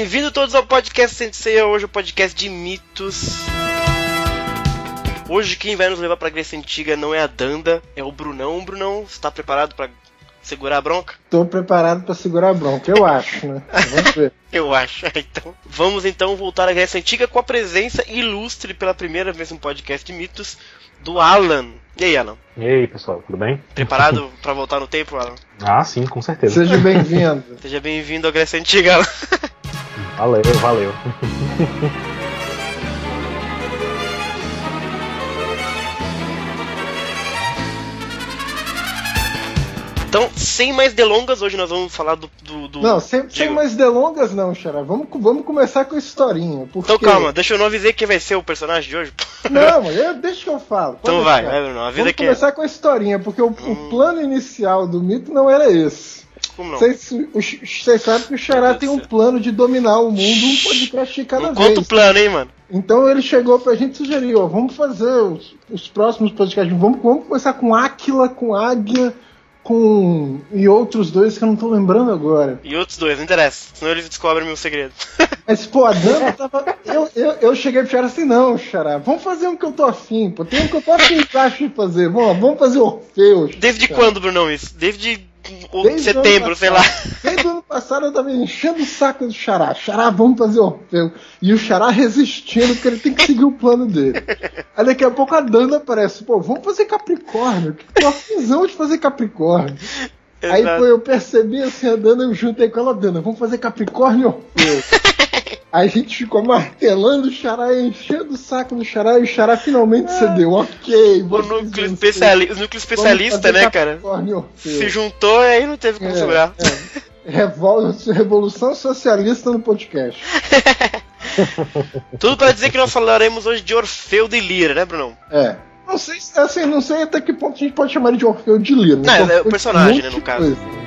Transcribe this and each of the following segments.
Bem-vindo todos ao podcast Sensei, hoje o podcast de mitos. Hoje quem vai nos levar pra Grécia Antiga não é a Danda, é o Brunão. Brunão, está preparado para segurar a bronca? Tô preparado para segurar a bronca, eu acho, né? Vamos ver. eu acho. Então, vamos então voltar à Grécia Antiga com a presença ilustre pela primeira vez no podcast de mitos do Alan. E aí, Alan? E aí, pessoal, tudo bem? Preparado para voltar no tempo, Alan? Ah, sim, com certeza. Seja bem-vindo. Seja bem-vindo à Grécia Antiga, Alan. Valeu, valeu. Então, sem mais delongas, hoje nós vamos falar do. do, do não, sem, sem, mais delongas, não, Xará. Vamos, vamos começar com a historinha. Porque... Então calma, deixa eu não avisar quem vai ser o personagem de hoje. Não, eu, deixa que eu falo. Então vai, vai, Bruno, avisa vamos que começar é. com a historinha, porque o, hum. o, plano inicial do mito não era esse. Como não? Vocês sabem que o Xará tem um plano de dominar o mundo um podcast de cada não vez. Conta o plano, hein, mano? Então ele chegou pra gente sugerir, ó, vamos fazer os, os próximos podcasts, vamos, vamos começar com Áquila, com Águia com. E outros dois que eu não tô lembrando agora. E outros dois, não interessa. Senão eles descobrem meu segredo. Mas, pô, a Dama tava. Eu, eu, eu cheguei pro Xará assim, não, Xará, vamos fazer um que eu tô afim, pô. Tem um que eu tô afim de fazer. Vamos, vamos fazer Orfeus. Desde cara. quando, Brunão, isso? Desde Desde setembro, sei lá. Desde o ano passado eu tava enchendo o saco do Xará. Xará, vamos fazer Orfeu. E o Xará resistindo, porque ele tem que seguir o plano dele. Aí daqui a pouco a Dana aparece, pô, vamos fazer Capricórnio. Que afusão de fazer Capricórnio. Exato. Aí eu percebi assim, a Dana, eu juntei com ela, Dana, vamos fazer Capricórnio e Orfeu. A gente ficou martelando o Xará, enchendo o saco do Xará e o Xará finalmente cedeu. Ok, o núcleo, especiali o núcleo especialista, né, cara? Se juntou e aí não teve como é, segurar. É. Revol Revolução Socialista no podcast. Tudo para dizer que nós falaremos hoje de Orfeu de Lira, né, Bruno? É. Não sei, assim, não sei até que ponto a gente pode chamar de Orfeu de Lira. Não, é o personagem, né, no caso. Coisa.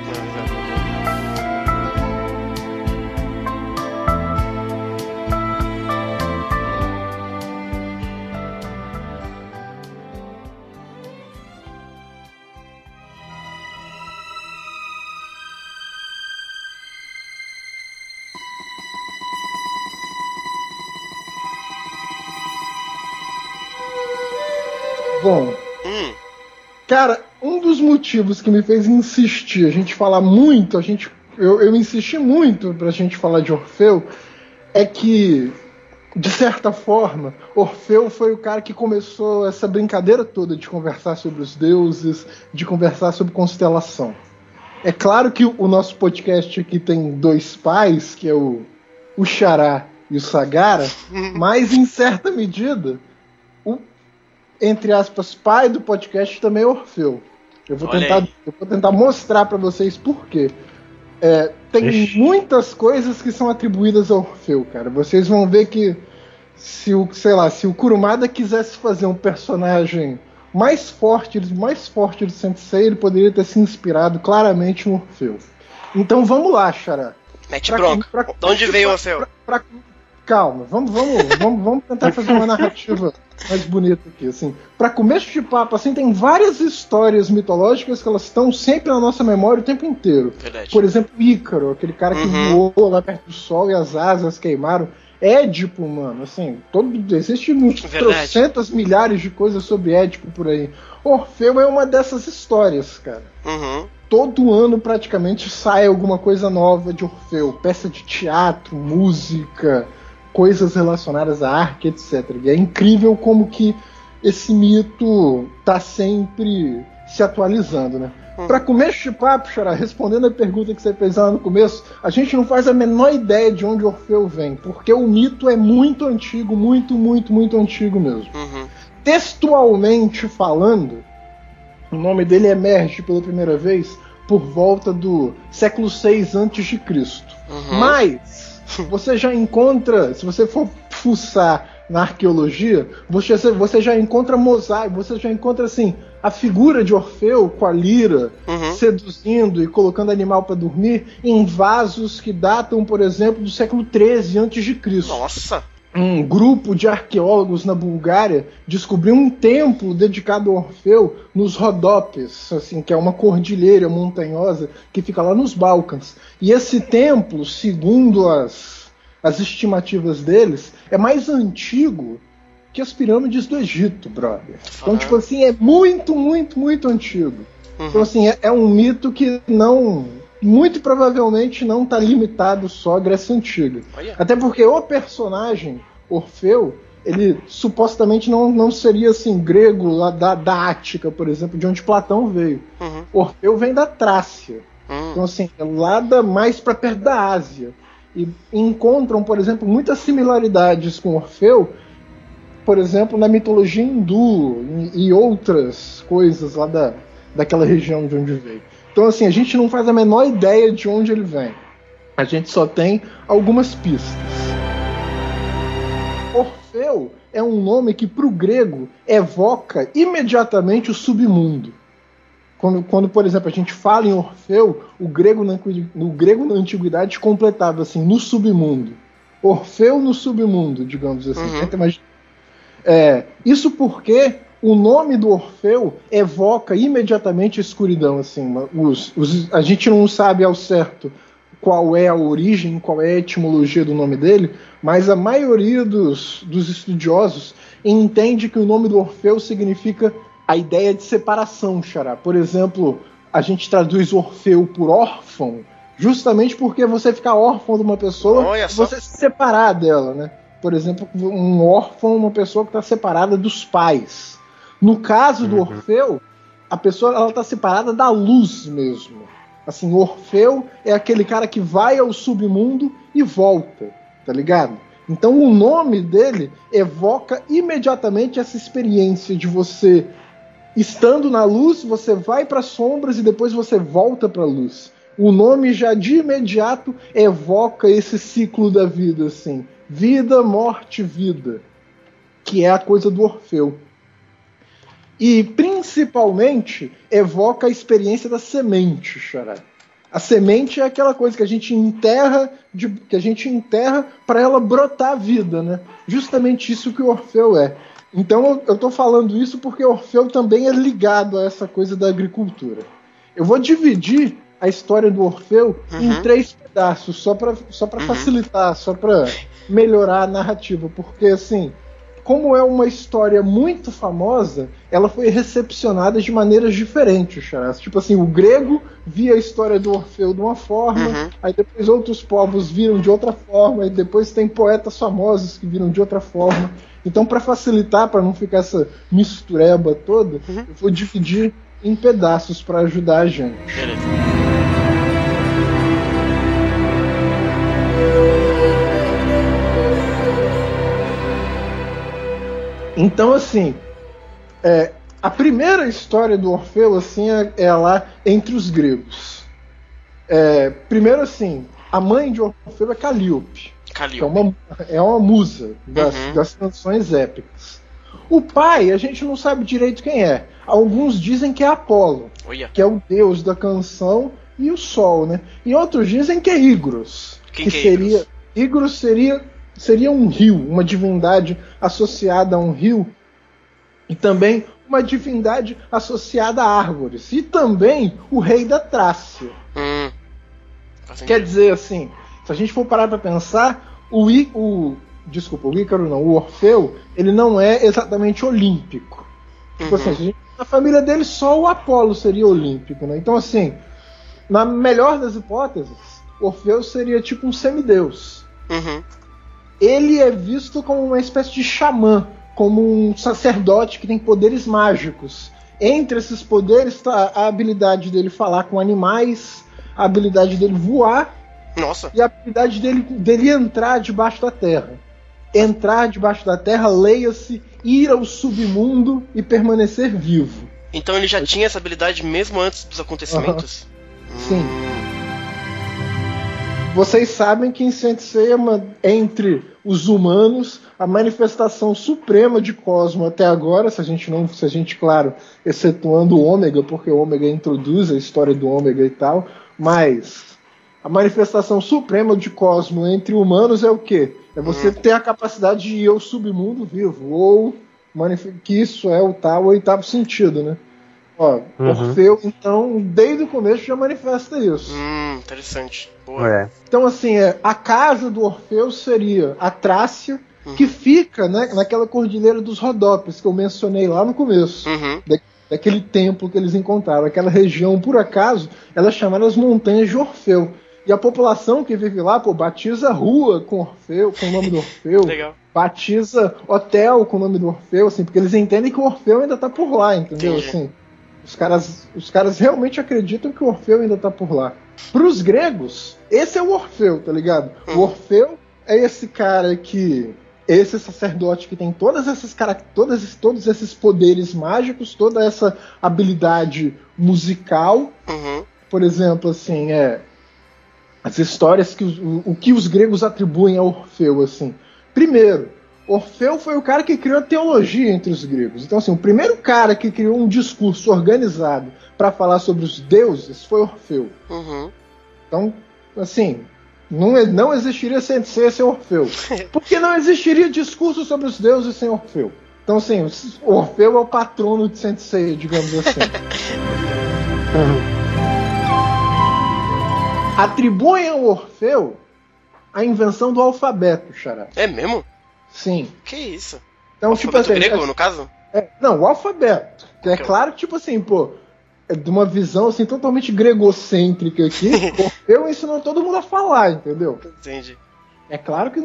Cara, um dos motivos que me fez insistir, a gente falar muito, a gente. Eu, eu insisti muito pra gente falar de Orfeu, é que, de certa forma, Orfeu foi o cara que começou essa brincadeira toda de conversar sobre os deuses, de conversar sobre constelação. É claro que o nosso podcast aqui tem dois pais, que é o, o Xará e o Sagara, hum. mas em certa medida, entre aspas, pai do podcast também é Orfeu. Eu vou, tentar, eu vou tentar mostrar para vocês por quê. É, tem Ixi. muitas coisas que são atribuídas ao Orfeu, cara. Vocês vão ver que se o, sei lá, se o Kurumada quisesse fazer um personagem mais forte, mais forte do Sensei, ele poderia ter se inspirado claramente no Orfeu. Então vamos lá, Xará. Mete pra, bronca. Pra, pra, De onde veio o Orfeu? Calma, vamos, vamos, vamos, vamos tentar fazer uma narrativa mais bonita aqui, assim. Para começo de papo, assim, tem várias histórias mitológicas que elas estão sempre na nossa memória o tempo inteiro. Verdade. Por exemplo, Ícaro, aquele cara que uhum. voou lá perto do sol e as asas queimaram. Édipo, mano, assim, todo, existe uns trocentas milhares de coisas sobre Édipo por aí. Orfeu é uma dessas histórias, cara. Uhum. Todo ano praticamente sai alguma coisa nova de Orfeu, peça de teatro, música, coisas relacionadas à arte, etc. E é incrível como que esse mito está sempre se atualizando, né? Hum. Para começo de papo, Xará, respondendo a pergunta que você fez lá no começo, a gente não faz a menor ideia de onde Orfeu vem, porque o mito é muito antigo, muito, muito, muito antigo mesmo. Uhum. Textualmente falando, o nome dele emerge pela primeira vez por volta do século 6 a.C. Uhum. Mas você já encontra, se você for fuçar na arqueologia, você, você já encontra mosaico, você já encontra assim a figura de Orfeu com a lira uhum. seduzindo e colocando animal para dormir em vasos que datam, por exemplo, do século 13 a.C. Nossa! Um grupo de arqueólogos na Bulgária descobriu um templo dedicado a Orfeu nos Rodopes, assim, que é uma cordilheira montanhosa que fica lá nos Balcãs. E esse templo, segundo as as estimativas deles, é mais antigo que as pirâmides do Egito, brother. Então, tipo assim, é muito, muito, muito antigo. Uhum. Então, assim, é, é, um mito que não. Muito provavelmente não está limitado só à Grécia Antiga. Até porque o personagem, Orfeu, ele supostamente não, não seria assim grego lá da, da Ática, por exemplo, de onde Platão veio. Uhum. Orfeu vem da Trácia. Uhum. Então, assim, é lá da, mais para perto da Ásia. E encontram, por exemplo, muitas similaridades com Orfeu, por exemplo, na mitologia hindu e, e outras coisas lá da, daquela região de onde veio. Então, assim, a gente não faz a menor ideia de onde ele vem. A gente só tem algumas pistas. Orfeu é um nome que, para o grego, evoca imediatamente o submundo. Quando, quando, por exemplo, a gente fala em Orfeu, o grego na, no grego na antiguidade completava assim, no submundo. Orfeu no submundo, digamos assim. Uhum. É, isso porque o nome do Orfeu evoca imediatamente a escuridão. Assim, os, os, a gente não sabe ao certo qual é a origem, qual é a etimologia do nome dele, mas a maioria dos, dos estudiosos entende que o nome do Orfeu significa a ideia de separação, Xará. Por exemplo, a gente traduz Orfeu por órfão, justamente porque você ficar órfão de uma pessoa, você se separar dela, né? Por exemplo, um órfão é uma pessoa que está separada dos pais. No caso do uhum. Orfeu, a pessoa ela está separada da luz mesmo. Assim, Orfeu é aquele cara que vai ao submundo e volta, tá ligado? Então o nome dele evoca imediatamente essa experiência de você estando na luz, você vai para as sombras e depois você volta para a luz. O nome já de imediato evoca esse ciclo da vida assim, vida, morte, vida, que é a coisa do Orfeu. E principalmente evoca a experiência da semente, Xará. A semente é aquela coisa que a gente enterra, de, que a gente enterra para ela brotar a vida, né? Justamente isso que o Orfeu é. Então eu estou falando isso porque Orfeu também é ligado a essa coisa da agricultura. Eu vou dividir a história do Orfeu uhum. em três pedaços, só para só uhum. facilitar, só para melhorar a narrativa, porque assim como é uma história muito famosa, ela foi recepcionada de maneiras diferentes, Charas. Tipo assim, o grego via a história do Orfeu de uma forma, uhum. aí depois outros povos viram de outra forma, e depois tem poetas famosos que viram de outra forma. Então, para facilitar, para não ficar essa mistureba toda, uhum. eu vou dividir em pedaços para ajudar a gente. Beleza. Então, assim, é, a primeira história do Orfeu assim, é, é lá entre os gregos. É, primeiro, assim, a mãe de Orfeu é Calíope. Calíope. É, uma, é uma musa das, uhum. das canções épicas. O pai, a gente não sabe direito quem é. Alguns dizem que é Apolo, que é o deus da canção e o sol, né? E outros dizem que é Igros, quem que, que é seria Igros? Igros seria seria um rio, uma divindade associada a um rio, e também uma divindade associada a árvores, e também o rei da Trácia. Hum, Quer dizer assim, se a gente for parar para pensar, o, I, o desculpa, o Ícaro não, o Orfeu, ele não é exatamente olímpico. Tipo assim, uhum. assim, na família dele só o Apolo seria olímpico, né? Então assim, na melhor das hipóteses, Orfeu seria tipo um semideus. Uhum ele é visto como uma espécie de xamã, como um sacerdote que tem poderes mágicos. Entre esses poderes está a habilidade dele falar com animais, a habilidade dele voar Nossa. e a habilidade dele, dele entrar debaixo da terra. Entrar debaixo da terra, leia-se, ir ao submundo e permanecer vivo. Então ele já tinha essa habilidade mesmo antes dos acontecimentos? Uhum. Sim. Vocês sabem que em Saint Seiya, entre os humanos, a manifestação suprema de Cosmo até agora, se a gente não, se a gente, claro, excetuando o Ômega, porque o Ômega introduz a história do Ômega e tal, mas a manifestação suprema de Cosmo entre humanos é o quê? É você hum. ter a capacidade de ir ao submundo vivo, ou que isso é o tal oitavo sentido, né? Ó, uhum. Orfeu, então, desde o começo já manifesta isso. Hum, interessante. Boa. É. Então, assim, é, a casa do Orfeu seria a Trácia, uhum. que fica né, naquela cordilheira dos Rodópes que eu mencionei lá no começo. Uhum. Da, daquele templo que eles encontraram. Aquela região, por acaso, ela é chamada as Montanhas de Orfeu. E a população que vive lá, pô, batiza rua com Orfeu, com o nome do Orfeu. Legal. Batiza hotel com o nome do Orfeu, assim, porque eles entendem que o Orfeu ainda tá por lá, entendeu? Entendi. Assim, os caras, os caras realmente acreditam que o Orfeu ainda tá por lá. Para os gregos, esse é o Orfeu, tá ligado? Hum. O Orfeu é esse cara que esse sacerdote que tem todas essas todas, todos esses poderes mágicos, toda essa habilidade musical. Uhum. Por exemplo, assim, é as histórias que o, o que os gregos atribuem a Orfeu, assim. Primeiro, Orfeu foi o cara que criou a teologia entre os gregos. Então, assim, o primeiro cara que criou um discurso organizado para falar sobre os deuses foi Orfeu. Uhum. Então, assim, não, não existiria Sensei sem Orfeu. Porque não existiria discurso sobre os deuses sem Orfeu. Então, assim, Orfeu é o patrono de Sensei, digamos assim. Atribuem ao Orfeu a invenção do alfabeto, Xará. É mesmo? Sim. Que isso? Então, o tipo assim. grego, é, no caso? É, não, o alfabeto. É claro que, tipo assim, pô, é de uma visão assim totalmente gregocêntrica aqui, eu ensino todo mundo a falar, entendeu? Entendi. É claro que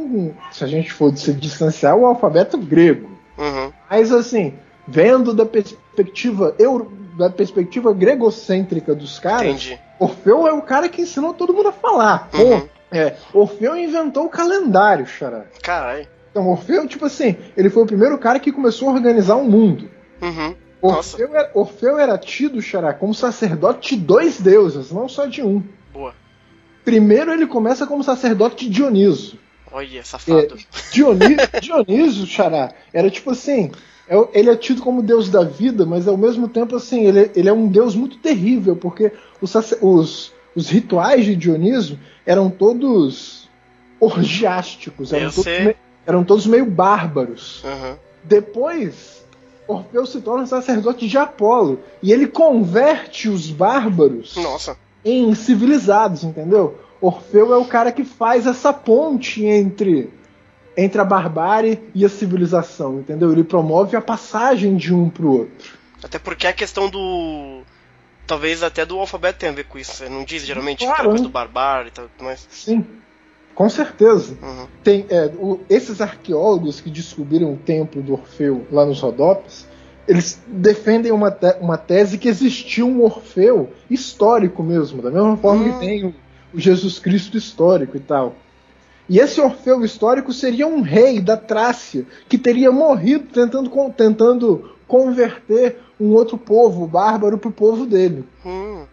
se a gente for se distanciar o alfabeto grego, uhum. mas assim, vendo da perspectiva euro, da perspectiva gregocêntrica dos caras, Entendi. Orfeu é o cara que ensinou todo mundo a falar. Uhum. É, Orfeu inventou o calendário, xará. Caralho. Então, Orfeu, tipo assim, ele foi o primeiro cara que começou a organizar o mundo. Uhum. Orfeu era, Orfeu era, tido, Xará, como sacerdote de dois deuses, não só de um. Boa. Primeiro ele começa como sacerdote de Dioniso. Olha, safado. É, Dioniso, Dioniso, Xará, era tipo assim. É ele é tido como deus da vida, mas ao mesmo tempo, assim, ele, ele é um deus muito terrível, porque os, os, os rituais de Dioniso eram todos orgiásticos, eram, todos, me, eram todos meio bárbaros. Uhum. Depois, Orfeu se torna sacerdote de Apolo. E ele converte os bárbaros Nossa. em civilizados, entendeu? Orfeu é o cara que faz essa ponte entre, entre a barbárie e a civilização, entendeu? Ele promove a passagem de um pro outro. Até porque a questão do. Talvez até do alfabeto tenha a ver com isso. Não diz geralmente claro, coisa do barbário e tal, mas. Sim. Com certeza. Uhum. Tem, é, o, esses arqueólogos que descobriram o templo do Orfeu lá nos Rodopes, eles defendem uma, te, uma tese que existiu um Orfeu histórico mesmo, da mesma forma uhum. que tem o, o Jesus Cristo histórico e tal. E esse Orfeu histórico seria um rei da Trácia que teria morrido tentando, tentando converter um outro povo bárbaro para o povo dele. Hum,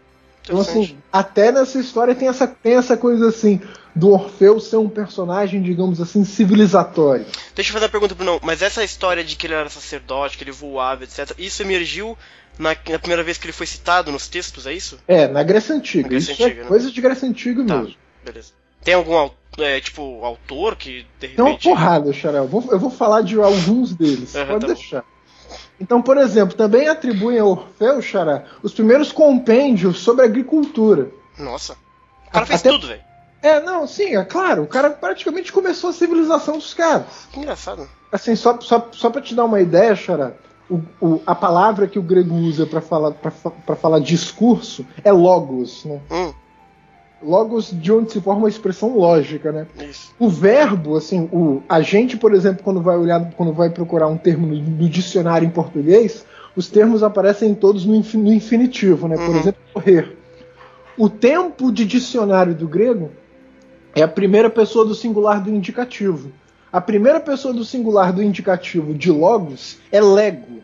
então, assim, até nessa história tem essa, tem essa coisa assim do Orfeu ser um personagem, digamos assim, civilizatório. Deixa eu fazer uma pergunta, Bruno. Mas essa história de que ele era sacerdote, que ele voava, etc., isso emergiu na, na primeira vez que ele foi citado nos textos, é isso? É, na Grécia Antiga. Na Grécia isso Antiga, é né? coisa de Grécia Antiga tá, mesmo. Beleza. Tem algum é, tipo autor que de repente. Tem uma porrada, Xarel. Eu vou, eu vou falar de alguns deles. Uhum, Pode tá deixar. Então, por exemplo, também atribuem a Orfeu, Xará, os primeiros compêndios sobre agricultura. Nossa. O cara fez Até- tudo, velho. É, não, sim, é claro. O cara praticamente começou a civilização dos caras. Que engraçado. Assim, só, só, só pra te dar uma ideia, Xará, o, o- a palavra que o grego usa pra falar, pra, fa- pra falar discurso é logos, né? Hum, Logos de onde se forma a expressão lógica, né? isso. O verbo, assim, o, a gente, por exemplo, quando vai olhar, quando vai procurar um termo no, no dicionário em português, os termos aparecem todos no infinitivo, né? Por Uhum. exemplo, correr. O tempo de dicionário do grego é a primeira pessoa do singular do indicativo. A primeira pessoa do singular do indicativo de logos é lego.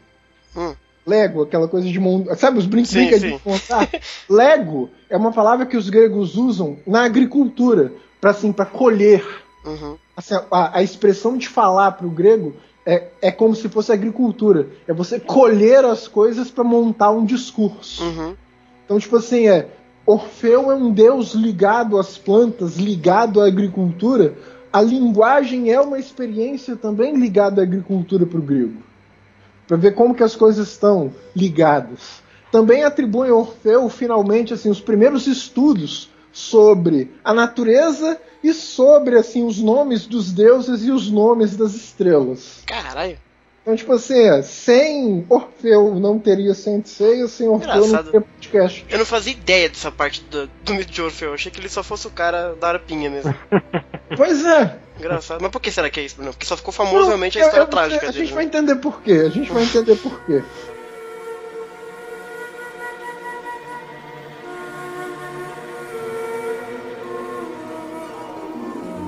Hum. Lego, aquela coisa de montar. Sabe os Sim, brinquedos sim. de montar? Lego é uma palavra que os gregos usam na agricultura para assim, para colher. Uhum. Assim, a, a expressão de falar para o grego é, é como se fosse agricultura. É você colher as coisas para montar um discurso. Uhum. Então, tipo assim, é Orfeu é um deus ligado às plantas, ligado à agricultura. A linguagem é uma experiência também ligada à agricultura para o grego. Para ver como que as coisas estão ligadas. também atribuem a Orfeu, finalmente, assim, os primeiros estudos sobre a natureza e sobre assim os nomes dos deuses e os nomes das estrelas. Caralho. Então, tipo assim, é, sem Orfeu não teria Sensei, sem Orfeu Engraçado. não teria podcast. Eu não fazia ideia dessa parte do, do mito de Orfeu. Eu achei que ele só fosse o cara da arpinha mesmo. pois é. Engraçado. Mas por que será que é isso, Bruno? Porque só ficou famoso realmente a história eu, eu, trágica a dele. A gente né? vai entender por quê. A gente vai entender por quê.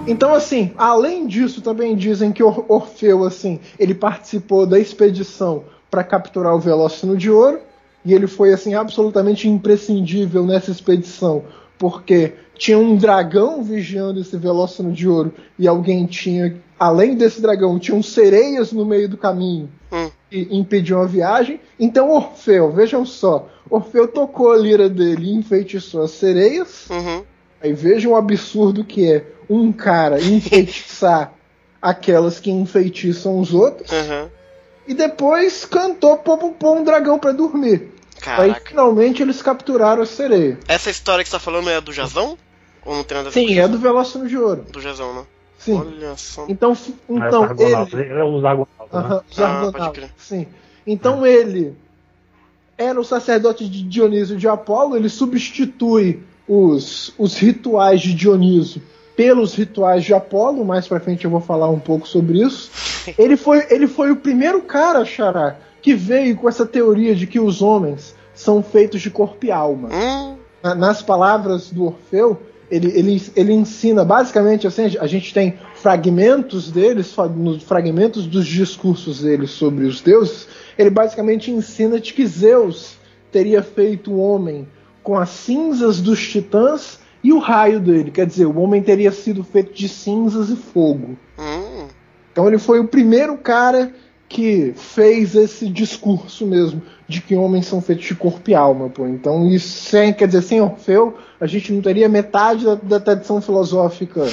Então, assim, além disso, também dizem que Orfeu, assim, ele participou da expedição para capturar o Velócino de Ouro, e ele foi, assim, absolutamente imprescindível nessa expedição, porque tinha um dragão vigiando esse Velócino de Ouro, e alguém tinha, além desse dragão, tinham sereias no meio do caminho hum. que impediam a viagem. Então, Orfeu, vejam só, Orfeu tocou a lira dele e enfeitiçou as sereias. Uhum. Aí vejam o absurdo que é um cara enfeitiçar aquelas que enfeitiçam os outros. Uhum. E depois cantou pô, um dragão para dormir. Caraca. Aí finalmente eles capturaram a sereia. Essa história que você tá falando é do Jazão? Ou não tem nada a ver Sim, é do Velócino de Ouro. Do Jazão, né? Sim. Olha só. Então, então é ele. É os Argonautas, uh -huh, os Argonautas. Ah, sim. Então ele era o sacerdote de Dionísio de Apolo, ele substitui os, os rituais de Dionísio pelos rituais de Apolo, mais pra frente eu vou falar um pouco sobre isso. Ele foi, ele foi o primeiro cara, Xará, que veio com essa teoria de que os homens são feitos de corpo e alma. Hum. nas palavras do Orfeu, ele, ele, ele ensina basicamente assim: a gente tem fragmentos deles, fragmentos dos discursos dele sobre os deuses. Ele basicamente ensina de que Zeus teria feito o homem com as cinzas dos titãs e o raio dele. Quer dizer, o homem teria sido feito de cinzas e fogo. Hum. Então ele foi o primeiro cara que fez esse discurso mesmo de que homens são feitos de corpo e alma. Pô. Então isso sem, quer dizer, sem Orfeu, a gente não teria metade da, da tradição filosófica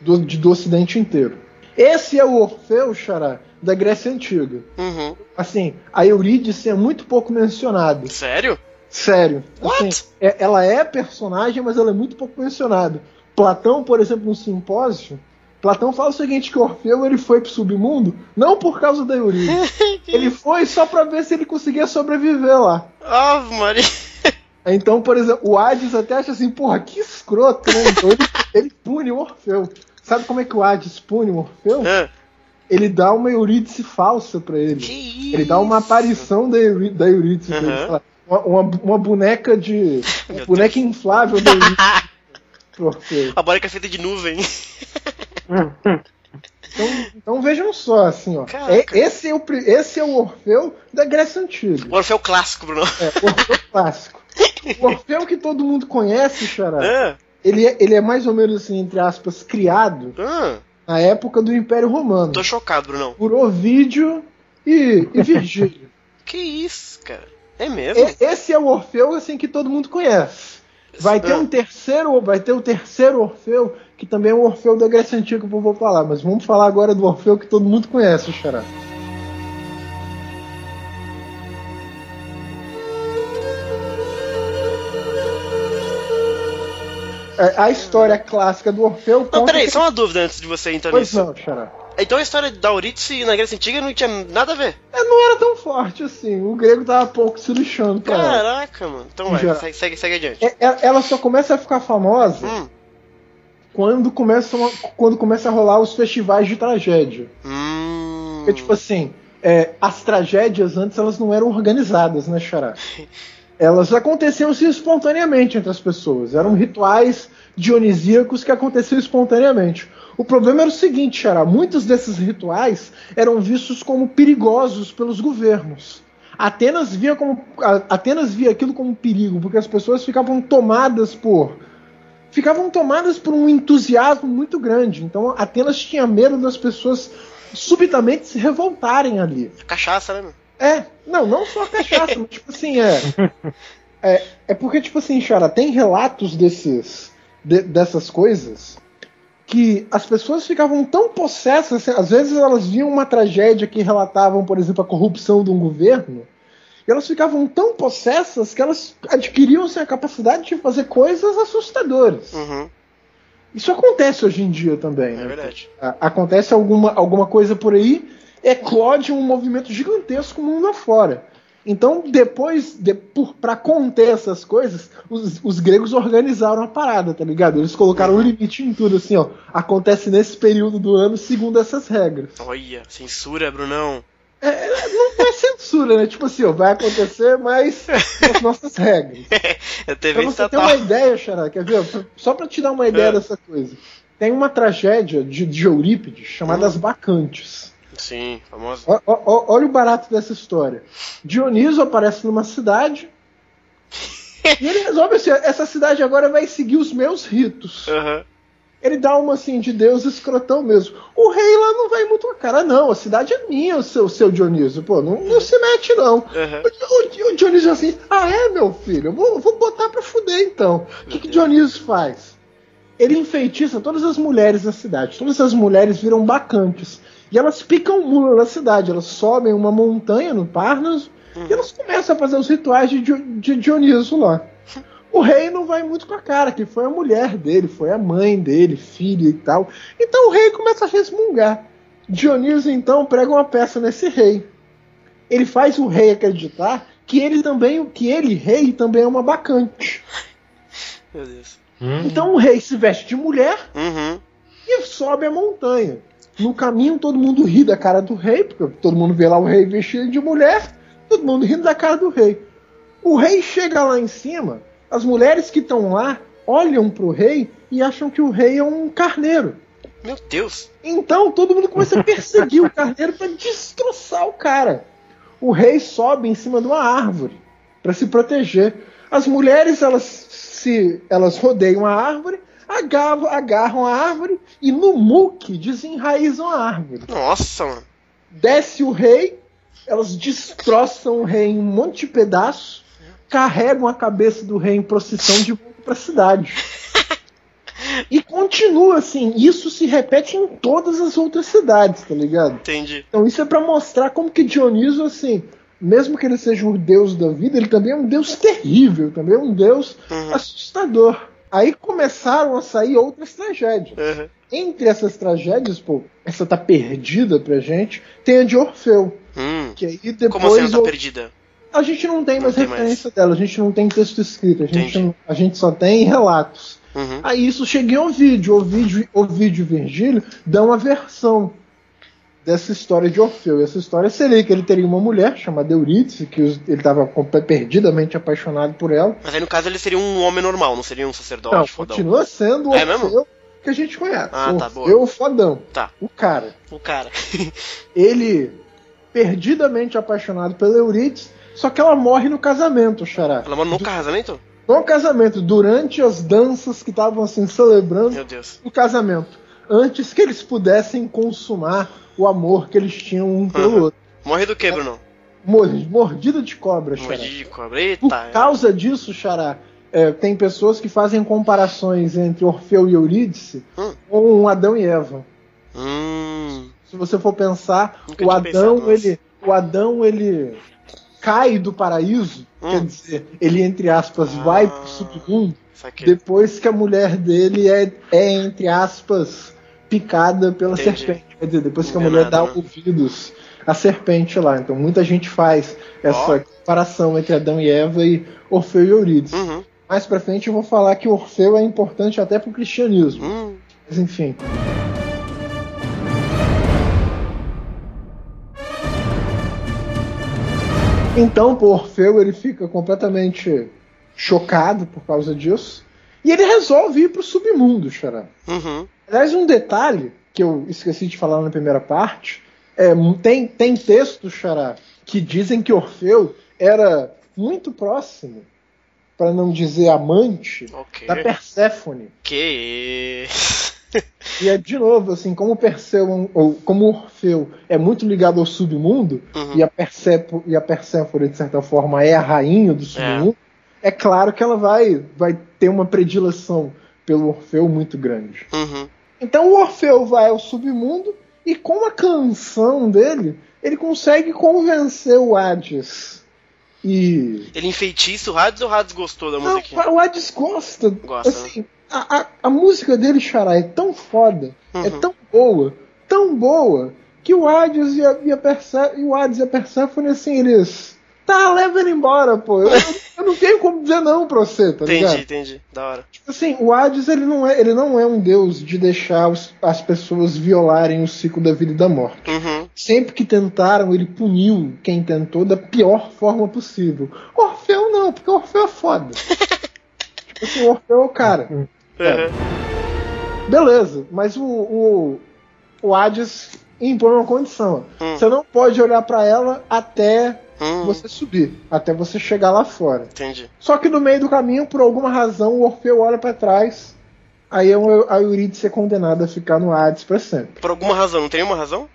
do, de, do Ocidente inteiro. Esse é o Orfeu, Xará, da Grécia Antiga. Uhum. Assim, a Eurídice é muito pouco mencionada. Sério? Sério. What? Assim, é, ela é personagem, mas ela é muito pouco mencionada. Platão, por exemplo, no simpósio, Platão fala o seguinte: que Orfeu ele foi pro submundo não por causa da Eurídice. ele foi só para ver se ele conseguia sobreviver lá. Ah, Maria. Então, por exemplo, o Hades até acha assim, porra, que escroto, né? Então ele, ele pune o Orfeu. Sabe como é que o Hades pune o Orfeu? É. Ele dá uma Eurídice falsa para ele. Ele dá uma aparição da, Eurídice uhum. pra ele. Fala, uma, uma, uma boneca de. Uma boneca Deus. inflável do. A boneca é feita de nuvem. Então, então, vejam só, assim, ó. É, esse, é o, esse é o Orfeu da Grécia Antiga. O Orfeu clássico, Bruno. É, o Orfeu clássico. O Orfeu que todo mundo conhece, Xará, é. ele, é, ele é mais ou menos assim, entre aspas, criado ah. na época do Império Romano. Tô chocado, Bruno. Por Ovídio e, e Virgílio. que isso, cara? É mesmo? Esse é o Orfeu assim que todo mundo conhece. Vai ter ah. um terceiro, vai ter o terceiro Orfeu, que também é o Orfeu da Grécia Antiga que eu vou falar, mas vamos falar agora do Orfeu que todo mundo conhece, Xará. É, a história clássica do Orfeu. Não, peraí, que... só uma dúvida antes de você entrar pois nisso. Não, Xará. Então a história da Eurídice na Grécia Antiga não tinha nada a ver. É, não era tão forte assim. O grego tava pouco se lixando pra Caraca, ela. mano. Então vai, segue, segue, segue adiante. É, é, ela só começa a ficar famosa hum. quando, começa uma, quando começa a rolar os festivais de tragédia. Hum. Porque, tipo assim, é, as tragédias antes elas não eram organizadas, né, Xará? elas aconteciam assim, espontaneamente entre as pessoas. Eram rituais dionisíacos que aconteciam espontaneamente. O problema era o seguinte, Xará, muitos desses rituais eram vistos como perigosos pelos governos. Atenas via, como, Atenas via aquilo como perigo, porque as pessoas ficavam tomadas por. ficavam tomadas por um entusiasmo muito grande. Então Atenas tinha medo das pessoas subitamente se revoltarem ali. Cachaça, né? É, não, não só a cachaça, mas tipo assim, é, é. É porque, tipo assim, Xara, tem relatos desses. De, dessas coisas que as pessoas ficavam tão possessas, assim, às vezes elas viam uma tragédia que relatavam, por exemplo, a corrupção de um governo, E elas ficavam tão possessas que elas adquiriam assim, a capacidade de fazer coisas assustadoras. Uhum. Isso acontece hoje em dia também. É né? verdade. Acontece alguma, alguma coisa por aí, eclode um movimento gigantesco mundo afora. Então, depois, de, para conter essas coisas, os, os, gregos organizaram a parada, tá ligado? Eles colocaram um limite em tudo, assim, ó. Acontece nesse período do ano segundo essas regras. Olha, censura, Brunão. É, não é censura, né? Tipo assim, ó, vai acontecer, mas as nossas regras. TV pra você estatal. ter uma ideia, Xará, quer ver? Só pra te dar uma ideia É. dessa coisa. Tem uma tragédia de, de Eurípides chamada Hum. As Bacantes. Sim, famosa. Ó- ó- ó- olha o barato dessa história. Dioniso aparece numa cidade e ele resolve assim: essa cidade agora vai seguir os meus ritos. Aham. Ele dá uma assim de Deus escrotão mesmo. O rei lá não vai muito a cara, não. A cidade é minha, o seu, seu Dioniso. Pô, não, não se mete, não. Aham. O, o- o Dioniso assim, ah é, meu filho? Eu vou, vou botar pra fuder então. O que, que Dioniso faz? Ele enfeitiça todas as mulheres da cidade. Todas as mulheres viram bacantes. E elas picam mula na cidade. Elas sobem uma montanha no Parnaso e elas começam a fazer os rituais de, de Dioniso lá. O rei não vai muito com a cara, que foi a mulher dele, foi a mãe dele, filha e tal. Então o rei começa a resmungar. Dioniso então prega uma peça nesse rei. Ele faz o rei acreditar que ele também, que ele, rei, também é uma bacante. Meu Deus. Hum, Então o rei se veste de mulher Uhum. e sobe a montanha. No caminho todo mundo ri da cara do rei, porque todo mundo vê lá o rei vestido de mulher, todo mundo rindo da cara do rei. O rei chega lá em cima, as mulheres que estão lá olham pro rei e acham que o rei é um carneiro. Meu Deus. Então todo mundo começa a perseguir o carneiro para destroçar o cara. O rei sobe em cima de uma árvore para se proteger. As mulheres elas se elas rodeiam a árvore, agarram, agarram a árvore e no muque desenraizam a árvore. Nossa, mano. Desce o rei, elas destroçam o rei em um monte de pedaços, carregam a cabeça do rei em procissão de volta para a cidade. E continua assim, isso se repete em todas as outras cidades, tá ligado? Entendi. Então isso é pra mostrar como que Dioniso, assim, mesmo que ele seja o deus da vida, ele também é um deus terrível, também é um deus Uhum. assustador. Aí começaram a sair outras tragédias. Uhum. Entre essas tragédias, pô, essa tá perdida pra gente, tem a de Orfeu. Hum. Que aí depois Como assim ela tá perdida? a gente não tem Não mais tem referência dela, a gente não tem texto escrito, a gente, não- a gente só tem relatos. Uhum. Aí isso chega em Ovídio. Ovídio, Ovídio e Virgílio dão uma versão dessa história de Orfeu. E essa história seria que ele teria uma mulher chamada Eurídice, que ele estava perdidamente apaixonado por ela. Mas aí no caso ele seria um homem normal, não seria um sacerdote Não, fodão. continua sendo o É mesmo? Que a gente conhece. Ah, tá, Orfeu o fodão. Tá. O cara. O cara. Ele perdidamente apaixonado pela Eurídice, só que ela morre no casamento, Xará. Ela mora no casamento? No casamento, durante as danças que estavam assim celebrando Meu Deus. o casamento, antes que eles pudessem consumar o amor que eles tinham um pelo Uhum. outro. Morre do que, Bruno? Mor- Mordida de cobra, Xará. Mordi de cobra. Por Eita. é. causa disso, Xará, é, tem pessoas que fazem comparações entre Orfeu e Eurídice Hum. com Adão e Eva. Hum. Se você for pensar, Nunca o Adão, pensado ele, o Adão, ele cai do paraíso, Hum. quer dizer, ele entre aspas vai pro Ah. submundo depois que a mulher dele é, é entre aspas, picada pela Entendi. serpente. Quer dizer, depois que a mulher dá ouvidos à serpente lá. Então muita gente faz essa Ó. comparação entre Adão e Eva e Orfeu e Eurídice. Uhum. Mais pra frente eu vou falar que Orfeu é importante até pro cristianismo. Hum. Mas enfim. Então, pô, Orfeu ele fica completamente chocado por causa disso. E ele resolve ir pro submundo, Xará. Uhum. Aliás, um detalhe que eu esqueci de falar na primeira parte: é, tem, tem textos, Xará, que dizem que Orfeu era muito próximo, para não dizer amante, Ok. da Perséfone. Que. E é de novo, assim, como Perseu, ou como Orfeu é muito ligado ao submundo, Uhum. e, a Persepo, e a Perséfone, de certa forma, é a rainha do submundo, é, claro que ela vai, vai ter uma predileção pelo Orfeu muito grande. Uhum. Então o Orfeu vai ao submundo e com a canção dele, ele consegue convencer o Hades E. Ele enfeitiça o Hades ou o Hades gostou da música? o Hades gosta. Gosta. Assim, né? a, a, a, música dele, Xará, é tão foda, é uhum. é tão boa, tão boa, que o Hades e, a, e, a Perse e o Hades e a Persephone, assim, eles Tá, leva ele embora, pô. Eu, eu, não tenho como dizer não pra você, tá entendi, ligado? Entendi, entendi. Da hora. Tipo assim, o Hades, ele não é, ele não é um deus de deixar os, as pessoas violarem o ciclo da vida e da morte. Uhum. Sempre que tentaram, ele puniu quem tentou da pior forma possível. Orfeu não, porque Orfeu é foda. tipo assim, Orfeu é o cara. Uhum. É. Beleza, mas o, o, o Hades impõe uma condição. Uhum. Você não pode olhar para ela até hum. você subir, até você chegar lá fora. Entendi. Só que no meio do caminho, por alguma razão, o Orfeu olha para trás, aí é a Eurídice é condenada a ficar no Hades para sempre. Por alguma razão, não tem nenhuma razão?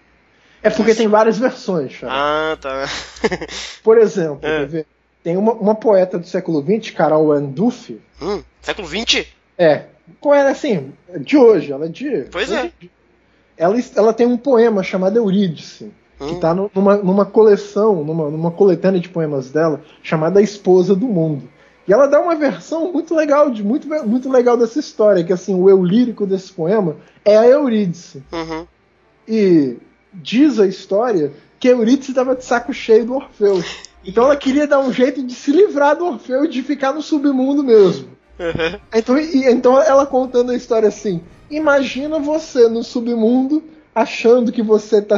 É porque tem várias versões, cara. Ah, tá. por exemplo, é. tem uma, uma, poeta do século XX, Carol Ann Duffy. Hum, século XX? É. Poeta assim, de hoje, ela é de. Pois é. Ela, ela tem um poema chamado Eurídice que está numa, numa coleção, numa, numa coletânea de poemas dela, chamada A Esposa do Mundo. E ela dá uma versão muito legal, de, muito, muito legal dessa história, que assim, o eu lírico desse poema é a Eurídice. Uhum. E diz a história que a Eurídice estava de saco cheio do Orfeu. Então ela queria dar um jeito de se livrar do Orfeu e de ficar no submundo mesmo. Uhum. Então, e, então ela contando a história assim: imagina você no submundo achando que você está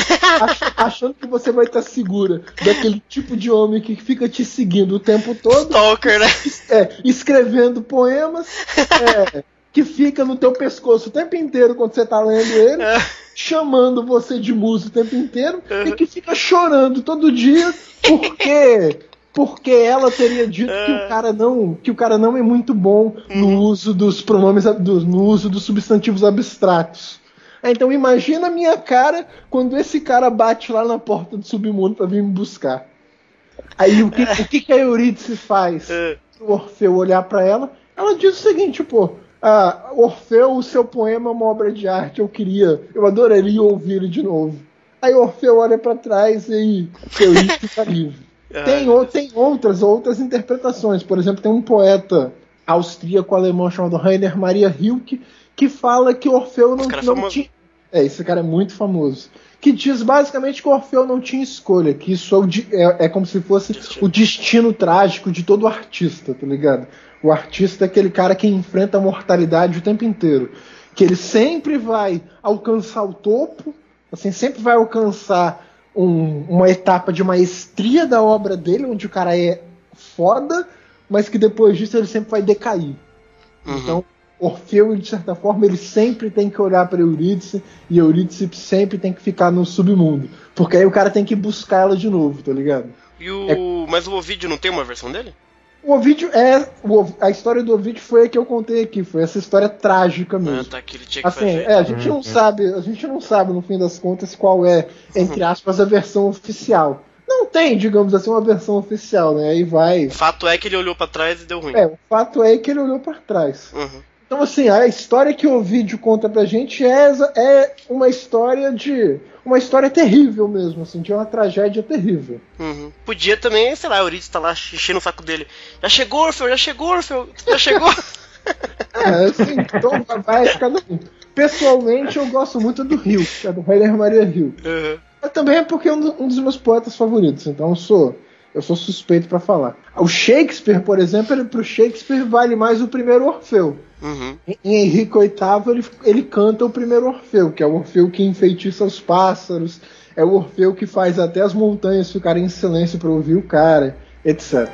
seguro achando que você vai estar segura daquele tipo de homem que fica te seguindo o tempo todo. Stalker, né? É, escrevendo poemas, é, que fica no teu pescoço o tempo inteiro quando você tá lendo ele, é. chamando você de muso o tempo inteiro, e que fica chorando todo dia porque porque ela teria dito que o é. cara não que o cara não é muito bom no uhum. uso dos pronomes do, no uso dos substantivos abstratos. Então imagina a minha cara quando esse cara bate lá na porta do submundo para vir me buscar. Aí o que, o que, que a Eurídice faz? É. O Orfeu olhar para ela, ela diz o seguinte, pô, ah, Orfeu, o seu poema é uma obra de arte, eu queria, eu adoraria ouvir ele de novo. Aí Orfeu olha para trás e Eurídice está livre. Tem, tem outras, outras interpretações. Por exemplo, tem um poeta austríaco-alemão chamado Rainer Maria Rilke que fala que Orfeu não, é não tinha. É, esse cara é muito famoso. Que diz basicamente que Orfeu não tinha escolha, que isso é, o, é, é como se fosse destino. o destino trágico de todo artista, tá ligado? O artista é aquele cara que enfrenta a mortalidade o tempo inteiro. Que ele sempre vai alcançar o topo, assim, sempre vai alcançar um, uma etapa de maestria da obra dele, onde o cara é foda, mas que depois disso ele sempre vai decair. Uhum. Então, Orfeu, de certa forma, ele sempre tem que olhar para Eurídice e Eurídice sempre tem que ficar no submundo. Porque aí o cara tem que buscar ela de novo, tá ligado? E o... É... Mas o Ovidio não tem uma versão dele? O Ovidio é. A história do Ovidio foi a que eu contei aqui, foi essa história trágica mesmo. Ah, tá, que ele tinha que assim, fazer. É, a gente não uhum. sabe, a gente não sabe, no fim das contas, qual é, entre aspas, a versão oficial. Não tem, digamos assim, uma versão oficial, né? Aí vai. O fato é que ele olhou para trás e deu ruim. É, o fato é que ele olhou para trás. Uhum. Então, assim, a história que o vídeo conta pra gente é, é uma história de. Uma história terrível mesmo, assim, de uma tragédia terrível. Uhum. Podia também, sei lá, Euridice tá lá enchendo o saco dele. Já chegou, Orfeu, já chegou, Orfeu, já chegou. é, assim, então vai ficar um. Pessoalmente, eu gosto muito do Rio, que é do Rainer Maria Rio. Uhum. Mas também é porque é um, dos meus poetas favoritos, então eu sou eu sou suspeito para falar. O Shakespeare, por exemplo, ele, pro Shakespeare vale mais o primeiro Orfeu. Uhum. Em, Henrique VIII ele, ele canta o primeiro Orfeu, que é o Orfeu que enfeitiça os pássaros, é o Orfeu que faz até as montanhas ficarem em silêncio para ouvir o cara, etc.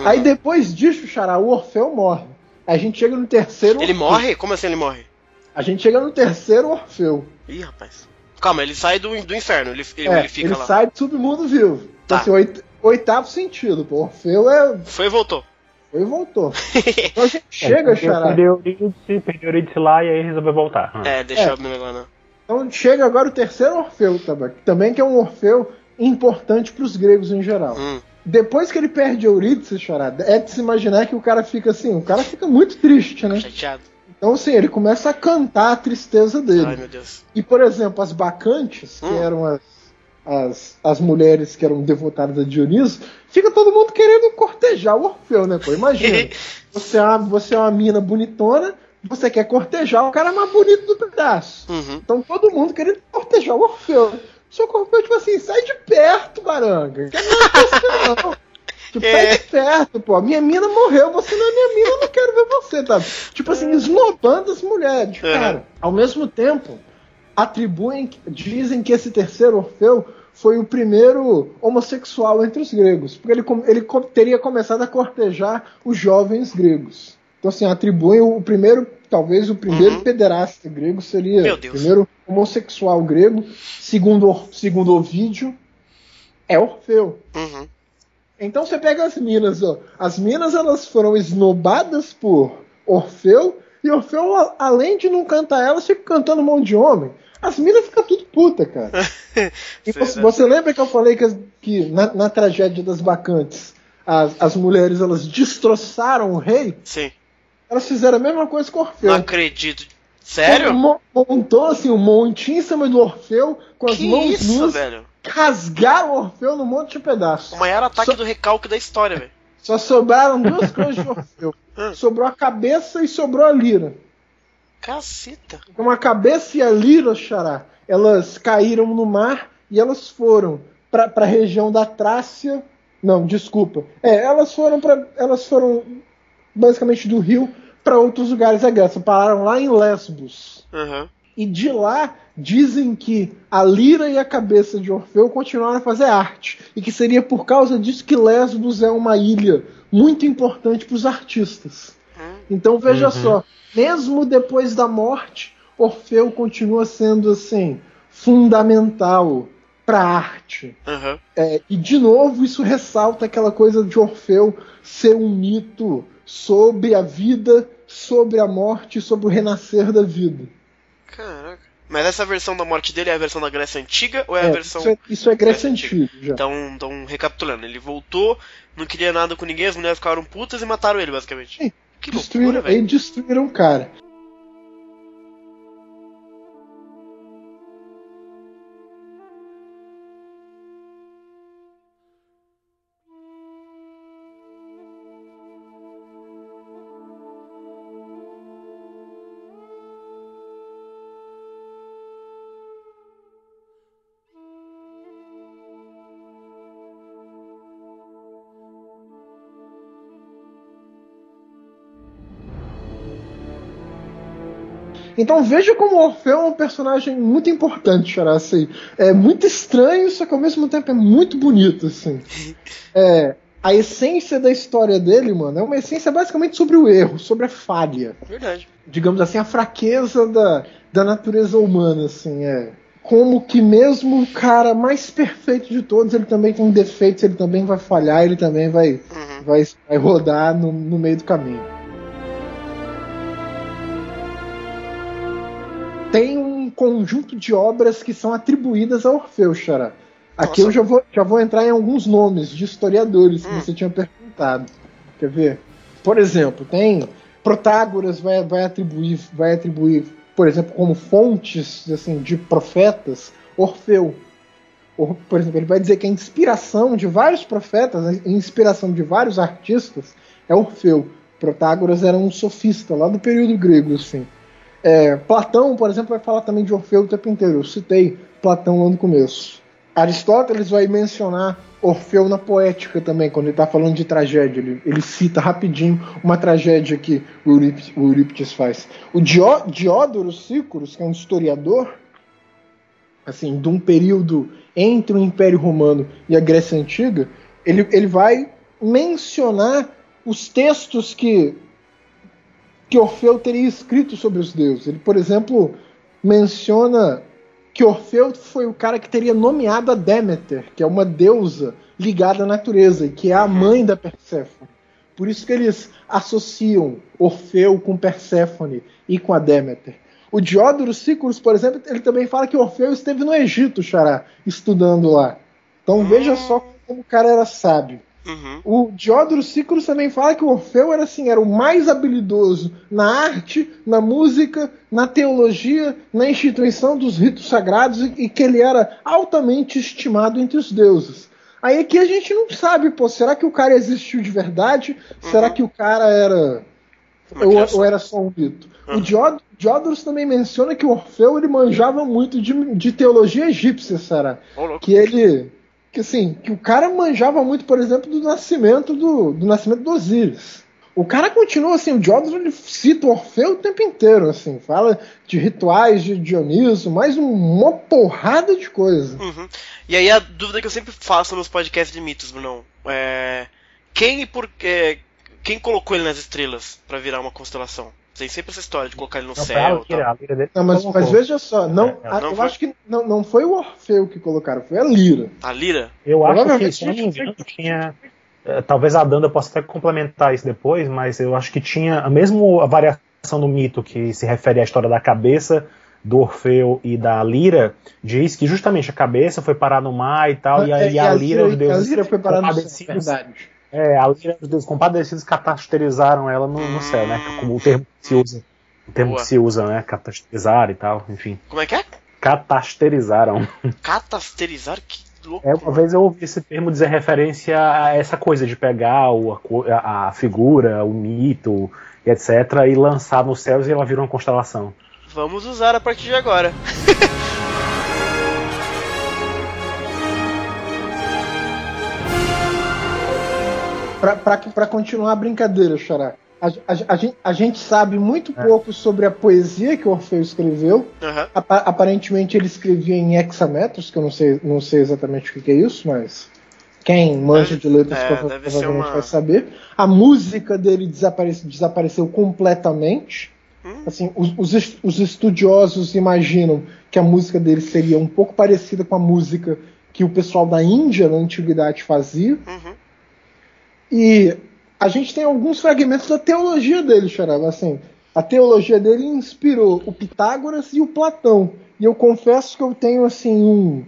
Uhum. Aí depois disso, Xará, o Orfeu morre. A gente chega no terceiro. Ele Orfeu. morre? Como assim ele morre? A gente chega no terceiro Orfeu. Ih, rapaz. Calma, ele sai do, do inferno, ele, ele, é, ele fica ele lá. sai do submundo vivo. Tá. Então, assim, oit, oitavo sentido, pô. Orfeu é. Foi e voltou. Foi e voltou. então a gente chega, é, Xará. Perdeu Eurídice, lá e aí resolveu voltar. Hum. É, deixa é. eu lá, não. Então chega agora o terceiro Orfeu também, também que é um Orfeu importante para os gregos em geral. Hum. Depois que ele perde Eurídice, Charada, é de se imaginar que o cara fica assim, o cara fica muito triste, né? Chateado. Então, assim, ele começa a cantar a tristeza dele. Ai, meu Deus. E, por exemplo, as bacantes, que Hum. eram as, as, as mulheres que eram devotadas a Dioniso, fica todo mundo querendo cortejar o Orfeu, né, pô? Imagina. você, é uma, você é uma mina bonitona, você quer cortejar o cara mais bonito do pedaço. Uhum. Então todo mundo querendo cortejar o Orfeu. Só que o Orfeu, tipo assim, sai de perto, baranga. Quer com você, não. Tipo, É. de perto, pô. Minha mina morreu, você não é minha mina, eu não quero ver você, tá? Tipo assim, esnobando as mulheres. Uhum. Cara, ao mesmo tempo, atribuem, dizem que esse terceiro Orfeu foi o primeiro homossexual entre os gregos, porque ele, ele teria começado a cortejar os jovens gregos. Então, assim, atribuem o, primeiro, talvez o primeiro Uhum. pederasta grego seria Meu o primeiro homossexual grego, segundo, segundo Ovídio, é Orfeu. Uhum. Então você pega as minas, ó. As minas elas foram esnobadas por Orfeu, e Orfeu, além de não cantar elas, fica cantando um monte de homem. As minas ficam tudo puta, cara. E você, você lembra que eu falei que, que na, na tragédia das bacantes, as, as mulheres elas destroçaram o rei? Sim. Elas fizeram a mesma coisa com Orfeu. Não acredito. Sério? Mo- Montou assim um montinho em cima do Orfeu, com as Que mãos isso, nuas, velho? Rasgaram o Orfeu num monte de pedaços. O maior ataque Só- do recalque da história, velho. Só sobraram duas coisas de Orfeu. Hum. Sobrou a cabeça e sobrou a lira. Caceta. Como a cabeça e a lira, Xará, elas caíram no mar e elas foram para a região da Trácia. Não, desculpa. É, elas foram para elas foram basicamente do rio para outros lugares da Grécia. Pararam lá em Lesbos. Uhum. E de lá dizem que a lira e a cabeça de Orfeu continuaram a fazer arte. E que seria por causa disso que Lesbos é uma ilha muito importante para os artistas. Então veja Uhum. só, mesmo depois da morte, Orfeu continua sendo assim fundamental para a arte. Uhum. É, e de novo isso ressalta aquela coisa de Orfeu ser um mito sobre a vida, sobre a morte, sobre o renascer da vida. Caraca. Mas essa versão da morte dele é a versão da Grécia Antiga ou é, a É, versão. isso, é, isso é Grécia Grécia Antiga já. Então, então, recapitulando, ele voltou, não queria nada com ninguém, as mulheres ficaram putas e mataram ele, basicamente. Sim. Que destruíram, loucura, e velho. destruíram o cara. Então veja como o Orfeu é um personagem muito importante, Xará, assim. É muito estranho, só que ao mesmo tempo é muito bonito, assim. É, a essência da história dele, mano, é uma essência basicamente sobre o erro, sobre a falha. Verdade. Digamos assim, a fraqueza da, da natureza humana, assim, é. Como que mesmo o cara mais perfeito de todos, ele também tem defeitos, ele também vai falhar, ele também vai, Uhum. vai, vai rodar no, no meio do caminho. Tem um conjunto de obras que são atribuídas a Orfeu, Xará. Aqui Nossa. eu já vou, já vou entrar em alguns nomes de historiadores que Hum. você tinha perguntado. Quer ver? Por exemplo, tem Protágoras vai, vai atribuir, vai atribuir, por exemplo, como fontes assim, de profetas, Orfeu. Or- Por exemplo, ele vai dizer que a inspiração de vários profetas, a inspiração de vários artistas é Orfeu. Protágoras era um sofista lá do período grego, assim. É, Platão, por exemplo, vai falar também de Orfeu o tempo inteiro. Eu citei Platão lá no começo. Aristóteles vai mencionar Orfeu na poética também, quando ele está falando de tragédia. Ele, ele cita rapidinho uma tragédia que o Eurípides, o Eurípides faz. O Dió, Diódoro Sícuros, que é um historiador, assim, de um período entre o Império Romano e a Grécia Antiga, ele, ele vai mencionar os textos que que Orfeu teria escrito sobre os deuses. Ele, por exemplo, menciona que Orfeu foi o cara que teria nomeado a Deméter, que é uma deusa ligada à natureza e que é a mãe da Perséfone. Por isso que eles associam Orfeu com Perséfone e com a Deméter. O Diódoro Sículos, por exemplo, ele também fala que Orfeu esteve no Egito, Xará, estudando lá. Então veja só como o cara era sábio. Uhum. O Diodoro Sículos também fala que o Orfeu era assim, era o mais habilidoso na arte, na música, na teologia, na instituição dos ritos sagrados e que ele era altamente estimado entre os deuses. Aí aqui a gente não sabe, pô, será que o cara existiu de verdade? Uhum. Será que o cara era ou, ou, era só um mito? Uhum. O Diod Diodorus também menciona que o Orfeu ele manjava muito de, de teologia egípcia, será? Oh, que ele que assim, que o cara manjava muito, por exemplo, do nascimento do, do nascimento do Osíris. O cara continua assim, o Diógenes ele cita Orfeu o tempo inteiro, assim, fala de rituais de Dioniso, mais uma porrada de coisa. Uhum. E aí a dúvida que eu sempre faço nos podcasts de mitos, Bruno, é quem e por quem colocou ele nas estrelas para virar uma constelação? Tem sempre essa história de colocar ele no não, céu. Lira, dele não, mas, mas, veja só, não, é, a, não eu foi... acho que não, não foi o Orfeu que colocaram, foi a Lira. A Lira? Eu acho que, se não me engano, tinha. É, talvez a Danda possa até complementar isso depois, mas eu acho que tinha mesmo a variação do mito que se refere à história da cabeça do Orfeu e da Lira, diz que justamente a cabeça foi parar no mar e tal, e, é, e a, a, Lira, os deuses a Lira foi parar no céu, verdade. É, a Lira, os deuses compadecidos catasterizaram ela no, no céu, né? Como o termo que se usa. O termo Boa. que se usa, né? Catasterizar e tal, enfim. Como é que é? Catasterizaram. Catasterizar? Que louco. É, uma vez eu ouvi esse termo dizer referência a essa coisa de pegar o, a, a figura, o mito, etc., e lançar nos céus e ela vira uma constelação. Vamos usar a partir de agora. para continuar a brincadeira, Xará. A, a, a, gente, a, gente, sabe muito é. pouco sobre a poesia que o Orfeu escreveu. Uhum. aparentemente ele escrevia em hexametros, que eu não sei, não sei exatamente o que, é isso, mas quem manja de letras é, provavelmente uma... vai saber. A música dele desaparece, desapareceu completamente. Hum? Assim, os, os, os, estudiosos imaginam que a música dele seria um pouco parecida com a música que o pessoal da Índia na antiguidade fazia. Uhum. E a gente tem alguns fragmentos da teologia dele, Xarava. Assim, a teologia dele inspirou o Pitágoras e o Platão. E eu confesso que eu tenho assim um,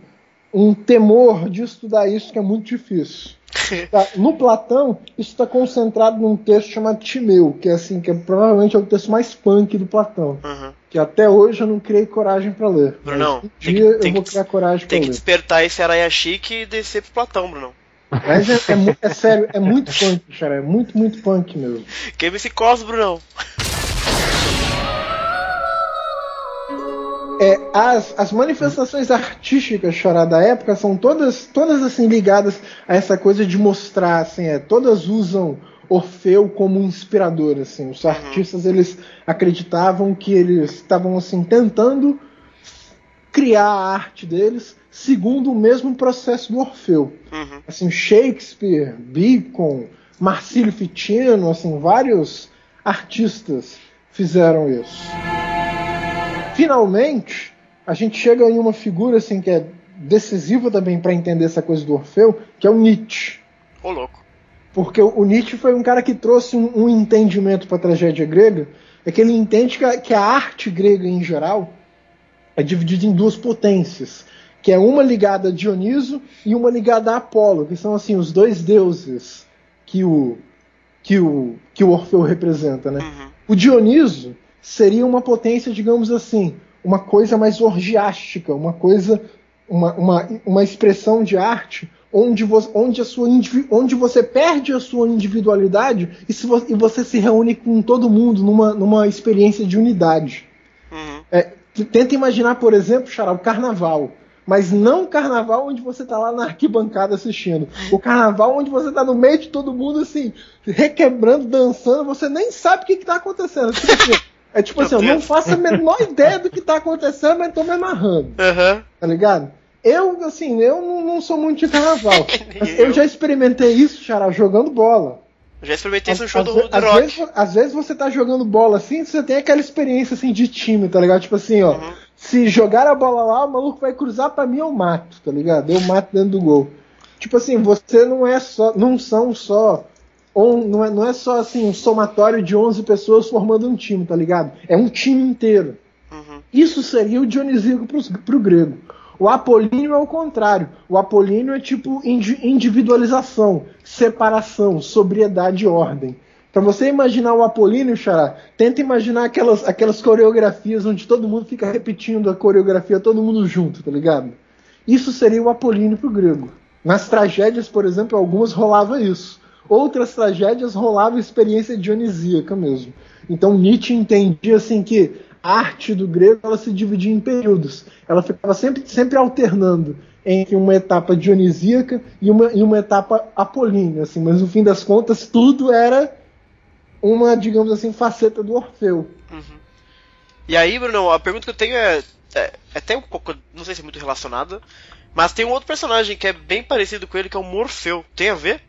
um temor de estudar isso que é muito difícil. Tá? No Platão, isso está concentrado num texto chamado Timeu, que é assim, que é, provavelmente é o texto mais punk do Platão. Uhum. Que até hoje eu não criei coragem para ler. Brunão, um dia que, eu vou criar coragem para ler. Tem que despertar esse araia chique e descer pro Platão, Brunão. Mas é, é, é, sério, é muito punk, cara. É muito, muito punk mesmo. Queima esse cosmo, Brunão. É, as, as manifestações artísticas chorar da época são todas todas assim ligadas a essa coisa de mostrar assim é, todas usam Orfeu como inspirador assim os uhum. artistas eles acreditavam que eles estavam assim tentando criar a arte deles segundo o mesmo processo do Orfeu. Uhum. Assim, Shakespeare, Bacon, Marcílio Ficino, assim, vários artistas fizeram isso. Finalmente, a gente chega em uma figura assim que é decisiva também para entender essa coisa do Orfeu, que é o Nietzsche. Ô louco. Porque o Nietzsche foi um cara que trouxe um, um entendimento para a tragédia grega, é que ele entende que a, que a arte grega em geral é dividida em duas potências que é uma ligada a Dioniso e uma ligada a Apolo, que são assim os dois deuses que o que o que o Orfeu representa, né? Uhum. O Dioniso seria uma potência, digamos assim, uma coisa mais orgiástica, uma coisa uma, uma, uma expressão de arte onde, vo, onde, a sua, onde você perde a sua individualidade e, se vo, e você se reúne com todo mundo numa, numa experiência de unidade. É, tenta imaginar, por exemplo, Xará, o carnaval mas não o carnaval onde você tá lá na arquibancada assistindo. O carnaval onde você tá no meio de todo mundo, assim, requebrando, dançando, você nem sabe o que, que tá acontecendo. Tipo assim, é tipo assim, eu não faço a menor ideia do que tá acontecendo, mas tô me amarrando. Uhum. Tá ligado? Eu, assim, eu não, não sou muito de carnaval. eu já experimentei isso, Xará, jogando bola. Eu já experimentei isso no show do, do às rock. Vezes, às vezes você tá jogando bola assim, você tem aquela experiência assim de time, tá ligado? Tipo assim, ó. Uhum se jogar a bola lá, o maluco vai cruzar para mim, eu mato, tá ligado? Eu mato dentro do gol. Tipo assim, você não é só. Não são só. On, não, é, não é só assim um somatório de 11 pessoas formando um time, tá ligado? É um time inteiro. Uhum. Isso seria o Dionisíaco pro, pro grego. O Apolíneo é o contrário. O Apolíneo é tipo individualização, separação, sobriedade e ordem. Para você imaginar o Apolíneo, Xará, tenta imaginar aquelas, aquelas coreografias onde todo mundo fica repetindo a coreografia, todo mundo junto, tá ligado? Isso seria o Apolíneo pro grego. Nas tragédias, por exemplo, algumas rolava isso. Outras tragédias rolava experiência dionisíaca mesmo. Então Nietzsche entendia assim que a arte do grego ela se dividia em períodos. Ela ficava sempre, sempre alternando entre uma etapa dionisíaca e uma, e uma etapa apolínea, assim, mas no fim das contas tudo era uma, digamos assim, faceta do Orfeu. Uhum. E aí, Bruno, a pergunta que eu tenho é, é, é, até um pouco, não sei se é muito relacionada, mas tem um outro personagem que é bem parecido com ele, que é o Morfeu. Tem a ver?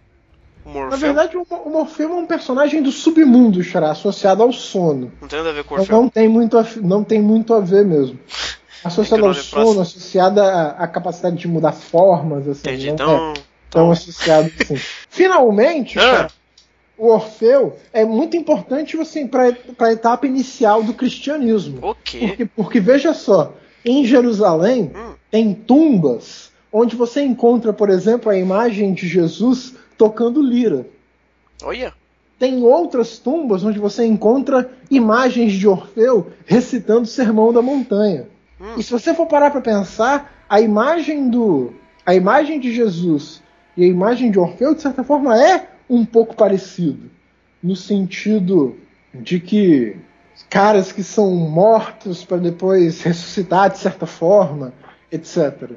Na verdade, o Morfeu é um personagem do submundo, Xará, associado ao sono. Não tem nada a ver com o Orfeu. Não tem muito a, não tem muito a ver mesmo. Associado ao sono, associada à, capacidade de mudar formas, assim. Entendi, então... É, então associado, assim. Finalmente, ah. o Orfeu é muito importante assim, para a etapa inicial do cristianismo. Okay. Porque, porque veja só, em Jerusalém hum. tem tumbas onde você encontra, por exemplo, a imagem de Jesus tocando lira. Olha! Tem outras tumbas onde você encontra imagens de Orfeu recitando o Sermão da Montanha. Hum. E se você for parar para pensar, a imagem do a imagem de Jesus e a imagem de Orfeu de certa forma é um pouco parecido, no sentido de que caras que são mortos para depois ressuscitar de certa forma, etc.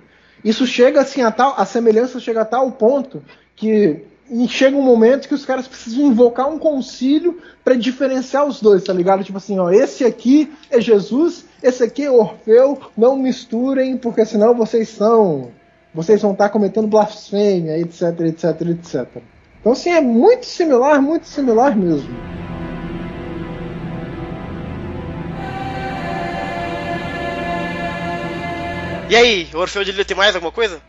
Isso chega assim a tal, a semelhança chega a tal ponto que e chega um momento que os caras precisam invocar um concílio para diferenciar os dois, tá ligado? Tipo assim, ó, esse aqui é Jesus, esse aqui é Orfeu, não misturem, porque senão vocês são. Vocês vão estar cometendo blasfêmia, etc, etc, etc. Então, assim, é muito similar, muito similar mesmo. E aí, Orfeu de Lira tem mais alguma coisa?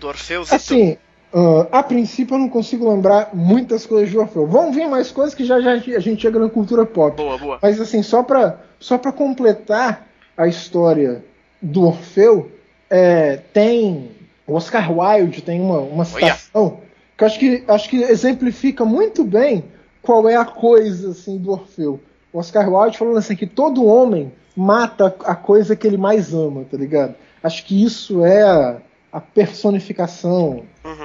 Do Orfeu? Assim, Uh, a princípio eu não consigo lembrar muitas coisas de Orfeu. Vão vir mais coisas que já, já a gente chega na cultura pop. Boa, boa. Mas assim, só para só pra completar a história do Orfeu, é, tem. O Oscar Wilde tem uma, uma citação que acho que acho que exemplifica muito bem qual é a coisa assim do Orfeu. O Oscar Wilde falando assim que todo homem mata a coisa que ele mais ama, tá ligado? Acho que isso é a, a personificação uhum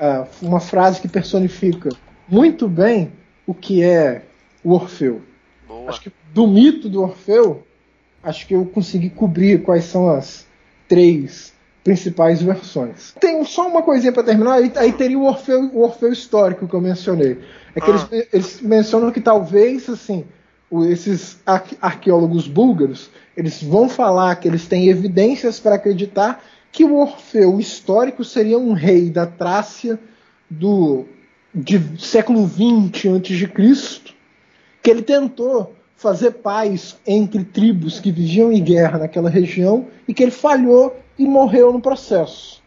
uh, uma frase que personifica muito bem o que é o Orfeu. Boa. Acho que do mito do Orfeu, acho que eu consegui cobrir quais são as três principais versões. Tem só uma coisinha para terminar, aí, aí, teria o Orfeu, o Orfeu histórico que eu mencionei. É que ah. eles, eles, mencionam que talvez assim, esses arqueólogos búlgaros, eles vão falar que eles têm evidências para acreditar que o Orfeu histórico seria um rei da Trácia do de século XX a.C., que ele tentou fazer paz entre tribos que viviam em guerra naquela região e que ele falhou e morreu no processo.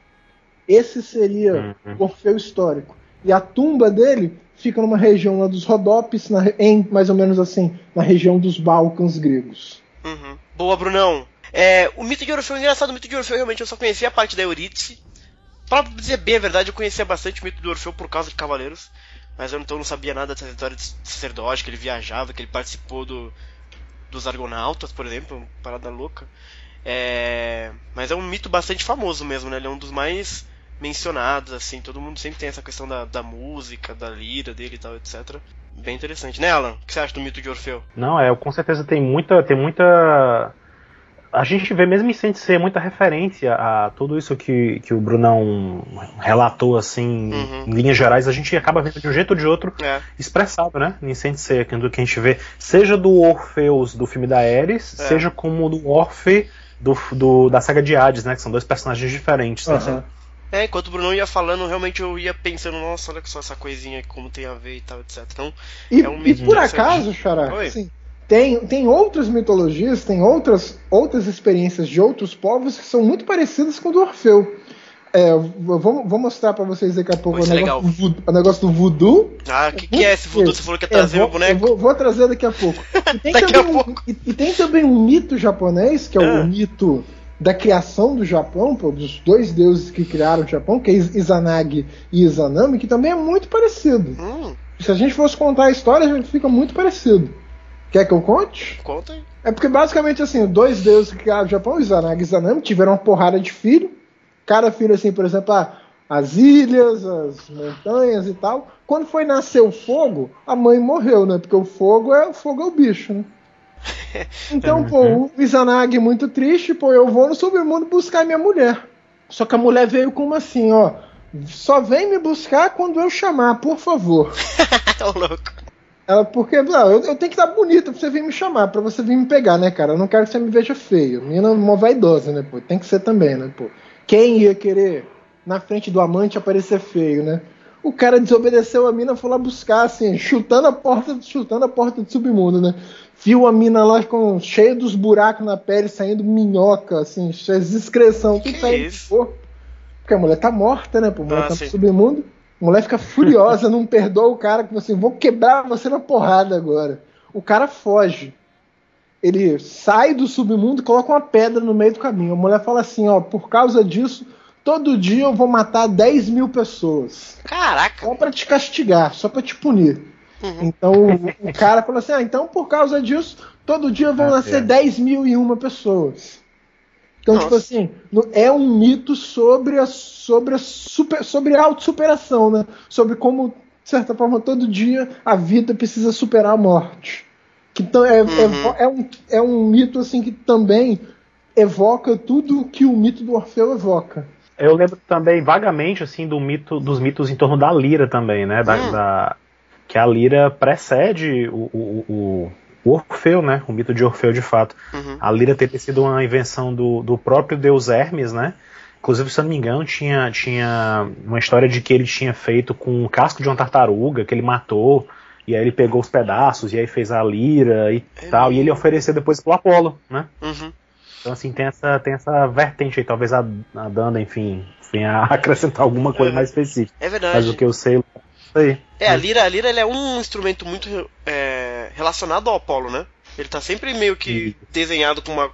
Esse seria uhum. o Orfeu histórico. E a tumba dele fica numa região lá dos Rodopes, na, em mais ou menos assim, na região dos Balcãs gregos. Uhum. Boa, Brunão. É, o mito de Orfeu, engraçado, o mito de Orfeu realmente eu só conhecia a parte da Eurídice. Pra dizer bem a verdade, eu conhecia bastante o mito de Orfeu por causa de Cavaleiros. Mas eu então não sabia nada dessa história de sacerdote, que ele viajava, que ele participou do, dos Argonautas, por exemplo, uma parada louca. É, mas é um mito bastante famoso mesmo, né? Ele é um dos mais mencionados, assim. Todo mundo sempre tem essa questão da, da música, da lira dele e tal, etc. Bem interessante, né, Alan? O que você acha do mito de Orfeu? Não, é, com certeza tem muita, tem muita a gente vê mesmo em Sensei muita referência a tudo isso que, que o Brunão relatou, assim, uhum. em linhas gerais, a gente acaba vendo de um jeito ou de outro é. expressado, né? Em Sensei, do que a gente vê, seja do Orfeus do filme da Ares, é. seja como do Orfe do, do, da saga de Hades, né? Que são dois personagens diferentes. Uhum. Né? É, enquanto o Bruno ia falando, realmente eu ia pensando, nossa, olha só essa coisinha, como tem a ver e tal, etc. Então, e, é um e por acaso, Xará, assim, tem, tem outras mitologias, tem outras, outras experiências de outros povos que são muito parecidas com o do Orfeu. É, vou, vou mostrar para vocês daqui a pouco o negócio, voodoo, o negócio do voodoo. Ah, o que, que é esse voodoo? Você falou que ia trazer é, vou, meu boneco? Vou, vou, trazer daqui a pouco. E tem, daqui também, a pouco. Um, e, e, tem também um mito japonês, que é ah. o mito da criação do Japão, pô, dos dois deuses que criaram o Japão, que é Izanagi e Izanami, que também é muito parecido. Hum. Se a gente fosse contar a história, a gente fica muito parecido. Quer que eu conte? Conta aí. É porque basicamente assim, dois deuses que criaram o Japão, Izanagi e Izanami, tiveram uma porrada de filho. Cada filho, assim, por exemplo, ah, as ilhas, as montanhas e tal. Quando foi nascer o fogo, a mãe morreu, né? Porque o fogo é o fogo é o bicho, né? Então, pô, o Izanagi muito triste, pô, eu vou no submundo buscar minha mulher. Só que a mulher veio como assim, ó, só vem me buscar quando eu chamar, por favor. Ô louco. Ela, porque, não, eu, eu, tenho que estar bonita pra você vir me chamar, pra você vir me pegar, né, cara? Eu não quero que você me veja feio. Menina é uma vaidosa, né, pô? Tem que ser também, né, pô? Quem ia querer, na frente do amante, aparecer feio, né? O cara desobedeceu a mina, foi lá buscar, assim, chutando a porta, chutando a porta do submundo, né? Viu a mina lá com cheia dos buracos na pele, saindo minhoca, assim, cheia de excreção. Que, que é isso? Porque a mulher tá morta, né? Pô, a mulher ah, tá no submundo. A mulher fica furiosa, não perdoa o cara, que assim, vou quebrar você na porrada agora. O cara foge. Ele sai do submundo e coloca uma pedra no meio do caminho. A mulher fala assim, ó, por causa disso, todo dia eu vou matar 10 mil pessoas. Caraca! Só pra te castigar, só pra te punir. Uhum. Então o, o, cara falou assim: ah, então por causa disso, todo dia vão ah, nascer é. 10 mil e uma pessoas. Então, tipo Nossa. tipo assim, é um mito sobre a, sobre a, super, sobre a autossuperação, né? Sobre como, de certa forma, todo dia a vida precisa superar a morte. Que é, é, uhum. é, é, um, é um mito assim que também evoca tudo que o mito do Orfeu evoca. Eu lembro também vagamente assim do mito dos mitos em torno da lira também, né? Da, hum. da que a lira precede o, o, o, o, Orfeu, né? O mito de Orfeu de fato. Uhum. A lira ter sido uma invenção do, do próprio deus Hermes, né? Inclusive, se eu não me engano, tinha, tinha uma história de que ele tinha feito com o casco de uma tartaruga, que ele matou, e aí ele pegou os pedaços, e aí fez a lira e é tal, mesmo. e ele ofereceu depois pro Apolo, né? Uhum. Então, assim, tem essa, tem essa vertente aí. Talvez a, a Danda, enfim, venha acrescentar alguma coisa é, mais específica. É verdade. Mas o que eu sei. sei é, a lira, a lira é um instrumento muito é, relacionado ao Apolo, né? Ele tá sempre meio que desenhado com uma,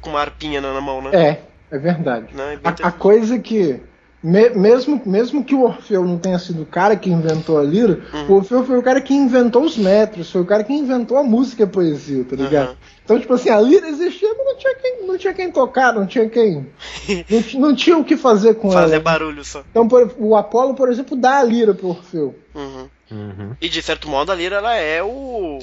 com uma arpinha na, na mão, né? É, é verdade. Né? A, a, coisa que me, mesmo, mesmo que o Orfeu não tenha sido o cara que inventou a lira, uhum. o Orfeu foi o cara que inventou os metros, foi o cara que inventou a música e a poesia, tá ligado? Uhum. Então, tipo assim, a lira existia, mas não tinha quem, não tinha quem tocar, não tinha quem. não, não tinha o que fazer com fazer ela. Fazer barulho só. Então, por, o Apolo, por exemplo, dá a lira pro Orfeu. Uhum. Uhum. E de certo modo a lira ela é o.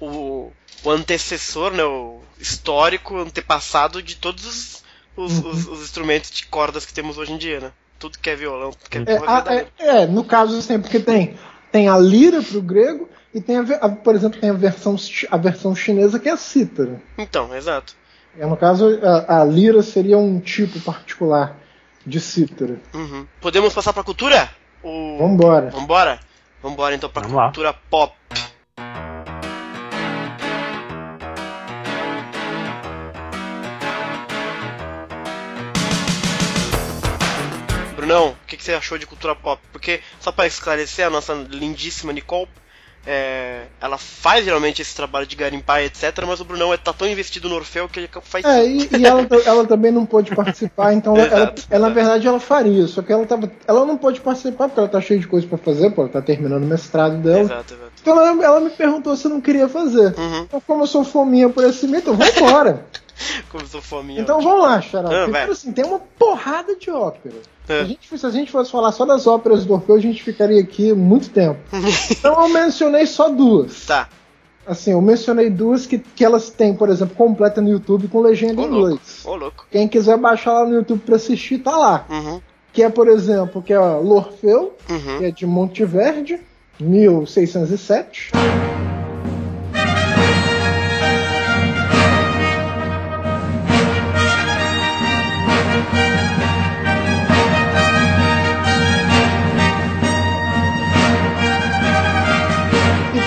o, o antecessor, né? O histórico, antepassado de todos os os, uhum. os, os, instrumentos de cordas que temos hoje em dia, né? Tudo que é violão, tudo que é, é, a, é, é no caso assim, porque tem, tem a lira pro grego e tem, a, a, por exemplo, tem a versão, a versão chinesa que é a cítara. Então, exato. É, no caso, a, a lira seria um tipo particular de cítara. Uhum. Podemos passar pra cultura? O... Vambora. Vambora? Então Vamos cultura lá. pop. Brunão, o que, que, você achou de cultura pop? Porque, só para esclarecer, a nossa lindíssima Nicole, é, ela faz geralmente esse trabalho de garimpar, etc. Mas o Brunão é, tá tão investido no Orfeu que ele faz. É, e, e ela, ela, também não pôde participar, então ela, ela, ela, na verdade, ela faria. Só que ela, tava, ela não pôde participar porque ela tá cheia de coisa para fazer, pô, ela tá terminando o mestrado dela. Exato, exato. Então ela, ela me perguntou se eu não queria fazer. Uhum. Então, como eu sou fominha por esse mito, eu vou embora. sou fominha. Então vamos lá, Xará. Ah, assim, tem uma porrada de ópera. É. Se, a gente, se a gente fosse falar só das óperas do Orfeu, a gente ficaria aqui muito tempo. então eu mencionei só duas. Tá. Assim, eu mencionei duas que, que elas têm, por exemplo, completa no YouTube com legenda em inglês. Ô, louco. Quem quiser baixar lá no YouTube pra assistir, tá lá. Uhum. Que é, por exemplo, que é L'Orfeu, uhum. que é de Monteverde, 1607.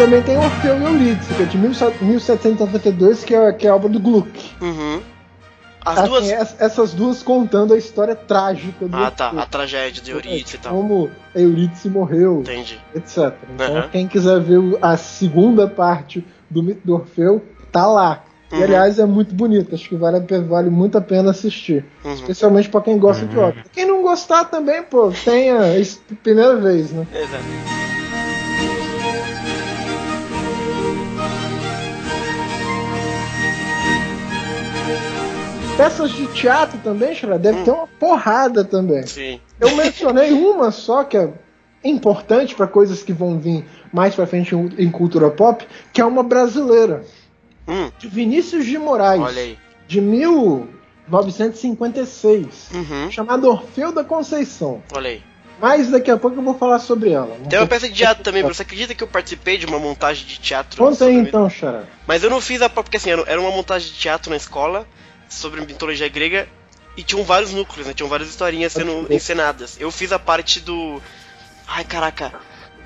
Também tem Orfeu e Eurídice, que é de 1792, que é, que é a obra do Gluck. Uhum. As assim, duas... Essas duas contando a história trágica do Ah, tá. A tragédia de Eurídice e tal. Como Eurídice morreu, Entendi. etc. Então, uhum. quem quiser ver a segunda parte do mito do Orfeu, tá lá. Uhum. E aliás é muito bonito, acho que vale, vale muito a pena assistir. Uhum. Especialmente para quem gosta uhum. de ópera. Quem não gostar também, pô, tenha primeira vez, né? Exato. Peças de teatro também, Xará, deve hum. ter uma porrada também. Sim. Eu mencionei uma só que é importante para coisas que vão vir mais para frente em cultura pop, que é uma brasileira. Hum. De Vinícius de Moraes. Olha aí. De 1956. Uhum. Chamada Orfeu da Conceição. Olha aí. Mas daqui a pouco eu vou falar sobre ela. Tem uma peça de teatro também, Você acredita que eu participei de uma montagem de teatro? Conta aí então, Xará. Mas eu não fiz a porque assim, era uma montagem de teatro na escola sobre mitologia grega e tinham vários núcleos, né? Tinham várias historinhas sendo encenadas. Eu fiz a parte do. Ai, caraca.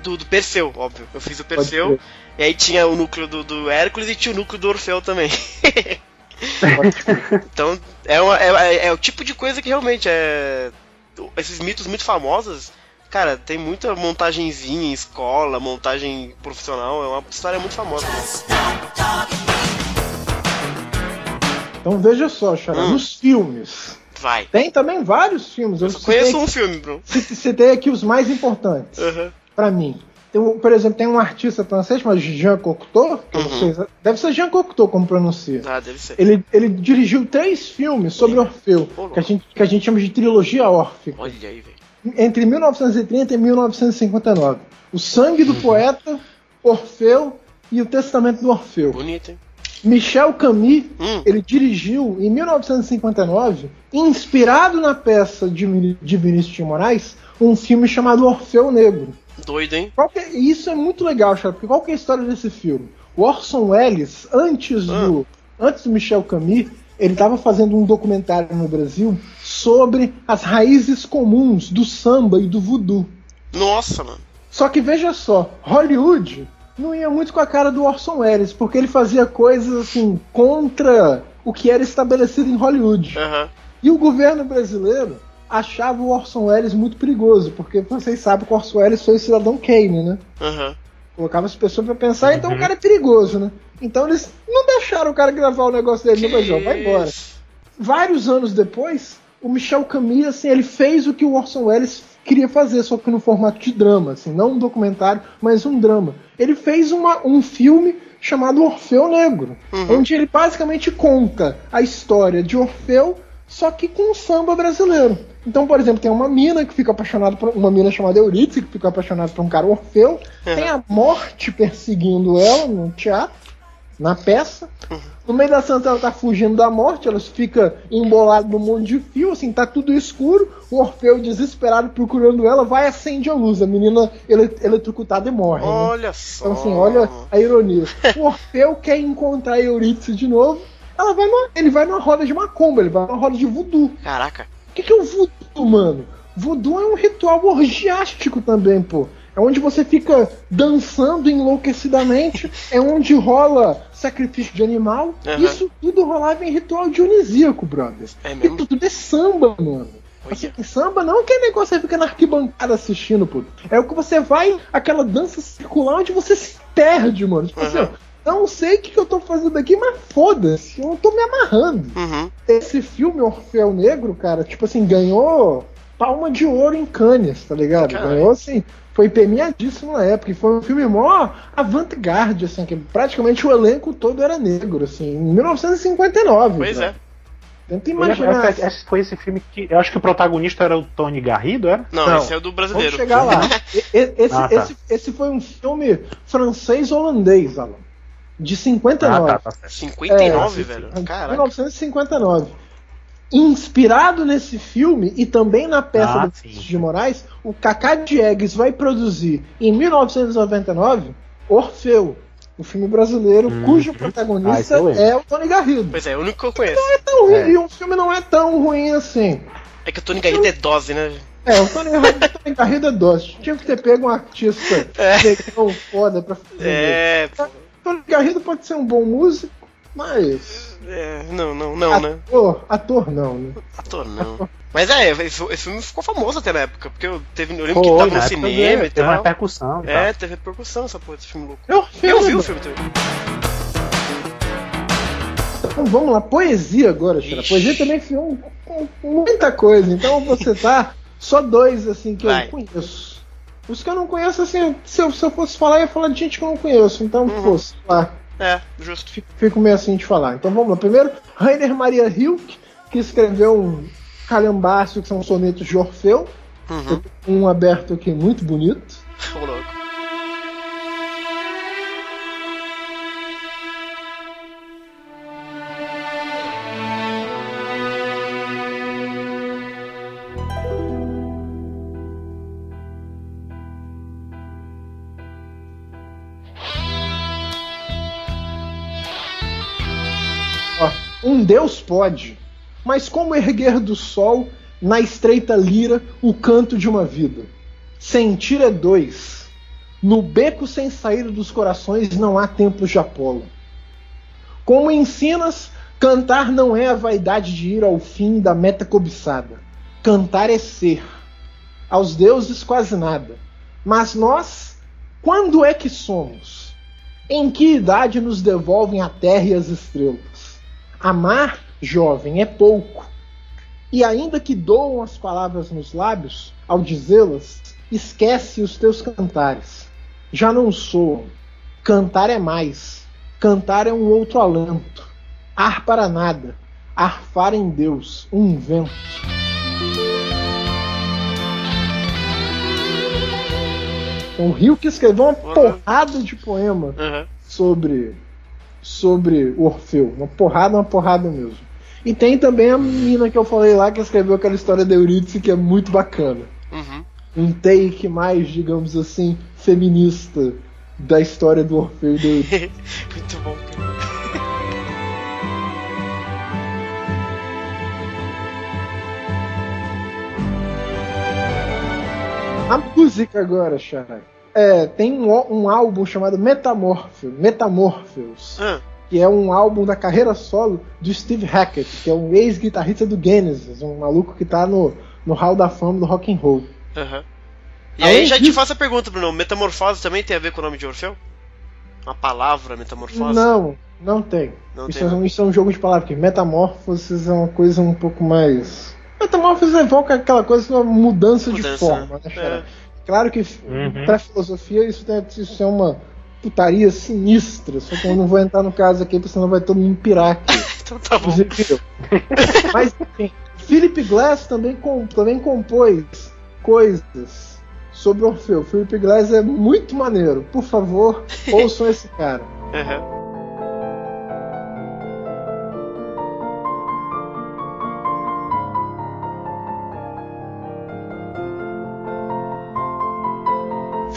Do, do Perseu, óbvio. Eu fiz o Perseu. E aí tinha o núcleo do, do Hércules e tinha o núcleo do Orfeu também. então, é, uma, é, é, é, o tipo de coisa que realmente é. Esses mitos muito famosos. Cara, tem muita montagenzinha em escola, montagem profissional. É uma história muito famosa. Então veja só, Xará, hum. nos filmes. Vai. Tem também vários filmes. Eu, eu conheço um filme, Bruno. Citei aqui os mais importantes. Uhum. para mim. Por exemplo, tem um artista francês chamado Jean Cocteau, uhum. deve ser Jean Cocteau como pronuncia. Ah, deve ser. Ele, ele dirigiu três filmes sobre Orfeu, que a, gente, que a gente chama de trilogia órfica. Olha aí, velho. Entre 1930 e 1959. O Sangue do uhum. Poeta, Orfeu e o Testamento do Orfeu. Bonito, hein? Michel Camus, hum. ele dirigiu em 1959, inspirado na peça de, de Vinícius de Moraes, um filme chamado Orfeu Negro. Doido, hein? É, isso é muito legal, Charles, porque qual é a história desse filme? O Orson Welles, antes ah. do, antes do Michel Camus, ele estava fazendo um documentário no Brasil sobre as raízes comuns do samba e do voodoo. Nossa, mano. Só que veja só, Hollywood não ia muito com a cara do Orson Welles, porque ele fazia coisas assim contra o que era estabelecido em Hollywood. Uhum. E o governo brasileiro achava o Orson Welles muito perigoso, porque vocês sabem que o Orson Welles foi o cidadão Kane, né? Uhum. Colocava as pessoas para pensar, então o uhum. cara é perigoso, né? Então eles não deixaram o cara gravar o negócio dele no Brasil, vai embora. Vários anos depois, o Michel Camille, assim, ele fez o que o Orson Welles queria fazer, só que no formato de drama, assim, não um documentário, mas um drama. Ele fez uma, um filme chamado Orfeu Negro, uhum. onde ele basicamente conta a história de Orfeu, só que com um samba brasileiro. Então, por exemplo, tem uma mina que fica apaixonada por uma mina chamada Eurídice, que fica apaixonada por um cara Orfeu, uhum. tem a morte perseguindo ela no teatro, na peça. No meio da Santa ela tá fugindo da morte, ela fica embolada no mundo de fio, assim, tá tudo escuro. O Orfeu, desesperado, procurando ela, vai acende a luz. A menina ele, eletrocutada e morre. Né? Olha né? só. Então, assim, olha a ironia. O Orfeu quer encontrar a Eurídice de novo. Ela vai numa, ele vai numa roda de macumba, ele vai numa roda de voodoo. Caraca. O que, que é o voodoo, mano? Voodoo é um ritual orgiástico também, pô. É onde você fica dançando enlouquecidamente, é onde rola sacrifício de animal. Uhum. Isso tudo rolava em ritual dionisíaco, brother. É mesmo? E tudo é samba, mano. Assim, samba não é que negócio você fica na arquibancada assistindo, pô. É o que você vai, aquela dança circular onde você se perde, mano. Tipo uhum. assim, ó, não sei o que, que, eu tô fazendo aqui, mas foda-se, eu tô me amarrando. Uhum. Esse filme Orfeu Negro, cara, tipo assim, ganhou palma de ouro em Cannes, tá ligado? Caramba. Ganhou assim, foi premiadíssimo na época. E foi um filme mó avant-garde, assim, que praticamente o elenco todo era negro, assim, em 1959. Pois né? é. Tenta imaginar. Esse foi esse filme que. Eu acho que o protagonista era o Tony Garrido, era? Não, Não esse é o do brasileiro. Vamos chegar lá. esse, ah, tá. esse, esse foi um filme francês-holandês, Alan. De 59. Ah, tá, tá 59, é, velho? Caraca. 1959 inspirado nesse filme e também na peça ah, do de Moraes, o Cacá Diegues vai produzir em 1999 Orfeu, o um filme brasileiro hum, cujo protagonista ah, é o Tony Garrido. Pois é, o único que eu conheço. Não é tão ruim, é. e o filme não é tão ruim assim. É que o Tony Garrido é dose, né? É, o Tony, Tony Garrido é dose. Tinha que ter pego um artista é. foda pra fazer. É. Tony Garrido pode ser um bom músico, mas é, não, não, não, ator, né? Ator, ator não, né? Ator não. Ator. Mas é, esse, esse, filme ficou famoso até na época, porque eu, teve, eu lembro Pô, que tava no cinema e Teve uma repercussão. É, teve repercussão essa porra desse filme louco. Eu, eu vi o filme também. Então vamos lá, poesia agora, Xera. Poesia também foi um, um, muita coisa. Então você tá só dois assim que Vai. eu conheço. Os que eu não conheço, assim, se eu, se eu fosse falar, eu ia falar de gente que eu não conheço. Então, uhum. fosse lá. É, justo. Fico, meio assim de falar. Então vamos lá. Primeiro, Rainer Maria Hilke, que escreveu um calhambaço, que são sonetos de Orfeu. Uhum. Um aberto aqui muito bonito. Um Deus pode, mas como erguer do sol, na estreita lira, o canto de uma vida? Sentir é dois. No beco sem sair dos corações não há templos de Apolo. Como ensinas, cantar não é a vaidade de ir ao fim da meta cobiçada. Cantar é ser. Aos deuses quase nada. Mas nós, quando é que somos? Em que idade nos devolvem a terra e as estrelas? Amar, jovem, é pouco. E ainda que doam as palavras nos lábios, ao dizê-las, esquece os teus cantares. Já não soam. Cantar é mais. Cantar é um outro alento. Ar para nada. Arfar em Deus, um vento. O Rio que escreveu uma uhum. porrada de poema uhum. Sobre sobre Orfeu. Uma porrada, uma porrada mesmo. E tem também a menina que eu falei lá que escreveu aquela história de Eurídice que é muito bacana. Uhum. Um take mais, digamos assim, feminista da história do Orfeu e Eurídice. muito bom, cara. A música agora, Chara. É, tem um, um álbum chamado Metamorpho, Metamorpheus, ah. que é um álbum da carreira solo do Steve Hackett, que é um ex-guitarrista do Genesis, um maluco que tá no, no Hall da Fama do rock and roll. Uhum. E aí já disso... te faço a pergunta, Bruno, metamorfose também tem a ver com o nome de Orfeu? A palavra metamorfose? Não, não tem. Não isso, tem, é, isso é um jogo de palavras, porque metamorfose é uma coisa um pouco mais... Metamorfose evoca aquela coisa, uma mudança, mudança. de forma, né? É. Claro que uhum. para filosofia isso, deve, é uma putaria sinistra, só que eu não vou entrar no caso aqui, porque senão vai todo mundo pirar aqui. então tá bom. Mas enfim, Philip Glass também, também compôs coisas sobre Orfeu. Philip Glass é muito maneiro. Por favor, ouçam esse cara. Uhum.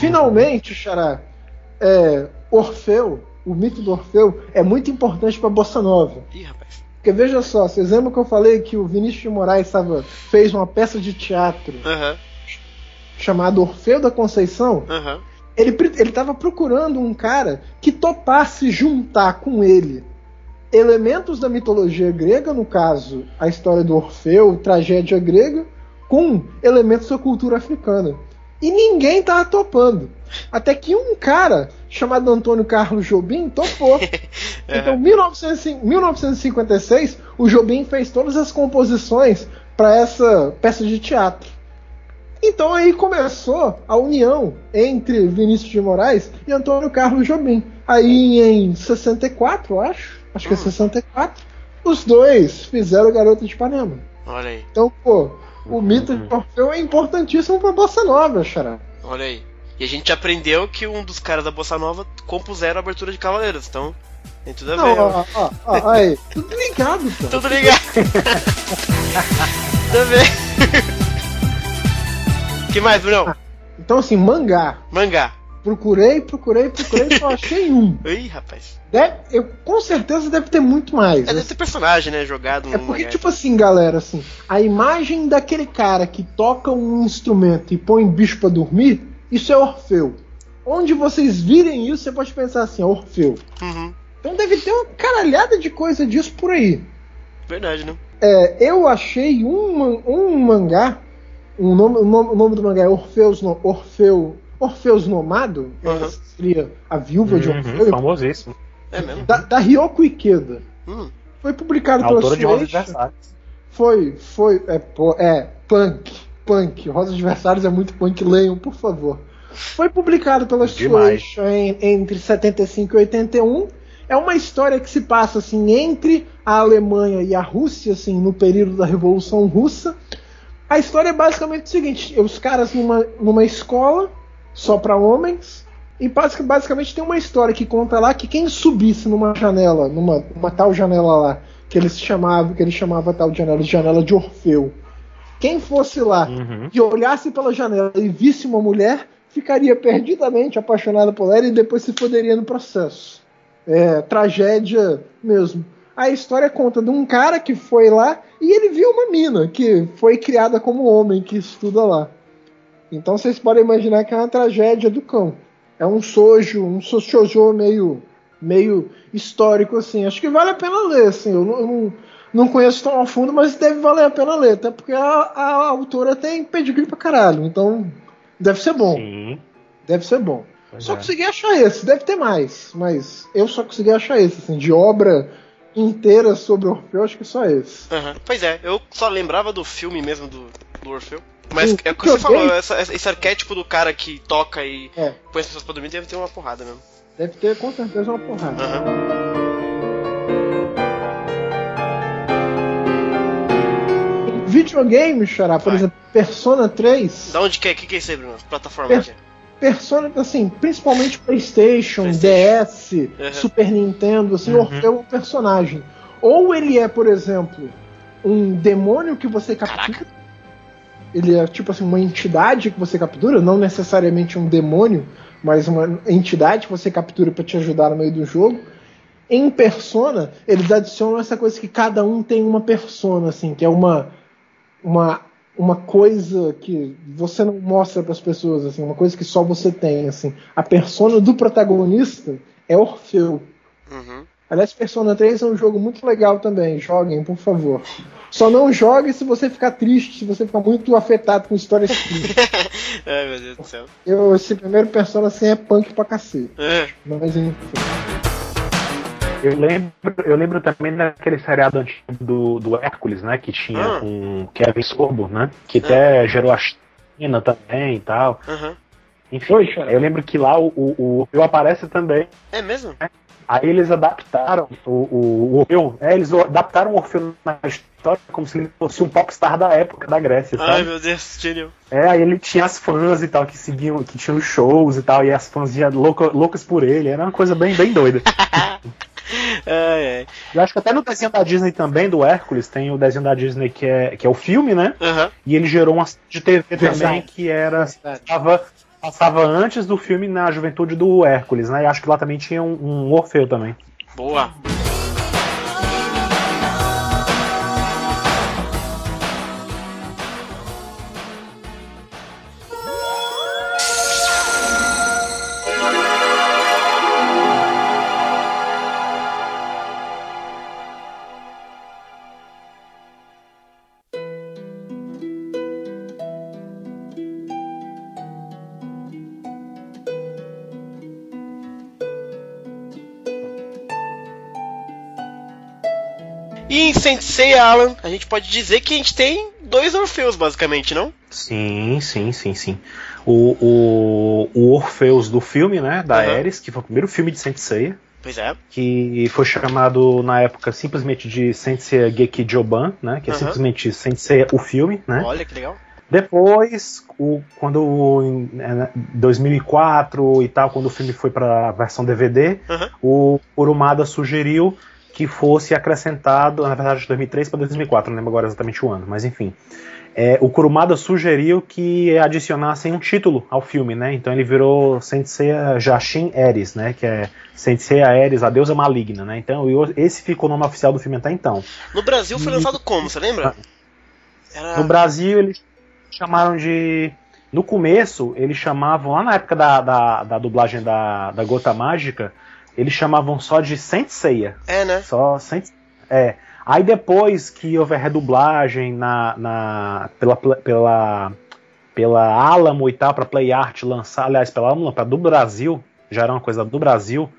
Finalmente, Xará, é, Orfeu, o mito do Orfeu, é muito importante para Bossa Nova. Ih, rapaz. Porque veja só, vocês lembram que eu falei que o Vinícius de Moraes tava, fez uma peça de teatro uhum. chamada Orfeu da Conceição? Uhum. Ele estava procurando um cara que topasse juntar com ele elementos da mitologia grega, no caso, a história do Orfeu, tragédia grega, com elementos da cultura africana. E ninguém tava topando. Até que um cara chamado Antônio Carlos Jobim topou. Então, em 1956, o Jobim fez todas as composições para essa peça de teatro. Então aí começou a união entre Vinícius de Moraes e Antônio Carlos Jobim. Aí em 64, eu acho, acho que é 64, hum. os dois fizeram Garota de Ipanema. Olha aí. Então, pô, o mito de Orfeu é importantíssimo pra Bossa Nova, Xará. Olha aí. E a gente aprendeu que um dos caras da Bossa Nova compuseram a abertura de Cavaleiros, então tem tudo a ver. Ó, ó, ó, aí. Tudo ligado, pô. Tudo ligado. tudo a ver. que mais, Bruno? Ah, então, assim, mangá. Mangá. Procurei, procurei, procurei, só achei um. Ih, rapaz. Deve, eu, com certeza deve ter muito mais. É, deve ter personagem, né, jogado no É porque, tipo assim, galera, assim, a imagem daquele cara que toca um instrumento e põe bicho para dormir, isso é Orfeu. Onde vocês virem isso, você pode pensar assim, é Orfeu. Uhum. Então deve ter uma caralhada de coisa disso por aí. Verdade, né? É, eu achei um, um mangá, um nome, o nome do mangá é Orfeus, Orfeu Orfeus Nomado, uhum. seria a viúva uhum, de Orfeu. Famosíssimo. É mesmo? Da, da Ryoko Ikeda. Hum. Foi publicado pela Autora de Rosas Versalhes. Foi, foi, é, é, punk, punk. Rosas Versalhes é muito punk, leiam, por favor. Foi publicado pela Shueisha entre 75 e 81. É uma história que se passa assim entre a Alemanha e a Rússia, assim, no período da Revolução Russa. A história é basicamente o seguinte: os caras numa, numa escola só para homens e basicamente tem uma história que conta lá que quem subisse numa janela, numa uma tal janela lá, que eles chamavam, que ele chamava tal de janela de janela de Orfeu. Quem fosse lá uhum. e olhasse pela janela e visse uma mulher, ficaria perdidamente apaixonada por ela e depois se foderia no processo. É, tragédia mesmo. A história conta de um cara que foi lá e ele viu uma mina que foi criada como homem que estuda lá. Então vocês podem imaginar que é uma tragédia do cão. É um sojo, um shoujo meio meio histórico assim. Acho que vale a pena ler, assim. Eu não, eu não, não conheço tão a fundo, mas deve valer a pena ler, até porque a, a autora tem pedigree pra caralho. Então Deve ser bom. Sim. Deve ser bom. Pois só é. consegui achar esse, deve ter mais, mas eu só consegui achar esse, assim, de obra inteira sobre Orfeu, acho que só esse. Uhum. Pois é, eu só lembrava do filme mesmo do, do Orfeu. Mas é o que você falou, essa, esse arquétipo do cara que toca e é. põe as pessoas pra dormir deve ter uma porrada mesmo. Deve ter com certeza uma porrada. Uhum. videogame, Xará, por Vai. exemplo, Persona 3. Da onde que é? O que, que é isso aí, Bruno? Plataforma per é? Persona, assim, principalmente PlayStation, PlayStation. DS, uhum. Super Nintendo, assim, uhum. Orfeu é um personagem. Ou ele é, por exemplo, um demônio que você captura. Caraca. Ele é tipo assim, uma entidade que você captura, não necessariamente um demônio, mas uma entidade que você captura para te ajudar no meio do jogo. Em Persona, eles adicionam essa coisa que cada um tem uma persona, assim, que é uma uma, uma coisa que você não mostra para as pessoas, assim, uma coisa que só você tem, assim. A persona do protagonista é Orfeu. Uhum. Aliás, Persona 3 é um jogo muito legal também. Joguem, por favor. Só não jogue se você ficar triste, se você ficar muito afetado com histórias tristes. Ai, meu Deus do céu. Eu, esse primeiro Persona assim é punk pra cacete. É. Mas enfim. Eu lembro, eu lembro também daquele seriado antigo do, do Hércules, né? Que tinha ah. um Kevin Sorbo, né? Que ah. até gerou a China também e tal. Uhum. Enfim, Oi, eu lembro que lá o, o, o aparece também. É mesmo? Né? Aí eles adaptaram o, o, o Orfeu, é, eles adaptaram o Orfeu na história como se ele fosse um popstar da época da Grécia, sabe? Ai, meu Deus, genial. É, aí ele tinha as fãs e tal, que seguiam, que tinham shows e tal, e as fãs iam louca, loucas por ele, era uma coisa bem, bem doida. ai, ai. Eu acho que até no desenho da Disney também, do Hércules, tem o desenho da Disney que é, que é o filme, né? Uhum. E ele gerou uma de TV também que era. Estava passava antes do filme na juventude do Hércules, né? E acho que lá também tinha um, um Orfeu também. Boa. E em Sensei Alan, a gente pode dizer que a gente tem dois Orfeus, basicamente, não? Sim, sim, sim, sim. O, o, o Orfeus do filme, né, da uhum. Ares, que foi o primeiro filme de Sensei. Pois é. Que foi chamado na época simplesmente de Sensei Geki Joban, né? Que é uhum. simplesmente Sensei o filme, né? Olha que legal. Depois, o, quando em 2004 e tal, quando o filme foi para a versão DVD, uhum. o Urumada sugeriu que fosse acrescentado, na verdade de 2003 para 2004, não lembro agora exatamente o ano, mas enfim. É, o Kurumada sugeriu que adicionassem um título ao filme, né? Então ele virou Sensei Jashin Eris, né? Que é Sensei Eris, a deusa maligna, né? Então esse ficou o nome oficial do filme até então. No Brasil foi lançado como, você lembra? Era... No Brasil eles chamaram de no começo, eles chamavam, lá na época da, da, da dublagem da, da Gota Mágica, eles chamavam só de Saint Seiya. É, né? Só Saint... É. Aí depois que houve a redublagem na, na, pela, pela, pela Alamo e tal, pra Play Art lançar, aliás, pela Alamo, pra do Brasil, já era uma coisa do Brasil,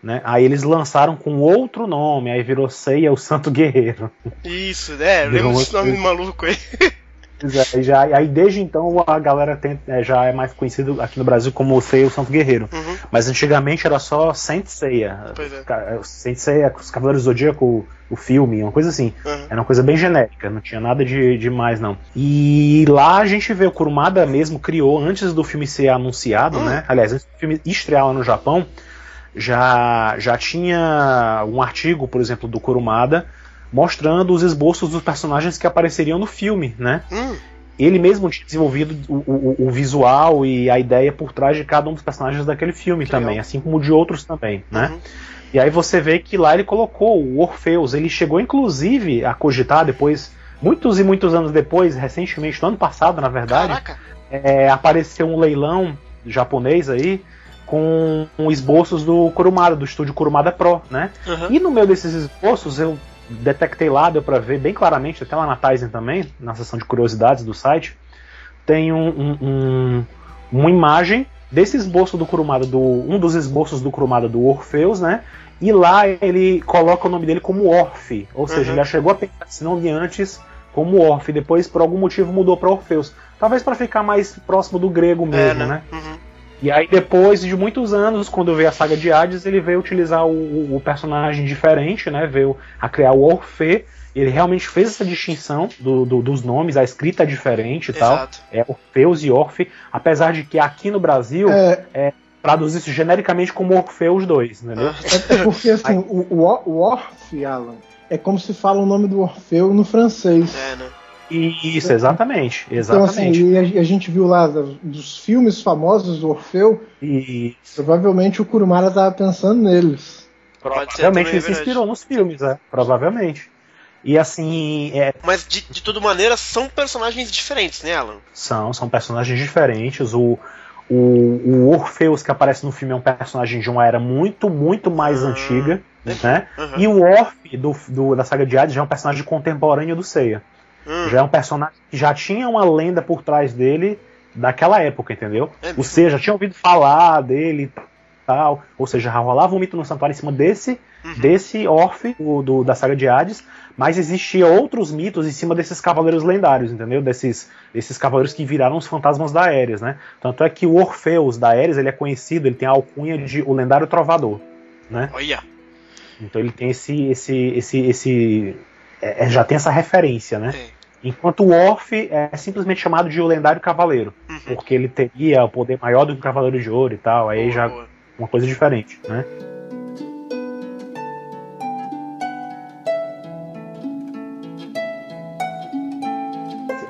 Né? Aí eles lançaram com outro nome, aí virou Seiya o Santo Guerreiro. Isso, né? Lembro desse nome maluco aí. É, já, aí desde então a galera tem, é, já é mais conhecido aqui no Brasil como Seiya o Santo Guerreiro. Uhum. Mas antigamente era só Saint Seiya. Pois é. Saint Seiya, os Cavaleiros do Zodíaco, o, o filme, uma coisa assim. Uhum. Era uma coisa bem genérica, não tinha nada de, de mais não. E lá a gente vê o Kurumada mesmo criou, antes do filme ser anunciado, uhum. né? Aliás, antes do filme estrear lá no Japão, já, já tinha um artigo, por exemplo, do Kurumada mostrando os esboços dos personagens que apareceriam no filme, né? Hum. Ele mesmo tinha desenvolvido o, o, o, visual e a ideia por trás de cada um dos personagens daquele filme que também, legal. assim como de outros também, né? Uhum. E aí você vê que lá ele colocou o Orfeus, ele chegou inclusive a cogitar depois, muitos e muitos anos depois, recentemente, no ano passado, na verdade, é, apareceu um leilão japonês aí com esboços do Kurumada, do estúdio Kurumada Pro, né? Uhum. E no meio desses esboços eu detectei lá, deu para ver bem claramente, até lá na Tizen também, na seção de curiosidades do site, tem um, um, um, uma imagem desse esboço do Kurumada, do, um dos esboços do Kurumada do Orfeus, né? E lá ele coloca o nome dele como Orfe, ou seja, uhum. ele já chegou a pensar esse nome antes como Orfe, depois por algum motivo mudou para Orfeus. Talvez para ficar mais próximo do grego mesmo, é, né? né? Uhum. E aí, depois de muitos anos, quando veio a saga de Hades, ele veio utilizar o, o personagem diferente, né? Veio a criar o Orfe. Ele realmente fez essa distinção do, do, dos nomes, a escrita é diferente e tal. É Orfeus e Orfe. Apesar de que aqui no Brasil é, é traduzir genericamente como Orfeus 2, entendeu? É, é porque assim, o, o, o Orfe, Alan, é como se fala o nome do Orfeu no francês. É, né? Isso, exatamente. exatamente. Então, assim, a, a, gente viu lá dos filmes famosos do Orfeu. E provavelmente o Kurumara estava pensando neles. Provavelmente ele se inspirou nos filmes, é. Provavelmente. E assim. É... Mas de, de toda maneira são personagens diferentes, né, Alan? São, são personagens diferentes. O, o, o Orfeus que aparece no filme é um personagem de uma era muito, muito mais ah, antiga. Né? Uhum. E o Orf do, do, da saga de Hades já é um personagem contemporâneo do Seiya. Hum. Já é um personagem que já tinha uma lenda por trás dele daquela época, entendeu? É Ou seja, já tinha ouvido falar dele e tal. Ou seja, já rolava um mito no santuário em cima desse, uhum. desse Orfe do, do, da saga de Hades, mas existia outros mitos em cima desses cavaleiros lendários, entendeu? Desses, desses cavaleiros que viraram os fantasmas da Ares, né? Tanto é que o Orfeus da Ares, ele é conhecido, ele tem a alcunha de o lendário trovador, né? Olha! Então ele tem esse, esse, esse, esse é, é já tem essa referência, né? Sim. Enquanto o Orf é simplesmente chamado de o lendário cavaleiro, uhum. porque ele teria o poder maior do que o cavaleiro de ouro e tal, aí boa, já boa. uma coisa diferente, né?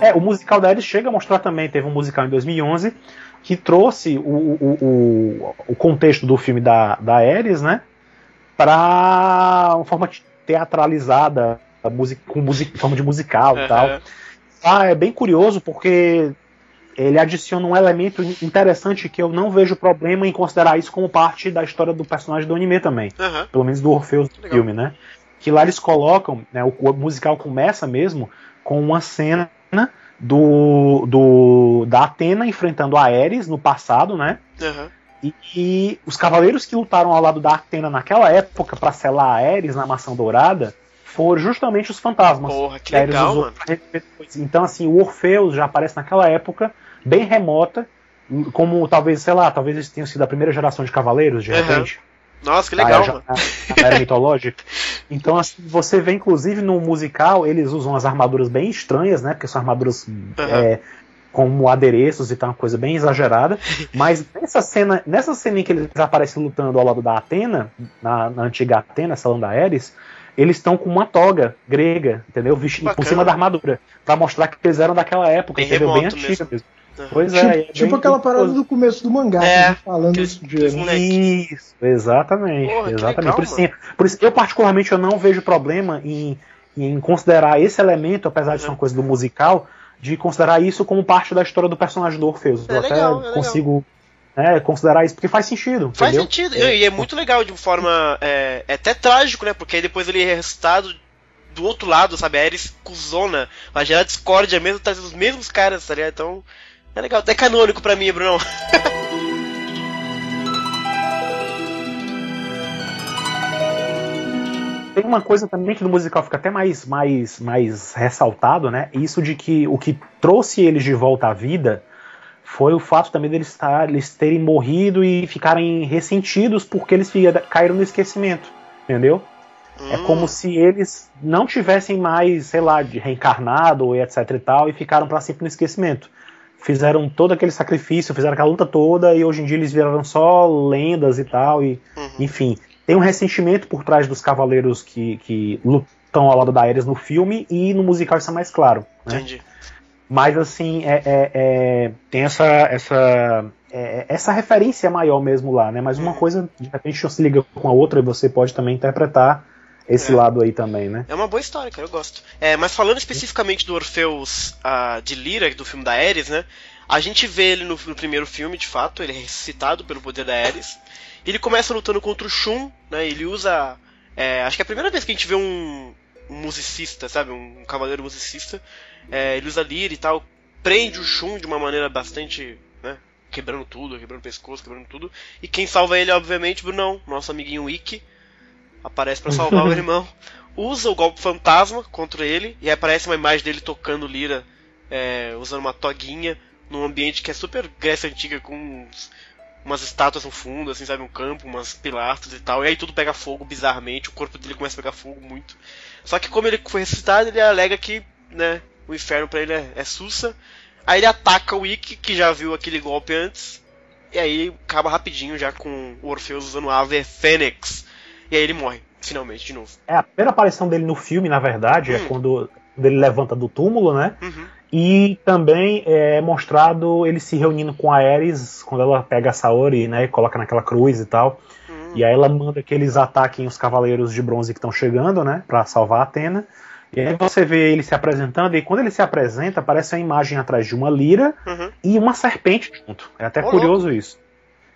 É, o musical da Ares chega a mostrar também, teve um musical em 2011 que trouxe o, o, o, o contexto do filme da, da Ares, né, para uma forma teatralizada música, com music, forma de musical e tal. Ah, é bem curioso porque ele adiciona um elemento interessante que eu não vejo problema em considerar isso como parte da história do personagem do anime também. Uhum. Pelo menos do Orfeus do filme, né? Que lá eles colocam, né, o, o, musical começa mesmo com uma cena do, do da Atena enfrentando a Ares no passado, né? Uhum. E, e, os cavaleiros que lutaram ao lado da Atena naquela época para selar a Ares na Maçã Dourada foram justamente os fantasmas. Porra, que legal, mano. Então, assim, o Orfeus já aparece naquela época, bem remota, como talvez, sei lá, talvez eles tenham sido a primeira geração de cavaleiros, de repente. Nossa, que legal, já, mano. A, era mitológica. Então, assim, você vê, inclusive, no musical, eles usam as armaduras bem estranhas, né? Porque são armaduras uhum. é, como adereços e tal, uma coisa bem exagerada. Mas nessa cena, nessa cena em que eles aparecem lutando ao lado da Atena, na, na antiga Atena, salão da Ares, eles estão com uma toga grega, entendeu? Vestido por cima da armadura. para mostrar que eles eram daquela época, bem entendeu? Bem antiga mesmo. mesmo. Pois é. Tipo, é tipo aquela parada do começo do mangá, é, falando isso de. Isso, exatamente. Porra, exatamente. Legal, por, isso, sim, por isso, eu particularmente eu não vejo problema em, em considerar esse elemento, apesar de ser uma coisa do musical, de considerar isso como parte da história do personagem do Orfeus. É eu legal, até é consigo. Legal né, considerar isso, porque faz sentido. Faz entendeu? sentido, é. e é muito legal de forma. É, é, até trágico, né? Porque aí depois ele é ressuscitado do outro lado, sabe? A Ares cuzona, vai gerar discórdia mesmo, trazendo os mesmos caras, tá ligado? Então, é legal, até canônico pra mim, Bruno. tem uma coisa também que no musical fica até mais, mais, mais ressaltado, né? Isso de que o que trouxe eles de volta à vida foi o fato também deles estar, eles terem morrido e ficarem ressentidos porque eles caíram no esquecimento, entendeu? Hum. É como se eles não tivessem mais, sei lá, de reencarnado e etc e tal, e ficaram para sempre no esquecimento. Fizeram todo aquele sacrifício, fizeram aquela luta toda, e hoje em dia eles viraram só lendas e tal, e uhum. enfim. Tem um ressentimento por trás dos cavaleiros que, que lutam ao lado da Ares no filme, e no musical isso é mais claro. Né? Entendi. Mas assim, é, é, é, tem essa, essa, é, essa referência maior mesmo lá, né? Mas uma uhum. coisa, de repente, se liga com a outra e você pode também interpretar esse é. lado aí também, né? É uma boa história, cara, eu gosto. É, mas falando especificamente do Orfeus uh, de Lyra, do filme da Ares, né? A gente vê ele no, no, primeiro filme, de fato, ele é ressuscitado pelo poder da Ares. Ele começa lutando contra o Shun, né? Ele usa. É, acho que é a primeira vez que a gente vê um, um musicista, sabe? Um, um cavaleiro musicista. É, ele usa Lyra e tal. Prende o Shun de uma maneira bastante. Né? Quebrando tudo, quebrando o pescoço, quebrando tudo. E quem salva ele, obviamente, Brunão, nosso amiguinho Ikki aparece para salvar o irmão, usa o golpe fantasma contra ele e aparece uma imagem dele tocando lira, é, usando uma toguinha num ambiente que é super Grécia antiga com uns, umas estátuas no fundo, assim, sabe, um campo, umas pilastras e tal. E aí tudo pega fogo bizarramente, o corpo dele começa a pegar fogo muito. Só que como ele foi ressuscitado, ele alega que, né, o inferno para ele é, é sussa. Aí ele ataca o Ikki, que já viu aquele golpe antes. E aí acaba rapidinho já com o Orfeus usando a Ave Fênix e aí ele morre, finalmente, de novo. É, a primeira aparição dele no filme, na verdade, é hum. é quando ele levanta do túmulo, né? Uhum. E também é mostrado ele se reunindo com a Ares, quando ela pega a Saori, né, e coloca naquela cruz e tal. Uhum. E aí ela manda que eles ataquem os cavaleiros de bronze que estão chegando, né, para salvar a Atena. E aí você vê ele se apresentando, e quando ele se apresenta, aparece uma imagem atrás de uma lira uhum. e uma serpente junto. É até curioso louco. isso.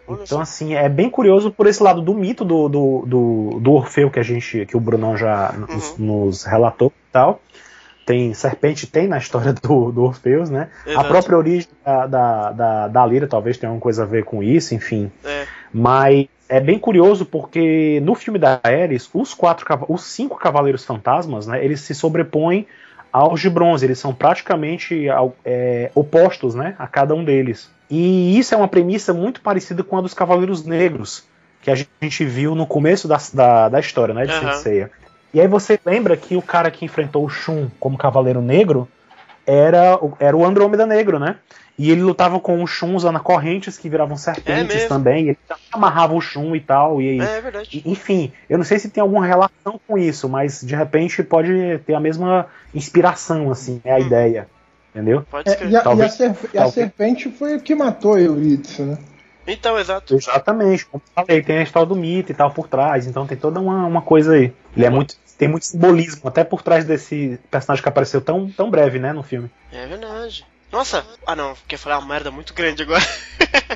Então, assim, é bem curioso por esse lado do mito do, do, do, do Orfeu que a gente, que o Brunão já uhum. nos, nos, relatou e tal. Tem serpente, tem na história do, do Orfeus, né? Exato. A própria origem da, da, da, da, Lira talvez tenha alguma coisa a ver com isso, enfim. É. Mas é bem curioso porque no filme da Ares, os quatro, os cinco cavaleiros fantasmas, né? Eles se sobrepõem aos de bronze. Eles são praticamente é, opostos, né? A cada um deles. E isso é uma premissa muito parecida com a dos Cavaleiros Negros, que a gente viu no começo da, da, da história, né, de uhum. Senseiya. E aí você lembra que o cara que enfrentou o Shun como Cavaleiro Negro era, era o Andrômeda Negro, né? E ele lutava com o Shun usando correntes que viravam serpentes é também. Ele amarrava o Shun e tal. E, é, é verdade. Enfim, eu não sei se tem alguma relação com isso, mas de repente pode ter a mesma inspiração, assim, é a hum. ideia. Entendeu? Pode é, e, a, talvez, e, a e, a, serpente foi o que matou Eurídice, né? Então, exato. Exatamente, como falei, tem a história do mito e tal por trás, então tem toda uma, uma coisa aí. Ele é muito. Tem muito simbolismo, até por trás desse personagem que apareceu tão, tão breve, né, no filme. É verdade. Nossa, ah não, quer falar uma merda muito grande agora.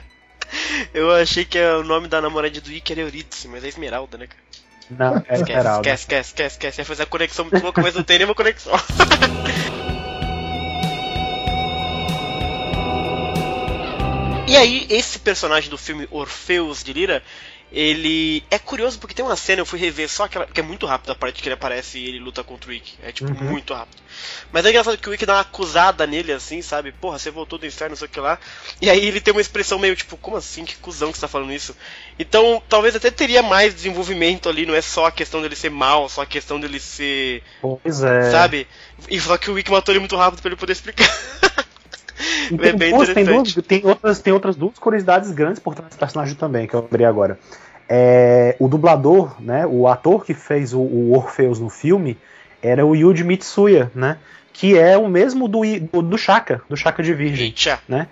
Eu achei que o nome da namorada do Ike era Eurídice, mas é Esmeralda, né, cara? Não, é esquece, Esmeralda. Esquece, esquece, esquece, esquece. Ia fazer a conexão muito louca, mas não tem nenhuma conexão. E aí, esse personagem do filme Orfeus de Lira, ele é curioso porque tem uma cena, eu fui rever só aquela, que é muito rápido a parte que ele aparece e ele luta contra o Wick. É tipo, uhum. muito rápido. Mas é engraçado que o Wick dá uma acusada nele assim, sabe? Porra, você voltou do inferno, não sei o que lá. E aí ele tem uma expressão meio tipo, como assim? Que cuzão que você tá falando isso? Então, talvez até teria mais desenvolvimento ali, não é só a questão dele ser mal, só a questão dele ser. Pois é. Sabe? E só que o Wick matou ele muito rápido para ele poder explicar. é bem duas, tem, duas, tem, outras, tem outras duas curiosidades grandes por trás desse personagem também, que eu abri agora. É, o dublador, né, o ator que fez o, o Orpheus no filme, era o Yuji Mitsuya, né? Que é o mesmo do, do, do Shaka, do Shaka de Virgem. Icha. Né?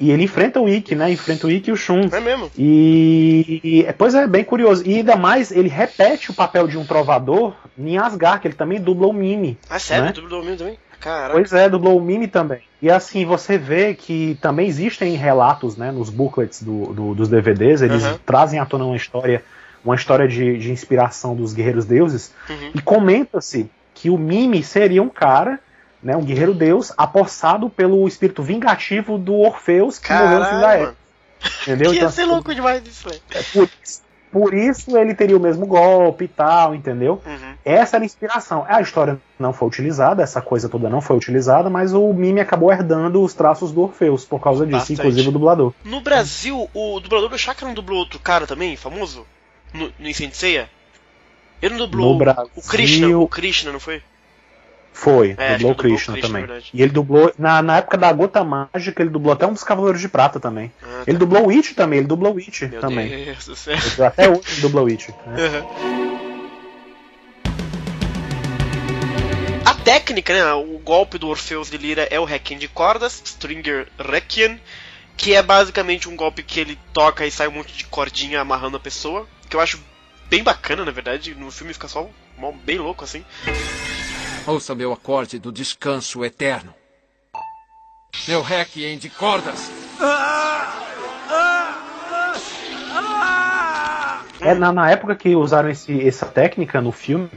E ele enfrenta o Ikki, né? Enfrenta o Ikki e o Shun. É mesmo? E, e, Pois é, bem curioso. E ainda mais, ele repete o papel de um trovador em Asgard, que ele também dubla o Mimi. Ah, sério? Né? Dubla o Mimi também? Caraca. Pois é, dublou o Mimi também. E assim, você vê que também existem relatos, né, nos booklets do, do dos DVDs, eles uhum. trazem à tona uma história, uma história de, de inspiração dos guerreiros deuses, uhum. e comenta-se que o Mimi seria um cara, né, um guerreiro deus, apossado pelo espírito vingativo do Orfeus que Caralho, morreu no fim da era. Entendeu? Ia então, ser assim, louco demais isso, velho. É por isso por isso ele teria o mesmo golpe e tal, entendeu? Uhum. Essa era a inspiração. A história não foi utilizada, essa coisa toda não foi utilizada, mas o Mime acabou herdando os traços do Orfeus por causa disso, Bastante. inclusive o dublador. No Brasil, o dublador do Chakra não dublou outro cara também, famoso? No, no Incenseia? Ele não dublou Brasil... o Krishna, o Krishna, não foi? Foi, é, dublou o Krishna, Krishna também. Verdade. E ele dublou, na, na época da Gota Mágica, ele dublou até um dos Cavaleiros de Prata também. Ah, tá. Ele dublou o It também, ele dublou o It Meu também. Deus do céu. Até hoje ele dublou o It. Né? Uhum. A técnica, né, o golpe do Orfeus de Lira é o Requiem de cordas, Stringer Requiem, que é basicamente um golpe que ele toca e sai um monte de cordinha amarrando a pessoa, que eu acho bem bacana, na verdade, no filme fica só bem louco assim. Ouça meu acorde do descanso eterno. Meu requiem de cordas. É, na, na época que usaram esse, essa técnica no filme,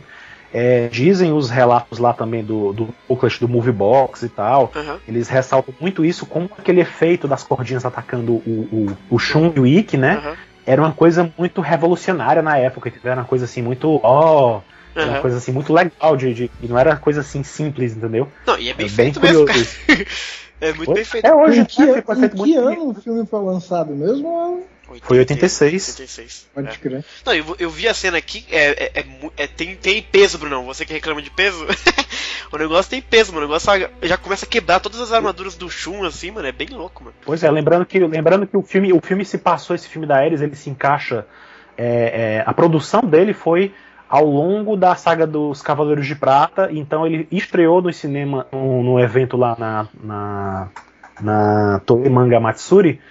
é, dizem os relatos lá também do, do booklet do Movie Box e tal. Uhum. Eles ressaltam muito isso com aquele efeito das cordinhas atacando o, o, o Shun e o Ikki, né? Uhum. Era uma coisa muito revolucionária na época, era uma coisa assim, muito. Ó, oh, Uhum. Uma coisa assim muito legal de, de. E não era coisa assim simples, entendeu? Não, e é bem, é feito bem mesmo, é muito bem feito. É hoje, em que, é, em que ano o filme foi lançado mesmo? Foi 86. 86. Pode é. crer. Não, eu, eu, vi a cena aqui, é, é, é, é tem, tem peso, Brunão. Você que reclama de peso, o negócio tem peso, mano. O negócio já começa a quebrar todas as armaduras do Shun, assim, mano. É bem louco, mano. Pois é, lembrando que, lembrando que o filme, o filme se passou, esse filme da Ares, ele se encaixa. É, a produção dele foi ao longo da saga dos Cavaleiros de Prata. Então ele estreou no cinema no, no evento lá na, na, na Toei Manga Matsuri.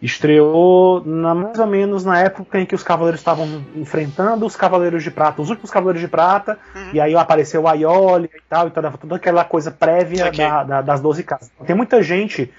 Estreou na, mais ou menos na época em que os Cavaleiros estavam enfrentando os Cavaleiros de Prata, os últimos Cavaleiros de Prata, uhum. e aí apareceu o Aioli e tal, e toda, toda aquela coisa prévia okay. da, da, das 12 casas. Tem muita gente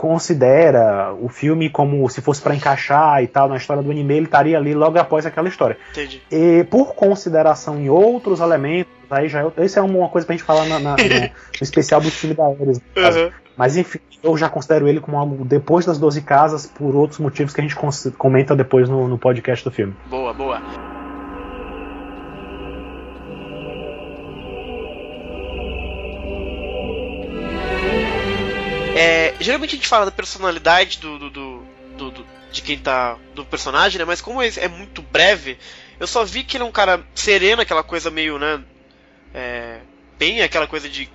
considera o filme como se fosse para encaixar e tal na história do anime, ele estaria ali logo após aquela história. Entendi. E por consideração em outros elementos, aí já é, isso é uma coisa pra gente falar na, na, no, no, especial do filme da Ares. Uhum. Mas enfim, eu já considero ele como algo depois das 12 casas, por outros motivos que a gente comenta depois no, no podcast do filme. Boa, boa. É, geralmente a gente fala da personalidade do, do, do, do, de quem tá. do personagem, né? Mas como é muito breve, eu só vi que ele é um cara sereno, aquela coisa meio, né? É, bem aquela coisa de,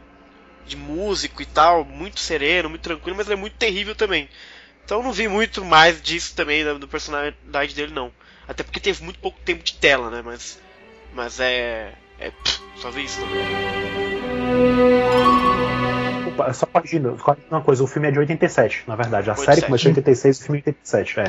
de músico e tal, muito sereno, muito tranquilo, mas ele é muito terrível também. Então eu não vi muito mais disso também, da, da personalidade dele, não. Até porque teve muito pouco tempo de tela, né? Mas. Mas é. é pff, só vi isso também só corrigindo, uma coisa, o filme é de 87, na verdade. A 87. série começou em 86 o filme é 87, é.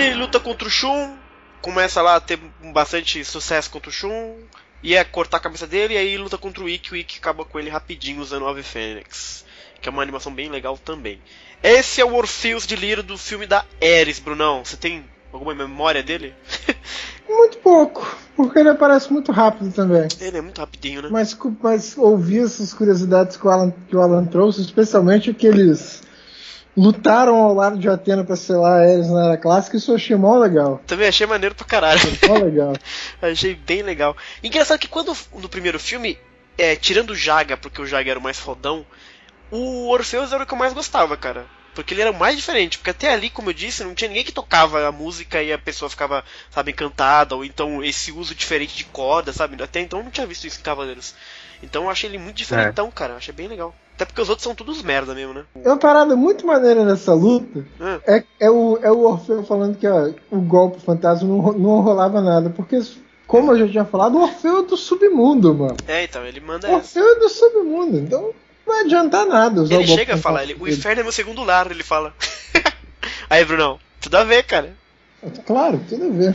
Ele luta contra o Shun, começa lá a ter bastante sucesso contra o Shun, e é cortar a cabeça dele, e aí luta contra o Ikki, o Ikki acaba com ele rapidinho usando o Ave Fênix. Que é uma animação bem legal também. Esse é o Orpheus de Lira do filme da Ares, Brunão. Você tem alguma memória dele? Muito pouco, porque ele aparece muito rápido também. Ele é muito rapidinho, né? Mas, mas ouvir essas curiosidades que o, Alan, que o Alan trouxe, especialmente que eles lutaram ao lado de Atena pra selar Ares na era clássica, isso eu achei mó legal. Também achei maneiro pra caralho. Mó legal. achei bem legal. Engraçado que quando no primeiro filme, é, tirando o Jaga, porque o Jaga era o mais fodão, o Orfeus era o que eu mais gostava, cara. Porque ele era o mais diferente. Porque até ali, como eu disse, não tinha ninguém que tocava a música e a pessoa ficava, sabe, encantada. Ou então esse uso diferente de corda, sabe? Até então eu não tinha visto isso em Cavaleiros. Então eu achei ele muito diferentão, é. cara. Eu achei bem legal. Até porque os outros são todos merda mesmo, né? É uma parada muito maneira nessa luta. É, é, é o, é o Orfeu falando que ó, o golpe fantasma não, não rolava nada. Porque como eu já tinha falado, o Orfeu é do submundo, mano. É, então, ele manda O Orfeu essa. é do submundo, então não vai adiantar nada. ele chega a falar, ele, o inferno é meu segundo lar, ele fala. Aí, Brunão, tudo a ver, cara. Claro, tudo a ver.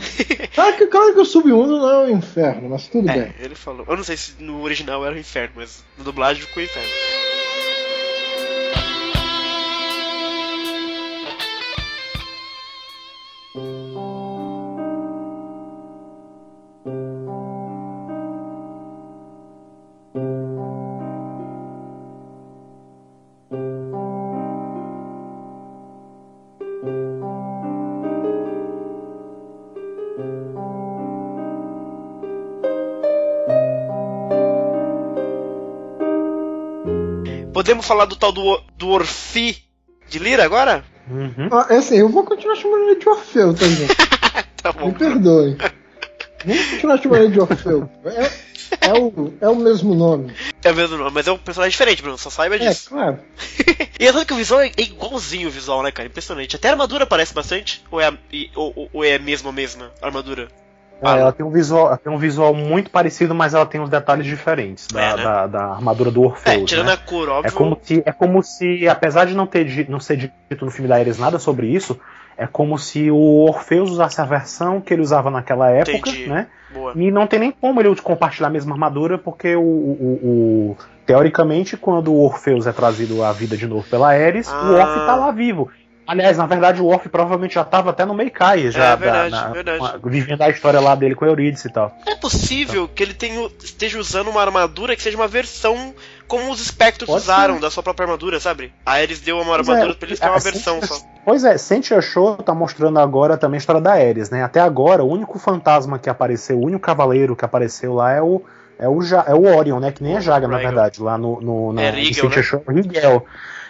Claro que, claro que o submundo não é o inferno, mas tudo é, bem. Ele falou. Eu não sei se no original era o inferno, mas na dublagem ficou o inferno. Podemos falar do tal do, do Orfi de Lira agora? Uhum. Ah, é assim, eu vou continuar chamando ele de Orfeu também. tá bom. Me perdoe. Vamos continuar chamando ele de Orfeu. É, é, o, é o mesmo nome. É o mesmo nome, mas é um personagem diferente, Bruno. Só saiba é, disso. É, claro. e é que o visual é igualzinho o visual, né, cara? Impressionante. Até a armadura parece bastante? Ou é a, ou, ou é a mesma, mesma armadura? É, ela tem um visual, tem um visual muito parecido, mas ela tem uns detalhes diferentes da, é, né? da, da, armadura do Orfeu. É, tirando né? a cor, óbvio. É como, se, é como se, apesar de não ter não ser dito no filme da Ares nada sobre isso, é como se o Orfeus usasse a versão que ele usava naquela época, Entendi. né? Boa. E não tem nem como ele compartilhar a mesma armadura, porque o, o, o teoricamente, quando o Orfeus é trazido à vida de novo pela Ares, ah. o Orf tá lá vivo. Aliás, na verdade, o Orf provavelmente já estava até no Meikai, já. É verdade, da, na, verdade. Uma, vivendo a história lá dele com a Eurídice e tal. É possível então. que ele tenha, esteja usando uma armadura que seja uma versão como os Spectros usaram ser. da sua própria armadura, sabe? A Ares deu uma pois é, armadura é, pra eles terem uma versão só. Pois é, Sentia Show tá mostrando agora também a história da Ares, né? Até agora, o único fantasma que apareceu, o único cavaleiro que apareceu lá é o. É o, ja, é o Orion, né? Que nem é Jaga, na verdade, lá no, no, é Rigel, né? Show, Rigel.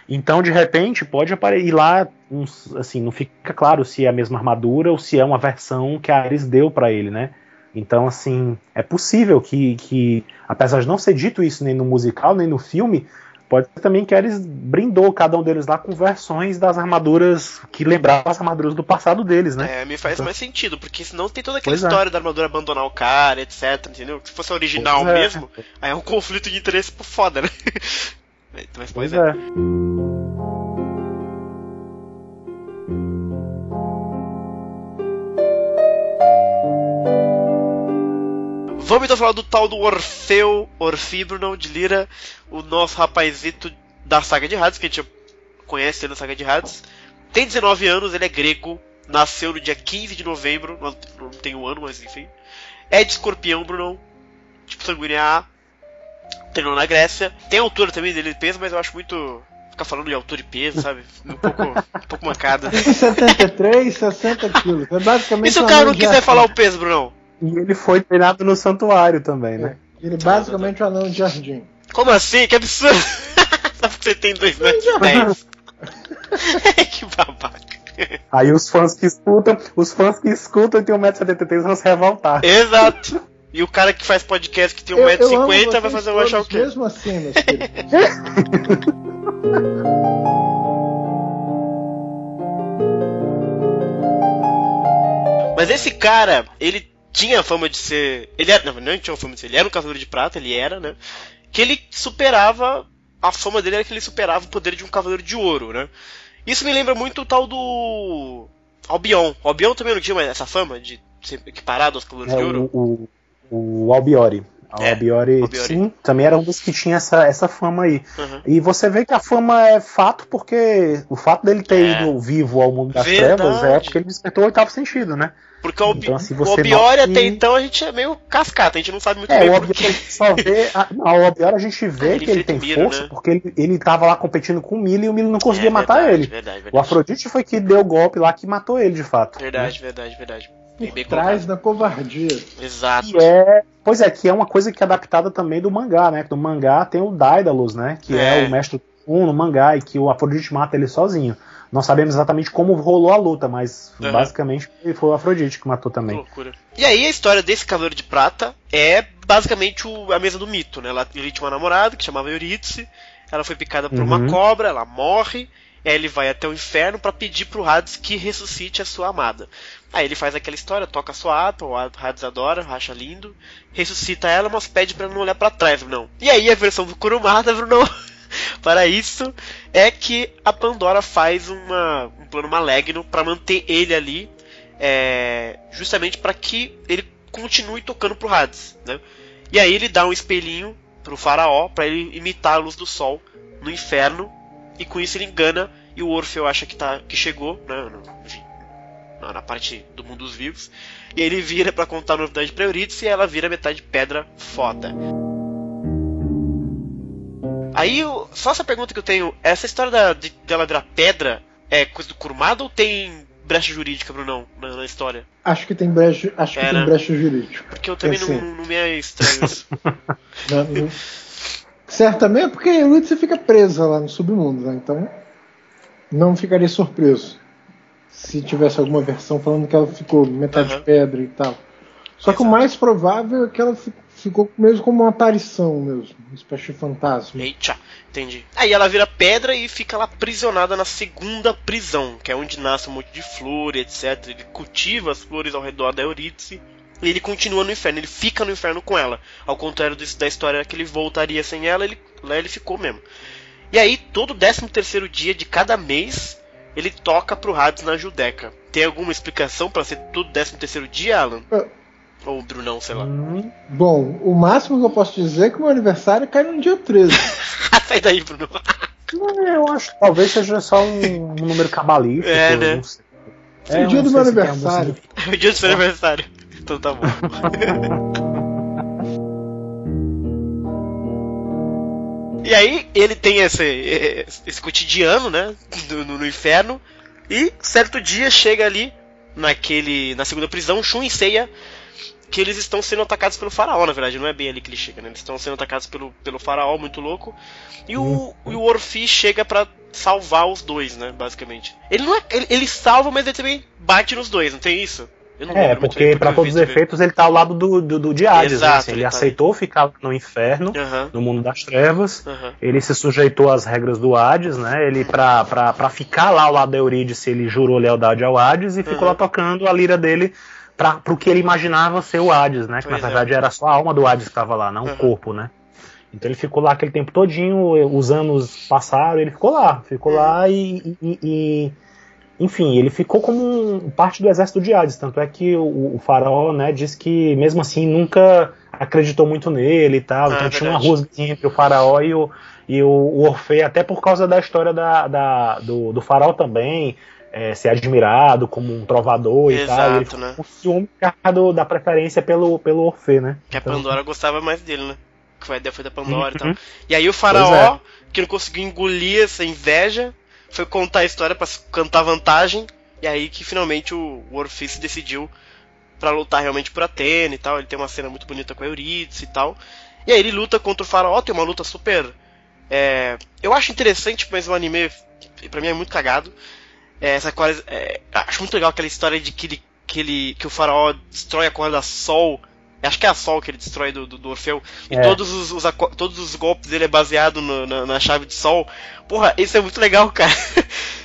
Então, de repente, pode aparecer lá, uns, assim, não fica claro se é a mesma armadura ou se é uma versão que a Ares deu para ele, né? Então, assim, é possível que, que, apesar de não ser dito isso nem no musical, nem no filme, pode ser também que Ares brindou cada um deles lá com versões das armaduras que lembravam as armaduras do passado deles, né? É, me faz então... mais sentido, porque senão tem toda aquela é. história é. da armadura abandonar o cara, etc, entendeu? Se fosse original pois é. mesmo, é. aí é um conflito de interesse foda, né? Mas, pois, pois é. é. Vamos então falar do tal do Orfeu, Orfibro, de Lira, o nosso rapazito da saga de Hades, que a gente conhece ele na saga de Hades. Tem 19 anos, ele é grego, nasceu no dia 15 de novembro, não tem o um ano, mas enfim. É de escorpião, Bruno, tipo sanguínea A, treinou na Grécia. Tem altura também dele de peso, mas eu acho muito ficar falando de altura e peso, sabe? Um pouco, um pouco mancada. 73, 60 quilos. É basicamente e se o cara não quiser falar o peso, Bruno? E ele foi treinado no santuário também, né? É. Ele basicamente é um anão de jardim. Como assim? Que absurdo! Só porque você tem 2 metros e 10. que babaca. Aí os fãs que escutam, os fãs que escutam e tem 1,73m vão se revoltar. Exato. E o cara que faz podcast que tem 1,50m vai fazer um achar o quê? Mesmo assim, meus Mas esse cara, ele tinha fama de ser. Ele era. Não, não tinha fama de ser. Ele era um cavaleiro de prata, ele era, né? Que ele superava. A fama dele era que ele superava o poder de um cavaleiro de ouro, né? Isso me lembra muito o tal do. Albion. O Albion também não tinha essa fama de ser equiparado aos cavaleiros é, de ouro? O, o, o Albiori. A é, Albiori, Albiori, sim, também era um dos que tinha essa, essa fama aí. Uhum. E você vê que a fama é fato porque o fato dele ter é. ido vivo ao mundo das Verdade. trevas é porque ele despertou o oitavo sentido, né? Porque o, então, assim, o Obiori até então a gente é meio cascata, a gente não sabe muito é, bem o porque. só vê. A, não, o Obiori a gente vê que ele tem Miro, força né? porque ele, ele tava lá competindo com o Milo e o Milo não conseguia é, matar verdade, ele. Verdade, verdade. O Afrodite foi que deu o golpe lá que matou ele de fato. Verdade, né? verdade, verdade. Por bem trás da covardia. Exato. E é, pois é, que é uma coisa que é adaptada também do mangá, né? Do mangá tem o Daedalus, né? Que é, é o mestre um no mangá e que o Afrodite mata ele sozinho. Não sabemos exatamente como rolou a luta, mas uhum. basicamente foi o Afrodite que matou também. Que loucura. E aí a história desse Cavaleiro de Prata é basicamente o, a mesa do mito, né? Ele tinha uma namorada que chamava Eurídice, ela foi picada por uhum. uma cobra, ela morre, aí ele vai até o inferno para pedir pro Hades que ressuscite a sua amada. Aí ele faz aquela história, toca a sua harpa, o Hades adora, acha lindo, ressuscita ela, mas pede para não olhar para trás, não. E aí a versão do Kurumada, Bruno, para isso é que a Pandora faz uma, um plano maligno para manter ele ali, é, justamente para que ele continue tocando pro Hades, né? E aí ele dá um espelhinho pro faraó para ele imitar a luz do sol no inferno e com isso ele engana e o Orfeu acha que tá que chegou, né? Enfim, na parte do mundo dos vivos. E ele vira para contar a novidade pra Eurídice e ela vira metade pedra foda. Aí, só essa pergunta que eu tenho: essa história da, de, dela virar pedra é coisa do Kurumada ou tem brecha jurídica, Brunão, na, na história? Acho que tem brecha, acho é, que tem né? brecha jurídica. Porque eu também não, não, me é estranho isso. não, não, certamente, porque a Eurídice fica presa lá no submundo, né? Então não ficaria surpreso se tivesse alguma versão falando que ela ficou metade uhum. pedra e tal. Só Exato. que o mais provável é que ela ficou mesmo como uma aparição mesmo, uma espécie de fantasma. Eita, entendi. Aí ela vira pedra e fica lá aprisionada na segunda prisão, que é onde nasce um monte de flor, etc. Ele cultiva as flores ao redor da Eurídice. E ele continua no inferno, ele fica no inferno com ela. Ao contrário da história que ele voltaria sem ela, ele, lá ele ficou mesmo. E aí, todo 13 terceiro dia de cada mês, ele toca pro Hades na Judeca. Tem alguma explicação para ser todo 13 terceiro dia, Alan? É. Ou o Brunão, sei lá. Hum, bom, o máximo que eu posso dizer é que o meu aniversário cai no dia 13. Sai daí, Bruno. Eu acho que talvez seja só um, um número cabalístico. É, né? É, o dia do meu aniversário. É o dia do seu aniversário. Então tá bom. e aí ele tem esse, esse cotidiano, né? No, no, inferno. E certo dia chega ali naquele. na segunda prisão, Shun e Seiya que eles estão sendo atacados pelo faraó, na verdade, não é bem ali que ele chega, né? Eles estão sendo atacados pelo, pelo faraó, muito louco. E o, uhum. o Orfi chega para salvar os dois, né? Basicamente. Ele não é. Ele, ele, salva, mas ele também bate nos dois, não tem isso? é, porque para todos os efeitos ele tá ao lado do, do, do de Hades, né? assim, ele, ele tá aceitou ali. ficar no inferno, uhum. no mundo das trevas, uhum. ele se sujeitou às regras do Hades, né? Ele, pra, pra, pra ficar lá ao lado da Eurídice, ele jurou lealdade ao Hades e ficou lá tocando a lira dele para o que ele imaginava ser o Hades, né? Que pois na é. verdade é. era só a alma do Hades que estava lá, não uhum. o corpo, né? Então ele ficou lá aquele tempo todinho, os anos passaram, ele ficou lá, ficou uhum. lá e, e, e, enfim, ele ficou como parte do exército de Hades, tanto é que o, o faraó, né, diz que mesmo assim nunca acreditou muito nele e tal, ah, então é tinha uma rusga entre o faraó e o, e o, o Orfeu, até por causa da história da, da do, do faraó também, é, ser admirado como um trovador Exato, e tal. E né? o ciúme da preferência pelo, pelo Orfeu, né? Que a então, Pandora gostava mais dele, né? Que a foi da Pandora uhum. e tal. E aí o faraó, é. que não conseguiu engolir essa inveja, foi contar a história para cantar vantagem. E aí que finalmente o, o Orfeu se decidiu para lutar realmente por Atena e tal. Ele tem uma cena muito bonita com a Eurídice e tal. E aí ele luta contra o faraó, tem uma luta super. É, eu acho interessante, mas o anime, pra mim, é muito cagado. É, essa coisa, é, acho muito legal aquela história de que, ele, que, ele, que o faraó destrói a corda Sol. Acho que é a Sol que ele destrói do, do, do Orfeu. E é. todos, os, os, todos os golpes dele é baseado no, na, na, chave de Sol. Porra, isso é muito legal, cara.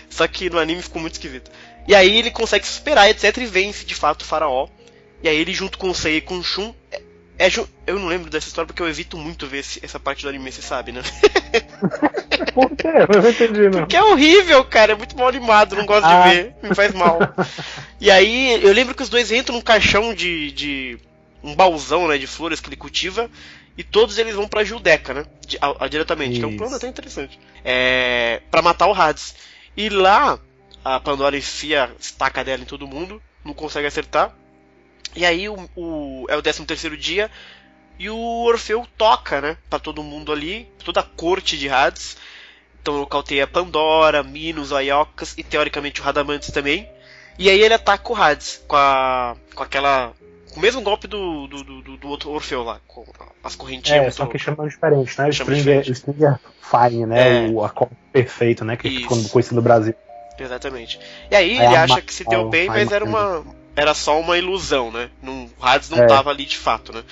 Só que no anime ficou muito esquisito. E aí ele consegue superar, etc. E vence de fato o faraó. E aí ele junto com o Sei e com o Shun é, é, eu não lembro dessa história porque eu evito muito ver esse, essa parte do anime, você sabe, né? Por quê? Eu não entendi, não. Porque é horrível, cara. É muito mal animado, não gosto ah. de ver. Me faz mal. e aí, eu lembro que os dois entram num caixão de. de um baúzão, né, de flores que ele cultiva. E todos eles vão pra Judeca, né? De, a, a, diretamente, Isso. que é um plano até interessante. É. pra matar o Hades. E lá, a Pandora enfia a estaca dela em todo mundo. Não consegue acertar. E aí o, o é o 13 terceiro dia e o Orfeu toca, né, para todo mundo ali, toda a corte de Hades. Então nocauteia Pandora, Minos, Aiocas e teoricamente o Radamantes também. E aí ele ataca o Hades com a com aquela com o mesmo golpe do, do, do, do outro Orfeu lá, com as correntinhas. É, só que chamam diferente, né? Chama Stringer, Stringer Fine, né? É. O acorde perfeito, né? Que Isso. ficou conhecido no Brasil. Exatamente. E aí, aí ele acha que se deu bem, mas era uma, era só uma ilusão, né? Não, o Hades não estava é. ali de fato, né?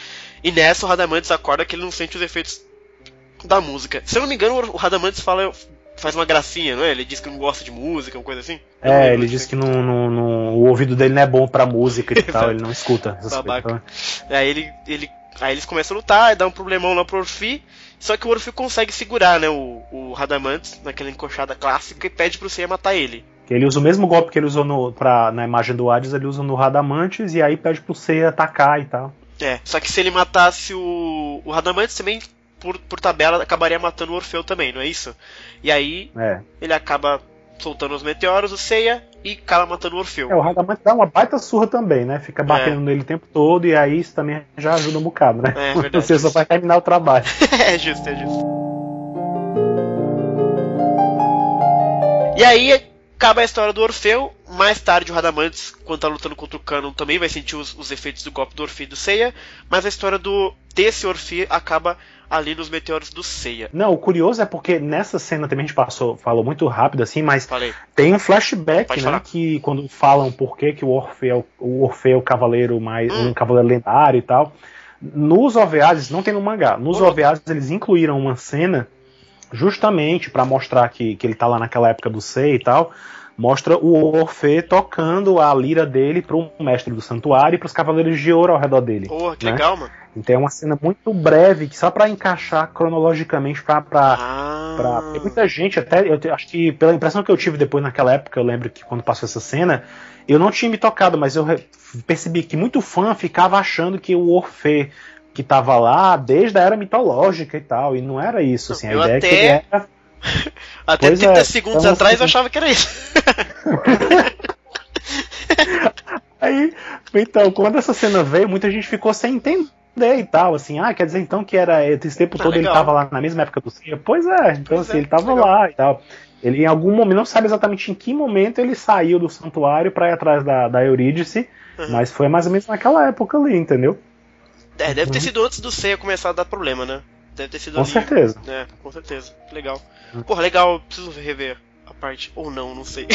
E nessa o Radamantes acorda que ele não sente os efeitos da música. Se eu não me engano, o Radamantes fala, faz uma gracinha, não é? Ele diz que não gosta de música, uma coisa assim. é, ele diz que não, não, não, o ouvido dele não é bom pra música e tal, ele não escuta. Babaca. Então. Aí ele, ele, aí eles começam a lutar, dá um problemão lá pro Orfi, só que o Orfi consegue segurar, né, o, o Radamantes naquela encoxada clássica e pede pro Seiya matar ele. Ele usa o mesmo golpe que ele usou no, pra, na imagem do Hades, ele usa no Radamantes e aí pede pro Seiya atacar e tal. É, só que se ele matasse o, o Radamantes também, por, por tabela, acabaria matando o Orfeu também, não é isso? E aí é. ele acaba soltando os meteoros, o Seiya, e acaba matando o Orfeu. É, o Radamantes dá uma baita surra também, né? Fica batendo é. nele o tempo todo e aí isso também já ajuda um bocado, né? É, verdade. Você só vai terminar o trabalho. é justo, é justo. E aí Acaba a história do Orfeu. Mais tarde, o Radamantes, quando tá lutando contra o Canon, também vai sentir os, os efeitos do golpe do Orfeu e do Seiya. Mas a história do desse Orfeu acaba ali nos meteoros do Seiya. Não, o curioso é porque nessa cena também a gente passou, falou muito rápido assim, mas Falei. tem um flashback, Pode né, falar. que quando falam por que, que o Orfeu, o Orfeu é o cavaleiro mais Hum. um cavaleiro lendário e tal. Nos OVAs, não tem no mangá. Nos Ô, OVAs eles incluíram uma cena justamente pra mostrar que, que ele tá lá naquela época do Sei e tal. Mostra o Orfeu tocando a lira dele pro mestre do santuário e pros cavaleiros de ouro ao redor dele. Porra, que né? legal, mano. Então é uma cena muito breve, que só pra encaixar cronologicamente pra, pra, Ah. pra tem muita gente, até eu acho que pela impressão que eu tive depois naquela época, eu lembro que quando passou essa cena, eu não tinha me tocado, mas eu percebi que muito fã ficava achando que o Orfeu que tava lá desde a era mitológica e tal, e não era isso, assim, a Eu ideia é que ele até- era Até Pois 30 é, segundos então, atrás assim- eu achava que era isso. Aí, então, quando essa cena veio, muita gente ficou sem entender e tal, assim, ah, quer dizer então que era esse tempo Ah, todo ele legal. tava lá na mesma época do Cia? Pois é, então Pois assim, é, ele tava legal. lá e tal. Ele em algum momento, não sabe exatamente em que momento ele saiu do santuário pra ir atrás da, da Eurídice, Uhum. mas foi mais ou menos naquela época ali, entendeu? É, deve ter Uhum. sido antes do Seiya começar a dar problema, né? Deve ter sido Com ali. certeza. É, com certeza. Legal. Uhum. Porra, legal, preciso rever a parte. Ou não, não sei.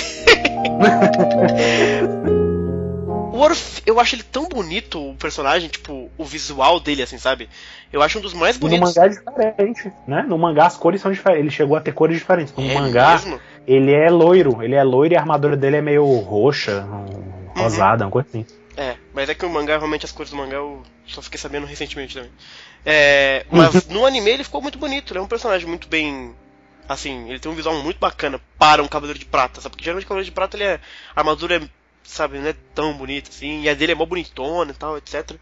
o Orf, eu acho ele tão bonito, o personagem, tipo, o visual dele, assim, sabe? Eu acho um dos mais E no bonitos. mangá é diferente, né? No mangá as cores são diferentes. Ele chegou a ter cores diferentes. No É mangá, mesmo? ele é loiro. Ele é loiro e a armadura dele é meio roxa, um- rosada, uma coisa assim. É, mas é que o mangá, realmente as cores do mangá eu só fiquei sabendo recentemente também. É, mas no anime ele ficou muito bonito, ele é um personagem muito bem. Assim, ele tem um visual muito bacana para um Cavaleiro de Prata, sabe? Porque geralmente o Cavaleiro de Prata ele é. A armadura é, sabe, não é tão bonita assim, e a dele é mó bonitona e tal, etc.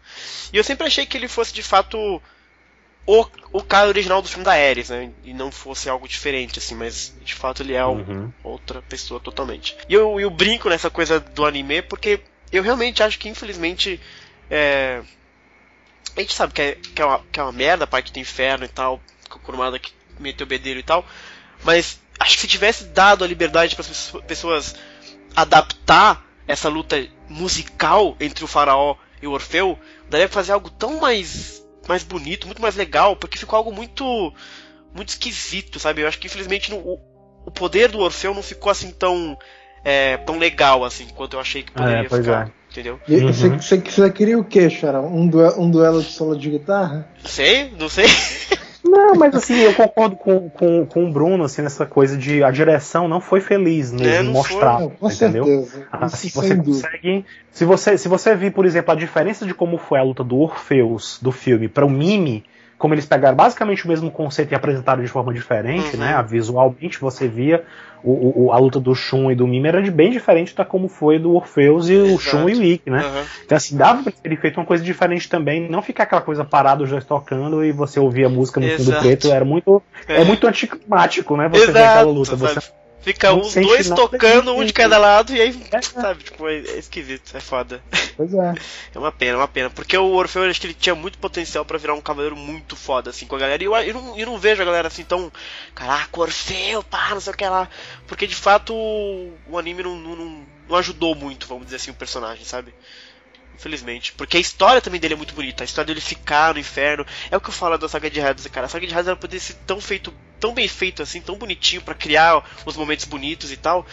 E eu sempre achei que ele fosse de fato o, o cara original do filme da Ares, né? E não fosse algo diferente, assim, mas de fato ele é um, Uhum. outra pessoa totalmente. E eu, eu brinco nessa coisa do anime porque eu realmente acho que, infelizmente, é... a gente sabe que é, que, é uma, que é uma merda a parte do inferno e tal, com a Kurumada que meteu o bedelho e tal, mas acho que se tivesse dado a liberdade para as pessoas adaptar essa luta musical entre o faraó e o Orfeu, daria pra fazer algo tão mais mais bonito, muito mais legal, porque ficou algo muito muito esquisito, sabe? Eu acho que infelizmente no- o, o poder do Orfeu não ficou assim tão é, tão legal assim quanto eu achei que poderia É, pois ficar, é. entendeu? E Uhum. Você você queria o quê, Xará? Um duelo, um duelo de solo de guitarra? Sei, não sei. Não, mas assim, eu concordo com, com, com o Bruno, assim, nessa coisa de a direção não foi feliz É, não mostrar, Não, com entendeu? certeza. Assim, Isso você consegue. Se você, se você vir, por exemplo, a diferença de como foi a luta do Orpheus do filme para o Mime, como eles pegaram basicamente o mesmo conceito e apresentaram de forma diferente, Uhum. né? Visualmente você via o, o- a luta do Shun e do Mime era de bem diferente da como foi do Orpheus e o Exato. Shun e o Ikki, né? Aham. Então, assim, dava pra ter feito uma coisa diferente também, não ficar aquela coisa parada, os dois tocando e você ouvia a música no fundo Exato. preto, era muito, é, muito anticlimático, né? Você ver aquela luta. Você, Fica não os dois tocando, um de cada lado, e aí, É. sabe, tipo, é, é esquisito, é foda. pois é. É uma pena, é uma pena. Porque o Orfeu, eu acho que ele tinha muito potencial pra virar um cavaleiro muito foda, assim, com a galera. E eu, eu, não, eu não vejo a galera assim tão. Caraca, Orfeu, pá, não sei o que lá. Porque de fato o, anime não, não, não, não ajudou muito, vamos dizer assim, o personagem, sabe? Infelizmente. Porque a história também dele é muito bonita. A história dele ficar no inferno. É o que eu falo da saga de Hades, cara. A saga de Hades ela poderia ser tão feito, tão bem feito assim, tão bonitinho pra criar os momentos bonitos e tal.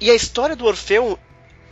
E a história do Orfeu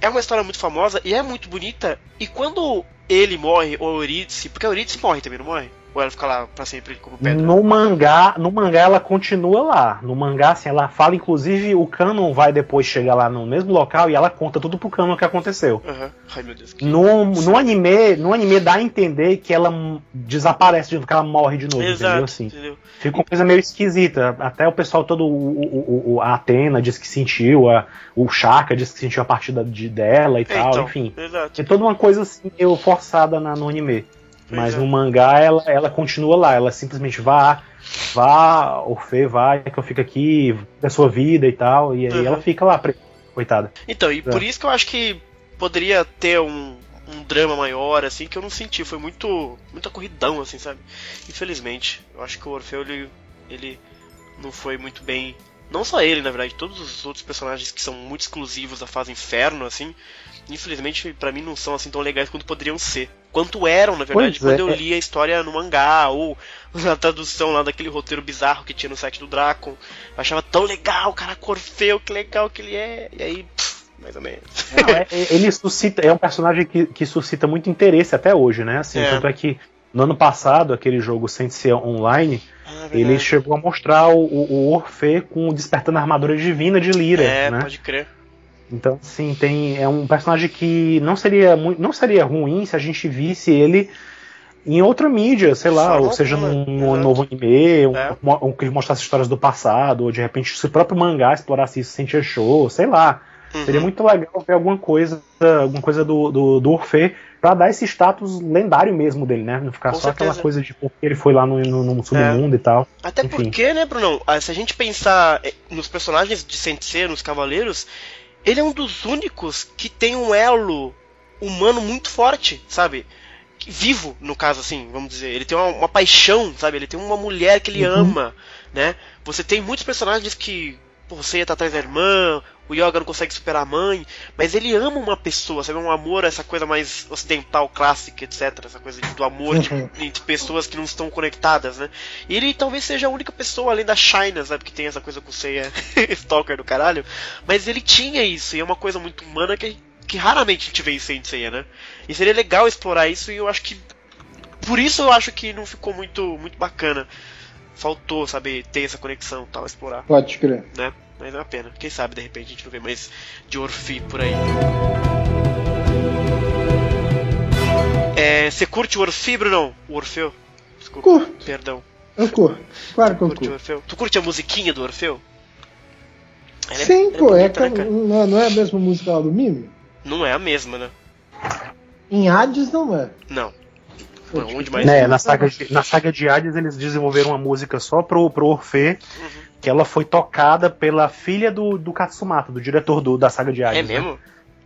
é uma história muito famosa e é muito bonita. E quando ele morre, ou Eurídice, porque Eurídice morre também, não morre? Ou ela fica lá pra sempre como pedra? No mangá, no mangá ela continua lá. No mangá, assim, ela fala, inclusive, o Canon vai depois chegar lá no mesmo local e ela conta tudo pro Canon o que aconteceu. Aham. Ai meu Deus. que- No, no anime, no anime dá a entender que ela desaparece que ela morre de novo, Exato, entendeu? Assim, entendeu? fica uma coisa meio esquisita. Até o pessoal todo, o, o- a Atena diz que sentiu, a, o Shaka diz que sentiu a partida de, dela e É, tal, então, enfim. Exato. É toda uma coisa assim, meio forçada na- no anime. Pois Mas é. no mangá ela, ela continua lá, ela simplesmente vá, vá, Orfeu, vai, que eu fico aqui, da sua vida e tal, e aí Uhum. ela fica lá, coitada. Então, e por isso que eu acho que poderia ter um, um drama maior, assim, que eu não senti. Foi muito. muita corridão, assim, sabe? Infelizmente. Eu acho que o Orfeu, ele, ele não foi muito bem. Não só ele, na verdade, todos os outros personagens que são muito exclusivos da fase inferno, assim, infelizmente, pra mim não são assim tão legais quanto poderiam ser. Quanto eram, na verdade, pois quando é. eu li a história no mangá, ou na tradução lá daquele roteiro bizarro que tinha no site do Draco. Eu achava tão legal, cara, Corfeu, que legal que ele é. E aí, pff, mais ou menos. Não, é, é, ele suscita, é um personagem que, que suscita muito interesse até hoje, né? Assim, é. tanto é que no ano passado, aquele jogo Sensei Online, ah, ele chegou a mostrar o, o, Orfe com despertando a armadura divina de Lyra. É, né? pode crer. Então, sim, tem é um personagem que não seria não seria ruim se a gente visse ele em outra mídia, sei lá, Só ou seja, num, num novo anime, um, é. um, um, que mostrasse histórias do passado, ou de repente se o próprio mangá explorasse isso sem show, sei lá. Uhum. Seria muito legal ver alguma coisa, alguma coisa do, do, do Orfeu pra dar esse status lendário mesmo dele, né? Não ficar Com só certeza. aquela coisa de porque ele foi lá no, no, no submundo é. e tal. Até Enfim. porque, né, Bruno? Ah, se a gente pensar eh, nos personagens de Sensei, nos Cavaleiros, ele é um dos únicos que tem um elo humano muito forte, sabe? Vivo, no caso, assim, vamos dizer. Ele tem uma, uma paixão, sabe? Ele tem uma mulher que ele uhum. ama, né? Você tem muitos personagens que pô, você ia estar atrás da irmã, o Yoga não consegue superar a mãe, mas ele ama uma pessoa, sabe? Um amor, essa coisa mais ocidental, clássica, etc. Essa coisa do amor de, uhum. entre pessoas que não estão conectadas, né? E ele talvez seja a única pessoa, além da China, sabe? Que tem essa coisa com Seiya Stalker do caralho. Mas ele tinha isso, e é uma coisa muito humana que, que raramente a gente vê em Seiya, né? E seria legal explorar isso, e eu acho que. Por isso eu acho que não ficou muito, muito bacana faltou, sabe, ter essa conexão tal, explorar. Pode crer. Né? Mas é uma pena. Quem sabe de repente a gente não vê mais de Orfi por aí. É, você curte o Orfi, Bruno? O Orfeu? Desculpa. Curto. Perdão. Eu curto. Claro que eu curto. Orfeu? Tu curte a musiquinha do Orfeu? Ela é- Sim, é, pô, é, bonita, é né, não, não é a mesma música lá do Mime? Não é a mesma, né? Em Hades não é. Não. Onde mais. Né, na, saga de, na saga de Hades eles desenvolveram uma música só pro, pro Orfeu. Uhum que ela foi tocada pela filha do, do Katsumata, do diretor do, da saga de Hades. É né? mesmo? Né?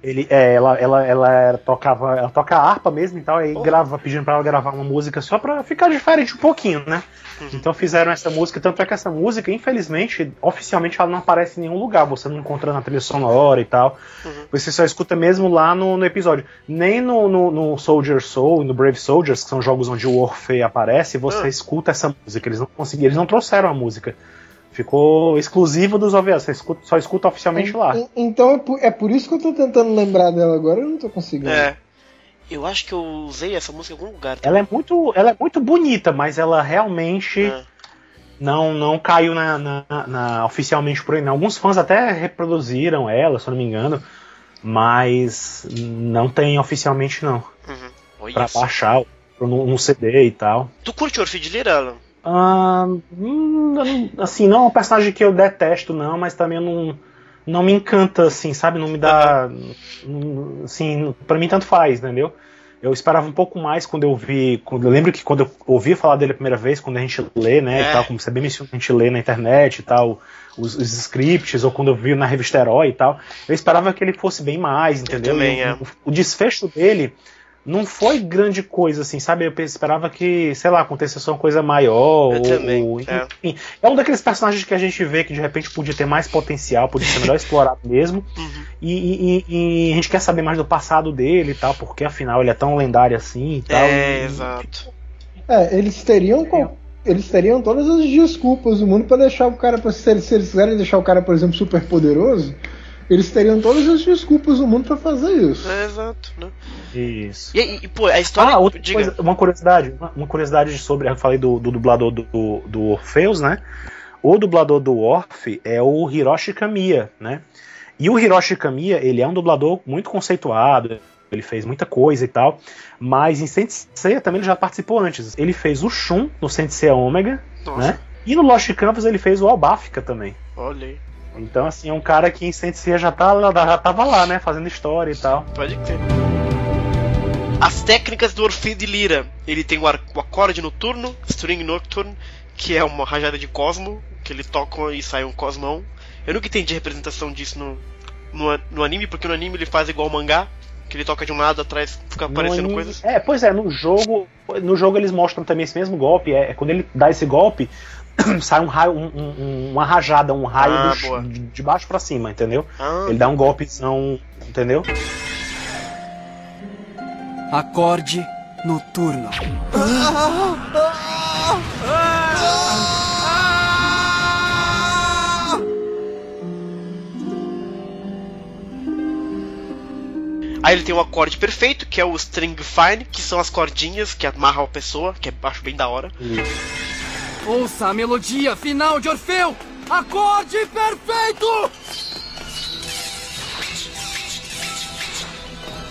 Ele, é, ela, ela, ela tocava, ela toca harpa mesmo e tal, aí oh. grava, pedindo pra ela gravar uma música só pra ficar diferente um pouquinho, né? Uhum. Então fizeram essa música, tanto é que essa música, infelizmente, oficialmente ela não aparece em nenhum lugar, você não encontra na trilha sonora e tal. Uhum. Você só escuta mesmo lá no, no episódio. Nem no, no, no, Soldier Soul e no Brave Soldiers, que são jogos onde o Orfeu aparece, você uhum. escuta essa música. Eles não conseguiram, eles não trouxeram a música. Ficou exclusivo dos OVAs, você escuta, só escuta oficialmente lá. Então é por, é por, isso que eu tô tentando lembrar dela agora, eu não tô conseguindo. É. Eu acho que eu usei essa música em algum lugar. Ela é muito, ela é muito bonita, mas ela realmente é. não não caiu na, na, na, oficialmente por aí. Alguns fãs até reproduziram ela, se eu não me engano, mas não tem oficialmente não. Uhum. Pra baixar no, no CD e tal. Tu curte Orfeu de Lira, Alan? Hum, assim, não é um personagem que eu detesto, não, mas também não, não me encanta, assim, sabe? Não me dá. Assim, pra mim tanto faz, entendeu? Eu esperava um pouco mais quando eu vi. Quando, eu lembro que quando eu ouvi falar dele a primeira vez, quando a gente lê, né, é. e tal, como você bem mencionou, a gente lê na internet e tal, os, os, scripts, ou quando eu vi na revista Herói e tal, eu esperava que ele fosse bem mais, entendeu? Também, é. o, o desfecho dele não foi grande coisa, assim, sabe? Eu esperava que, sei lá, acontecesse uma coisa maior. Eu ou, também. Ou, é. enfim, é. um daqueles personagens que a gente vê que de repente podia ter mais potencial, podia ser melhor explorado mesmo. Uhum. E, e, e, a gente quer saber mais do passado dele e tal, porque afinal ele é tão lendário assim e tal. É, e, exato. É, eles teriam. Eles teriam todas as desculpas do mundo para deixar o cara. Se eles, se eles quiserem deixar o cara, por exemplo, super poderoso, eles teriam todas as desculpas do mundo para fazer isso. É, exato, né? Isso. E, e, pô, a história. Ah, outra coisa, uma curiosidade, uma, curiosidade sobre. Eu falei do, do dublador do, do, do Orpheus, né? O dublador do Orfe é o Hiroshi Kamiya, né? E o Hiroshi Kamiya, ele é um dublador muito conceituado, ele fez muita coisa e tal, mas em Sensei também ele já participou antes. Ele fez o Shun no Sensei Omega, Nossa. né? E no Lost Canvas ele fez o Albafka também. Olha aí. Então, assim, é um cara que em Sensei já, tá, já tava lá, né? Fazendo história e tal. Pode crer. As técnicas do Orfeu de Lira. Ele tem o, o acorde noturno, String Nocturne, que é uma rajada de cosmo, que ele toca e sai um cosmão. Eu nunca entendi a representação disso no, no, no anime, porque no anime ele faz igual o mangá, que ele toca de um lado atrás fica aparecendo anime, coisas. É, pois é, no jogo, no jogo eles mostram também esse mesmo golpe. É, é quando ele dá esse golpe, sai um raio, um, um, uma rajada, um raio ah, do, de, de, baixo para cima, entendeu? Ah. Ele dá um golpezão, entendeu? Acorde noturno. Aí ele tem o acorde perfeito, que é o string fine, que são as cordinhas que amarram a pessoa, que eu acho bem da hora. Ouça a melodia final de Orfeu! Acorde perfeito!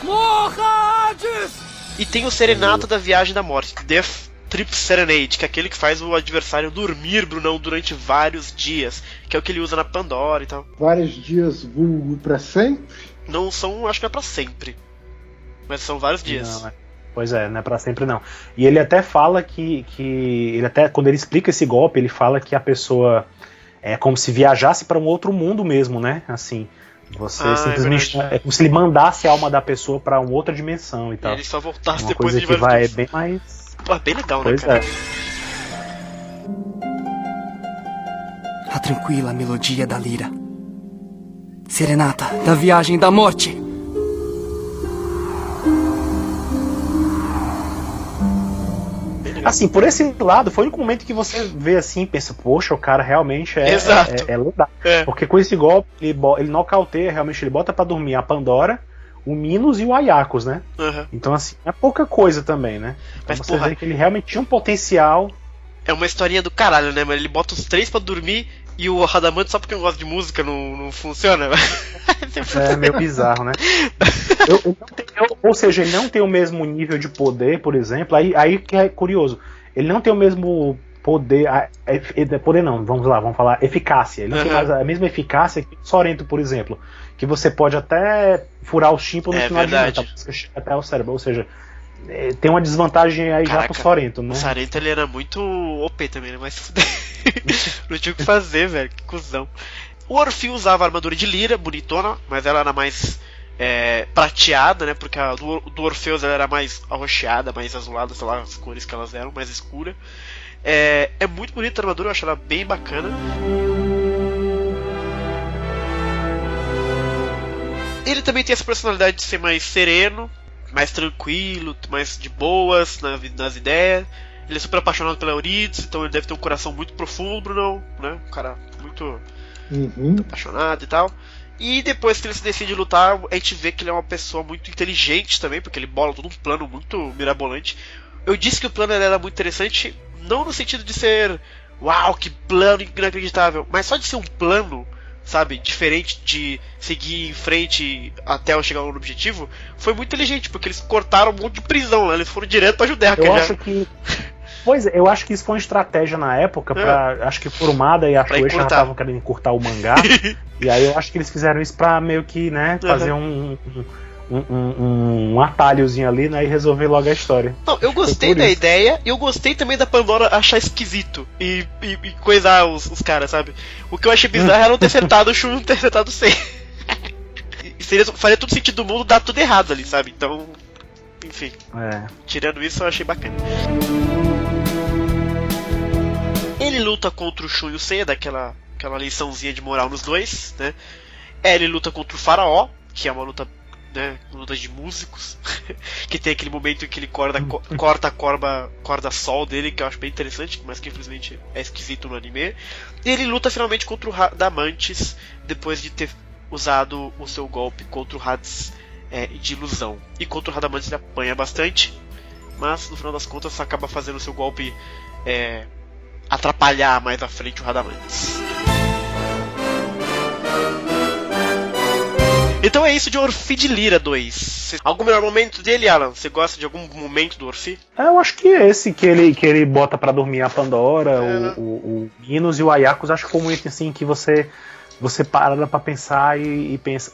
Morra, Hades! E tem o Serenata da Viagem da Morte, Death Trip Serenade, que é aquele que faz o adversário dormir, Brunão, durante vários dias, que é o que ele usa na Pandora e tal. Vários dias vulgo pra sempre? Não são, acho que é pra sempre. Mas são vários dias. Não, é. Pois é, não é pra sempre não. E ele até fala que, que. Ele até, quando ele explica esse golpe, ele fala que a pessoa é como se viajasse para um outro mundo mesmo, né? Assim. Você ah, é simplesmente. É, é, como se ele mandasse a alma da pessoa para uma outra dimensão e tal. E ele só voltasse uma depois coisa de que vai bem mais. Pô, bem legal, pois né, cara? É. A tranquila melodia da lira. Serenata da viagem da morte. Assim, por esse lado, foi o único momento que você vê assim, pensa, poxa, o cara realmente é, Exato. é, é, é. Porque com esse golpe, ele, ele nocauteia, realmente, ele bota para dormir a Pandora, o Minos e o Ayakos, né? Uhum. Então, assim, é pouca coisa também, né? Então Mas, você porra, vê que ele realmente tinha um potencial. É uma historinha do caralho, né, Mas Ele bota os três para dormir e o Radamante, só porque eu gosto de música, não, não funciona. é meio bizarro, né? Eu, eu tenho, ou seja, ele não tem o mesmo nível de poder, por exemplo. Aí, aí que é curioso. Ele não tem o mesmo poder. Poder não, vamos lá, vamos falar eficácia. Ele não uhum. tem a mesma eficácia que o Sorento, por exemplo. Que você pode até furar o tímpano no é final verdade. de até o cérebro. Ou seja, é, tem uma desvantagem aí Caraca, já pro Sorento, né? O Sorento ele era muito OP também, né? Mas não tinha o que fazer, velho. Que cuzão. O Orfeu usava armadura de lira, bonitona, mas ela era mais é, prateada, né? Porque a do, do Orfeus ela era mais arroxeada, mais azulada, sei lá, as cores que elas eram, mais escura. É, é muito bonita a armadura, eu acho ela bem bacana. Ele também tem essa personalidade de ser mais sereno, mais tranquilo, mais de boas nas, nas ideias. Ele é super apaixonado pela Euridice, então ele deve ter um coração muito profundo, Bruno, né? Um cara muito, uhum. muito apaixonado e tal. E depois que ele se decide lutar, a gente vê que ele é uma pessoa muito inteligente também, porque ele bola todo um plano muito mirabolante. Eu disse que o plano era muito interessante, não no sentido de ser uau, que plano inacreditável, mas só de ser um plano sabe, diferente de seguir em frente até eu chegar no objetivo, foi muito inteligente, porque eles cortaram um monte de prisão, né? Eles foram direto pra Judéia. Eu acho já. que. Pois é, eu acho que isso foi uma estratégia na época, pra, é. acho que Kurumada e a Shueisha já estavam querendo encurtar o mangá. e aí eu acho que eles fizeram isso pra meio que, né, fazer uhum. um, um um, um, um, atalhozinho ali, né? E resolver logo a história. Não, eu gostei da isso. ideia e eu gostei também da Pandora achar esquisito e, e, e coisar os, os caras, sabe? O que eu achei bizarro era não ter acertado o Shun não ter acertado o Sei. Seria, faria todo sentido do mundo dar tudo errado ali, sabe? Então. Enfim. É. Tirando isso, eu achei bacana. Ele luta contra o Shun e o Seiya, daquela aquela liçãozinha de moral nos dois, né? Ele luta contra o Faraó, que é uma luta né, lutas de músicos, que tem aquele momento em que ele corta, co corta a corda, corda sol dele, que eu acho bem interessante, mas que infelizmente é esquisito no anime. E ele luta finalmente contra o Radamantes, depois de ter usado o seu golpe contra o Hades é, de ilusão. E contra o Radamantes ele apanha bastante, mas no final das contas acaba fazendo o seu golpe é, atrapalhar mais à frente o Radamantes. Então é isso de Orfi de Lira 2. Algum melhor momento dele, Alan? Você gosta de algum momento do Orfi? É, eu acho que é esse que ele, que ele bota para dormir a Pandora, é, o, né? o, o, Minos e o Ayakos, acho que foi um momento assim que você, você para pra pensar e, e pensa.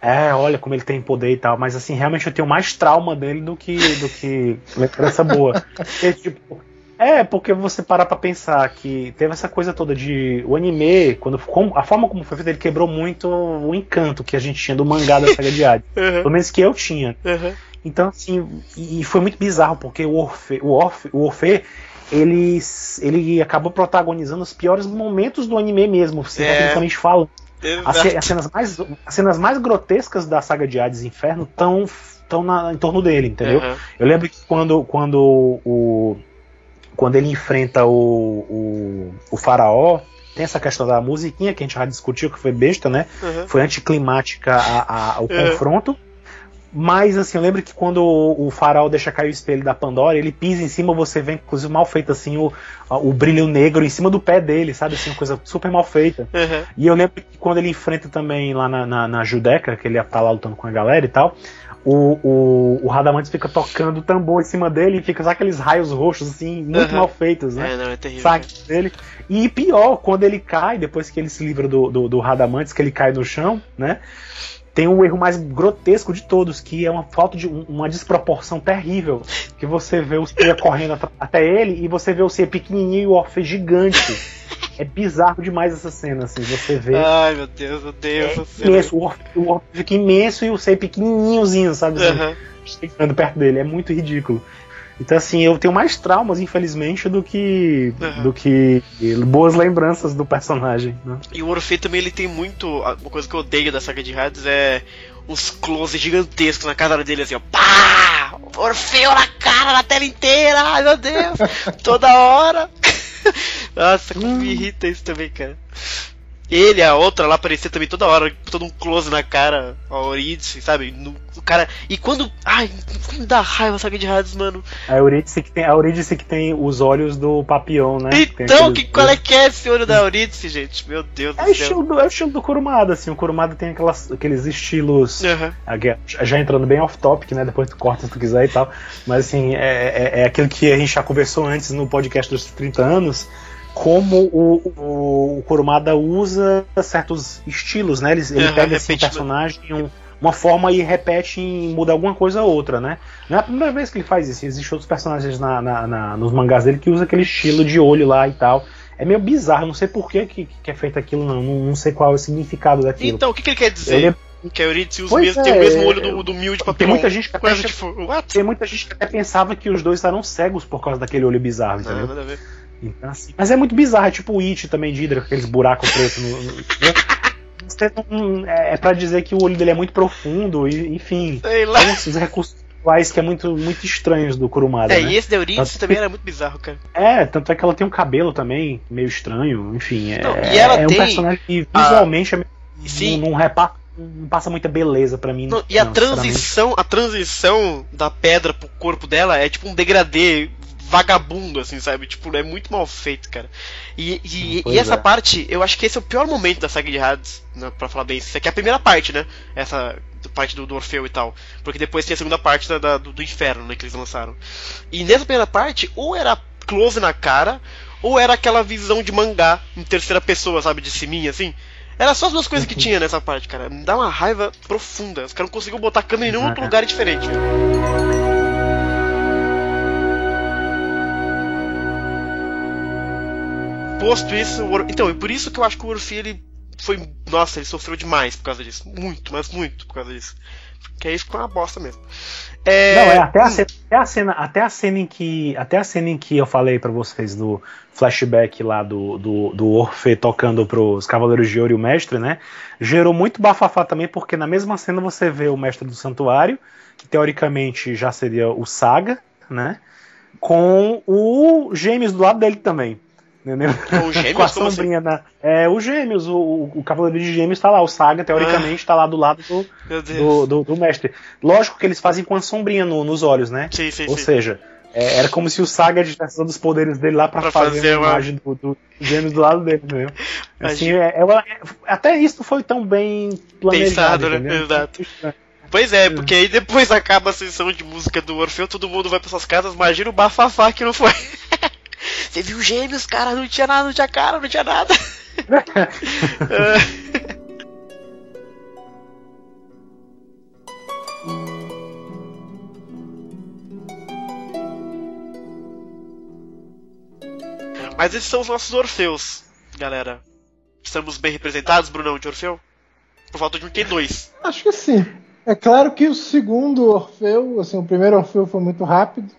É, olha como ele tem poder e tal, mas assim, realmente eu tenho mais trauma dele do que do que lembrança boa. Porque, tipo, é, porque você parar pra pensar que teve essa coisa toda de. O anime, quando a forma como foi feito, ele quebrou muito o encanto que a gente tinha do mangá da saga de Hades. Uhum. Pelo menos que eu tinha. Uhum. Então, assim, e foi muito bizarro, porque o Orfe, o Orfe, o Orfe ele, ele acabou protagonizando os piores momentos do anime mesmo, você é. falando. As, as, cenas mais, as cenas mais grotescas da saga de Hades e Inferno estão tão em torno dele, entendeu? Uhum. Eu lembro que quando, quando o. Quando ele enfrenta o, o, o faraó, tem essa questão da musiquinha que a gente já discutiu, que foi besta, né? Uhum. Foi anticlimática a, a, o uhum. confronto. Mas, assim, eu lembro que quando o, o farol deixa cair o espelho da Pandora, ele pisa em cima, você vê, inclusive, mal feito, assim, o, o brilho negro em cima do pé dele, sabe? Assim, uma coisa super mal feita. Uhum. E eu lembro que quando ele enfrenta também lá na, na, na Judeca, que ele tá lá lutando com a galera e tal, o, o, o Radamantes fica tocando o tambor em cima dele e fica só aqueles raios roxos, assim, muito uhum. mal feitos, né? É, não, é terrível. Sabe, dele. E pior, quando ele cai, depois que ele se livra do, do, do Radamantes, que ele cai no chão, né? tem um erro mais grotesco de todos, que é uma falta de uma desproporção terrível. Que você vê o Cia correndo até ele e você vê o Cia pequenininho e o Orfe gigante. É bizarro demais essa cena, assim. Você vê. Ai, meu Deus, meu Deus. É imenso, o Orfe fica imenso e o Cia pequenininhozinho, sabe? Assim, uhum. Perto dele. É muito ridículo. Então, assim, eu tenho mais traumas, infelizmente, do que uhum. do que boas lembranças do personagem. Né? E o Orfeu também ele tem muito. Uma coisa que eu odeio da saga de Hades é uns close gigantescos na cara dele, assim, ó. Pá! Orfeu na cara, na tela inteira! Ai meu Deus! Toda hora! Nossa, como me irrita isso também, cara. Ele, a outra lá aparecia também toda hora, todo um close na cara, a Eurídice, sabe? No, o cara. E quando. Ai, quando dá raiva saga de Hades, mano. A Eurídice que tem, a Eurídice que tem os olhos do Papião, né? Então, que, qual é que é esse olho da Eurídice, gente? Meu Deus é do céu. Estilo do, é o estilo do Kurumada, assim. O Kurumada tem aquelas, aqueles estilos. Uhum. Já entrando bem off-topic, né? Depois tu corta se tu quiser e tal. Mas assim, é, é, é aquilo que a gente já conversou antes no podcast dos 30 anos como o, o, o Kurumada usa certos estilos, né? Ele, ele pega esse personagem um, uma forma e repete e muda alguma coisa ou outra, né? Não é a primeira vez que ele faz isso. Existem outros personagens na, na, na, nos mangás dele que usa aquele estilo de olho lá e tal. É meio bizarro, não sei por que, que, que é feito aquilo, não. não. não. sei qual é o significado daquilo. Então, o que, que ele quer dizer? Ele... Que a Eurídice usa mesmo, é, tem o mesmo olho do, do Mil de papel. Tem muita gente que até, tipo, tem muita gente que até pensava que os dois eram cegos por causa daquele olho bizarro, entendeu? Não, nada a ver. Então, assim, mas é muito bizarro, é tipo o It também de Hydra, com aqueles buracos pretos no. no é, é pra dizer que o olho dele é muito profundo, e, enfim. Sei lá. Tem esses recursos que é muito, muito estranhos do Kurumada. É, né? e esse da Eurídice também era muito bizarro, cara. É, tanto é que ela tem um cabelo também meio estranho, enfim. É, Não, e ela é tem um personagem que visualmente a... é, Sim. Não, não repassa não passa muita beleza para mim. Não, e a transição, a transição da pedra pro corpo dela é tipo um degradê vagabundo, assim, sabe? Tipo, é muito mal feito, cara. E, e, e essa é. parte, eu acho que esse é o pior momento da saga de Hades, né, pra falar bem. Isso aqui é a primeira parte, né? Essa parte do, do Orfeu e tal. Porque depois tem a segunda parte da, da, do, do Inferno, né? Que eles lançaram. E nessa primeira parte, ou era close na cara, ou era aquela visão de mangá em terceira pessoa, sabe? De cima, assim. Era só as duas coisas que tinha nessa parte, cara. Me dá uma raiva profunda. Os caras não conseguiram botar a câmera em nenhum outro lugar diferente, velho. Posto isso, então, e por isso que eu acho que o Orfi ele foi, nossa, ele sofreu demais por causa disso, muito, mas muito por causa disso. Porque aí ficou uma bosta mesmo. É... Não, é até a, cena, até a cena, até a cena em que, até a cena em que eu falei para vocês do flashback lá do do, do Orfe tocando pros Cavaleiros de Ouro e o Mestre, né? Gerou muito bafafá também, porque na mesma cena você vê o Mestre do Santuário, que teoricamente já seria o Saga, né? Com o Gêmeos do lado dele também. Entendeu? O Gêmeos, Com a assim? sombrinha assim? na, é, o Gêmeos, o, o Cavaleiro de Gêmeos tá lá, o Saga, teoricamente, ah. tá lá do lado do, do, do, do, mestre. Lógico que eles fazem com a sombrinha no, nos olhos, né? Sim, sim, Ou sim. seja, é, era como se o Saga tivesse usando os poderes dele lá pra, pra fazer, fazer uma imagem do, do Gêmeos do lado dele, entendeu? Assim, é, é, até isso foi tão bem planejado. Pensado, né? Exato. Pois é, porque aí depois acaba a sessão de música do Orfeu, todo mundo vai para suas casas, imagina o bafafá que não foi. Você viu gêmeos, cara? Não tinha nada, não tinha cara, não tinha nada. Mas esses são os nossos Orfeus, galera. Estamos bem representados, Brunão, de Orfeu? Por falta de um tem dois. Acho que sim. É claro que o segundo Orfeu, assim, o primeiro Orfeu foi muito rápido.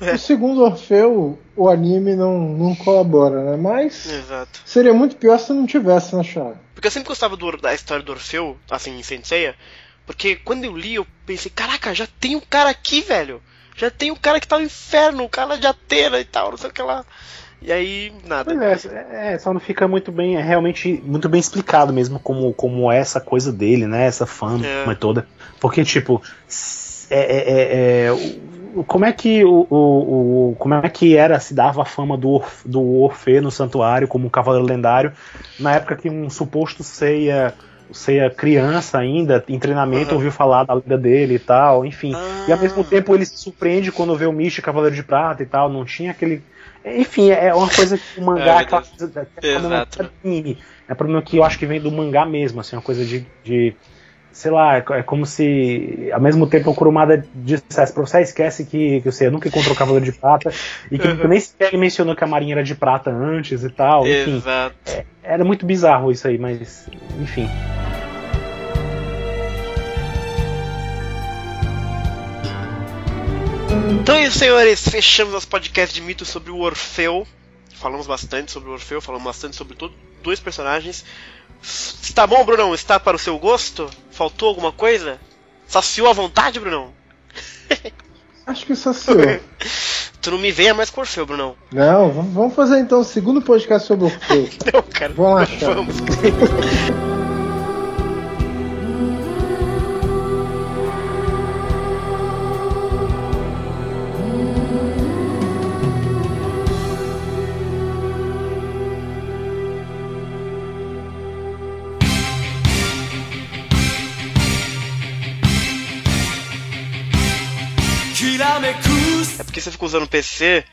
É. O segundo Orfeu, o anime não, não colabora, né? Mas Exato. seria muito pior se não tivesse na chave. Porque eu sempre gostava do, da história do Orfeu, assim, em Senseiya. Porque quando eu li, eu pensei, caraca, já tem um cara aqui, velho. Já tem um cara que tá no inferno, o cara de Atena e tal, não sei o que lá. E aí, nada. Pois é, é, só não fica muito bem, é realmente muito bem explicado mesmo como, como é essa coisa dele, né? Essa fama é. toda. Porque, tipo, é, é, é, é como é que o, o, o, como é que era se dava a fama do, Orf, do Orfeu no santuário como um cavaleiro lendário na época que um suposto ceia Ceia criança ainda em treinamento uhum. ouviu falar da lenda dele e tal enfim ah. e ao mesmo tempo ele se surpreende quando vê o Michi Cavaleiro de Prata e tal não tinha aquele enfim, é uma coisa que o mangá, é, aquela coisa, é anime. É problema que eu acho que vem do mangá mesmo, assim, uma coisa de, de sei lá, é como se ao mesmo tempo o Kurumada dissesse pra você, esquece que, que você nunca encontrou o Cavaleiro de Prata e que uhum. nem sequer mencionou que a Marinha era de prata antes e tal. Enfim, Exato. É, era muito bizarro isso aí, mas enfim. Então é isso, senhores. Fechamos nosso podcast de mitos sobre o Orfeu. Falamos bastante sobre o Orfeu, falamos bastante sobre todo, dois personagens. Está bom, Brunão? Está para o seu gosto? Faltou alguma coisa? Saciou à vontade, Brunão? Acho que saciou. tu não me venha mais com Orfeu, Brunão. Não, vamos fazer então o segundo podcast sobre o Orfeu. não, cara. Vamos lá, Vamos. Porque você fica usando o PC,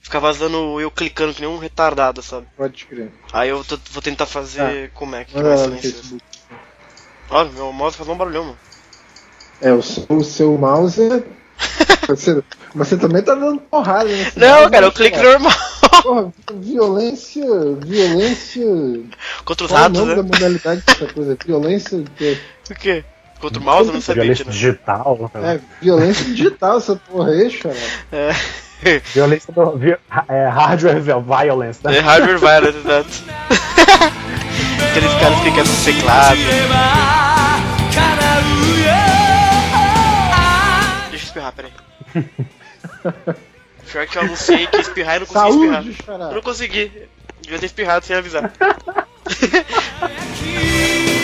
fica vazando eu clicando que nem um retardado, sabe? Pode crer. Aí eu vou tentar fazer ah, como é que ser Olha, meu mouse faz um barulhão, mano. É, o seu, o seu mouse é. você, você também tá dando porrada, né? Não, cara, eu clique normal. Porra, violência. Violência. Contra os ratos, Qual é o nome né? da modalidade dessa coisa? Violência. O quê? Contra o mouse, eu não sabia. Violência digital. Né? É, violência digital essa porra aí, cara. É. Violência do, vi, é, hardware violence, né? É hardware violence, exato. Aqueles caras que querem ser teclado. Deixa eu espirrar, peraí. Pior que eu anunciei que espirrar e não consegui Saúde, espirrar. Eu não consegui. Devia ter espirrado sem avisar.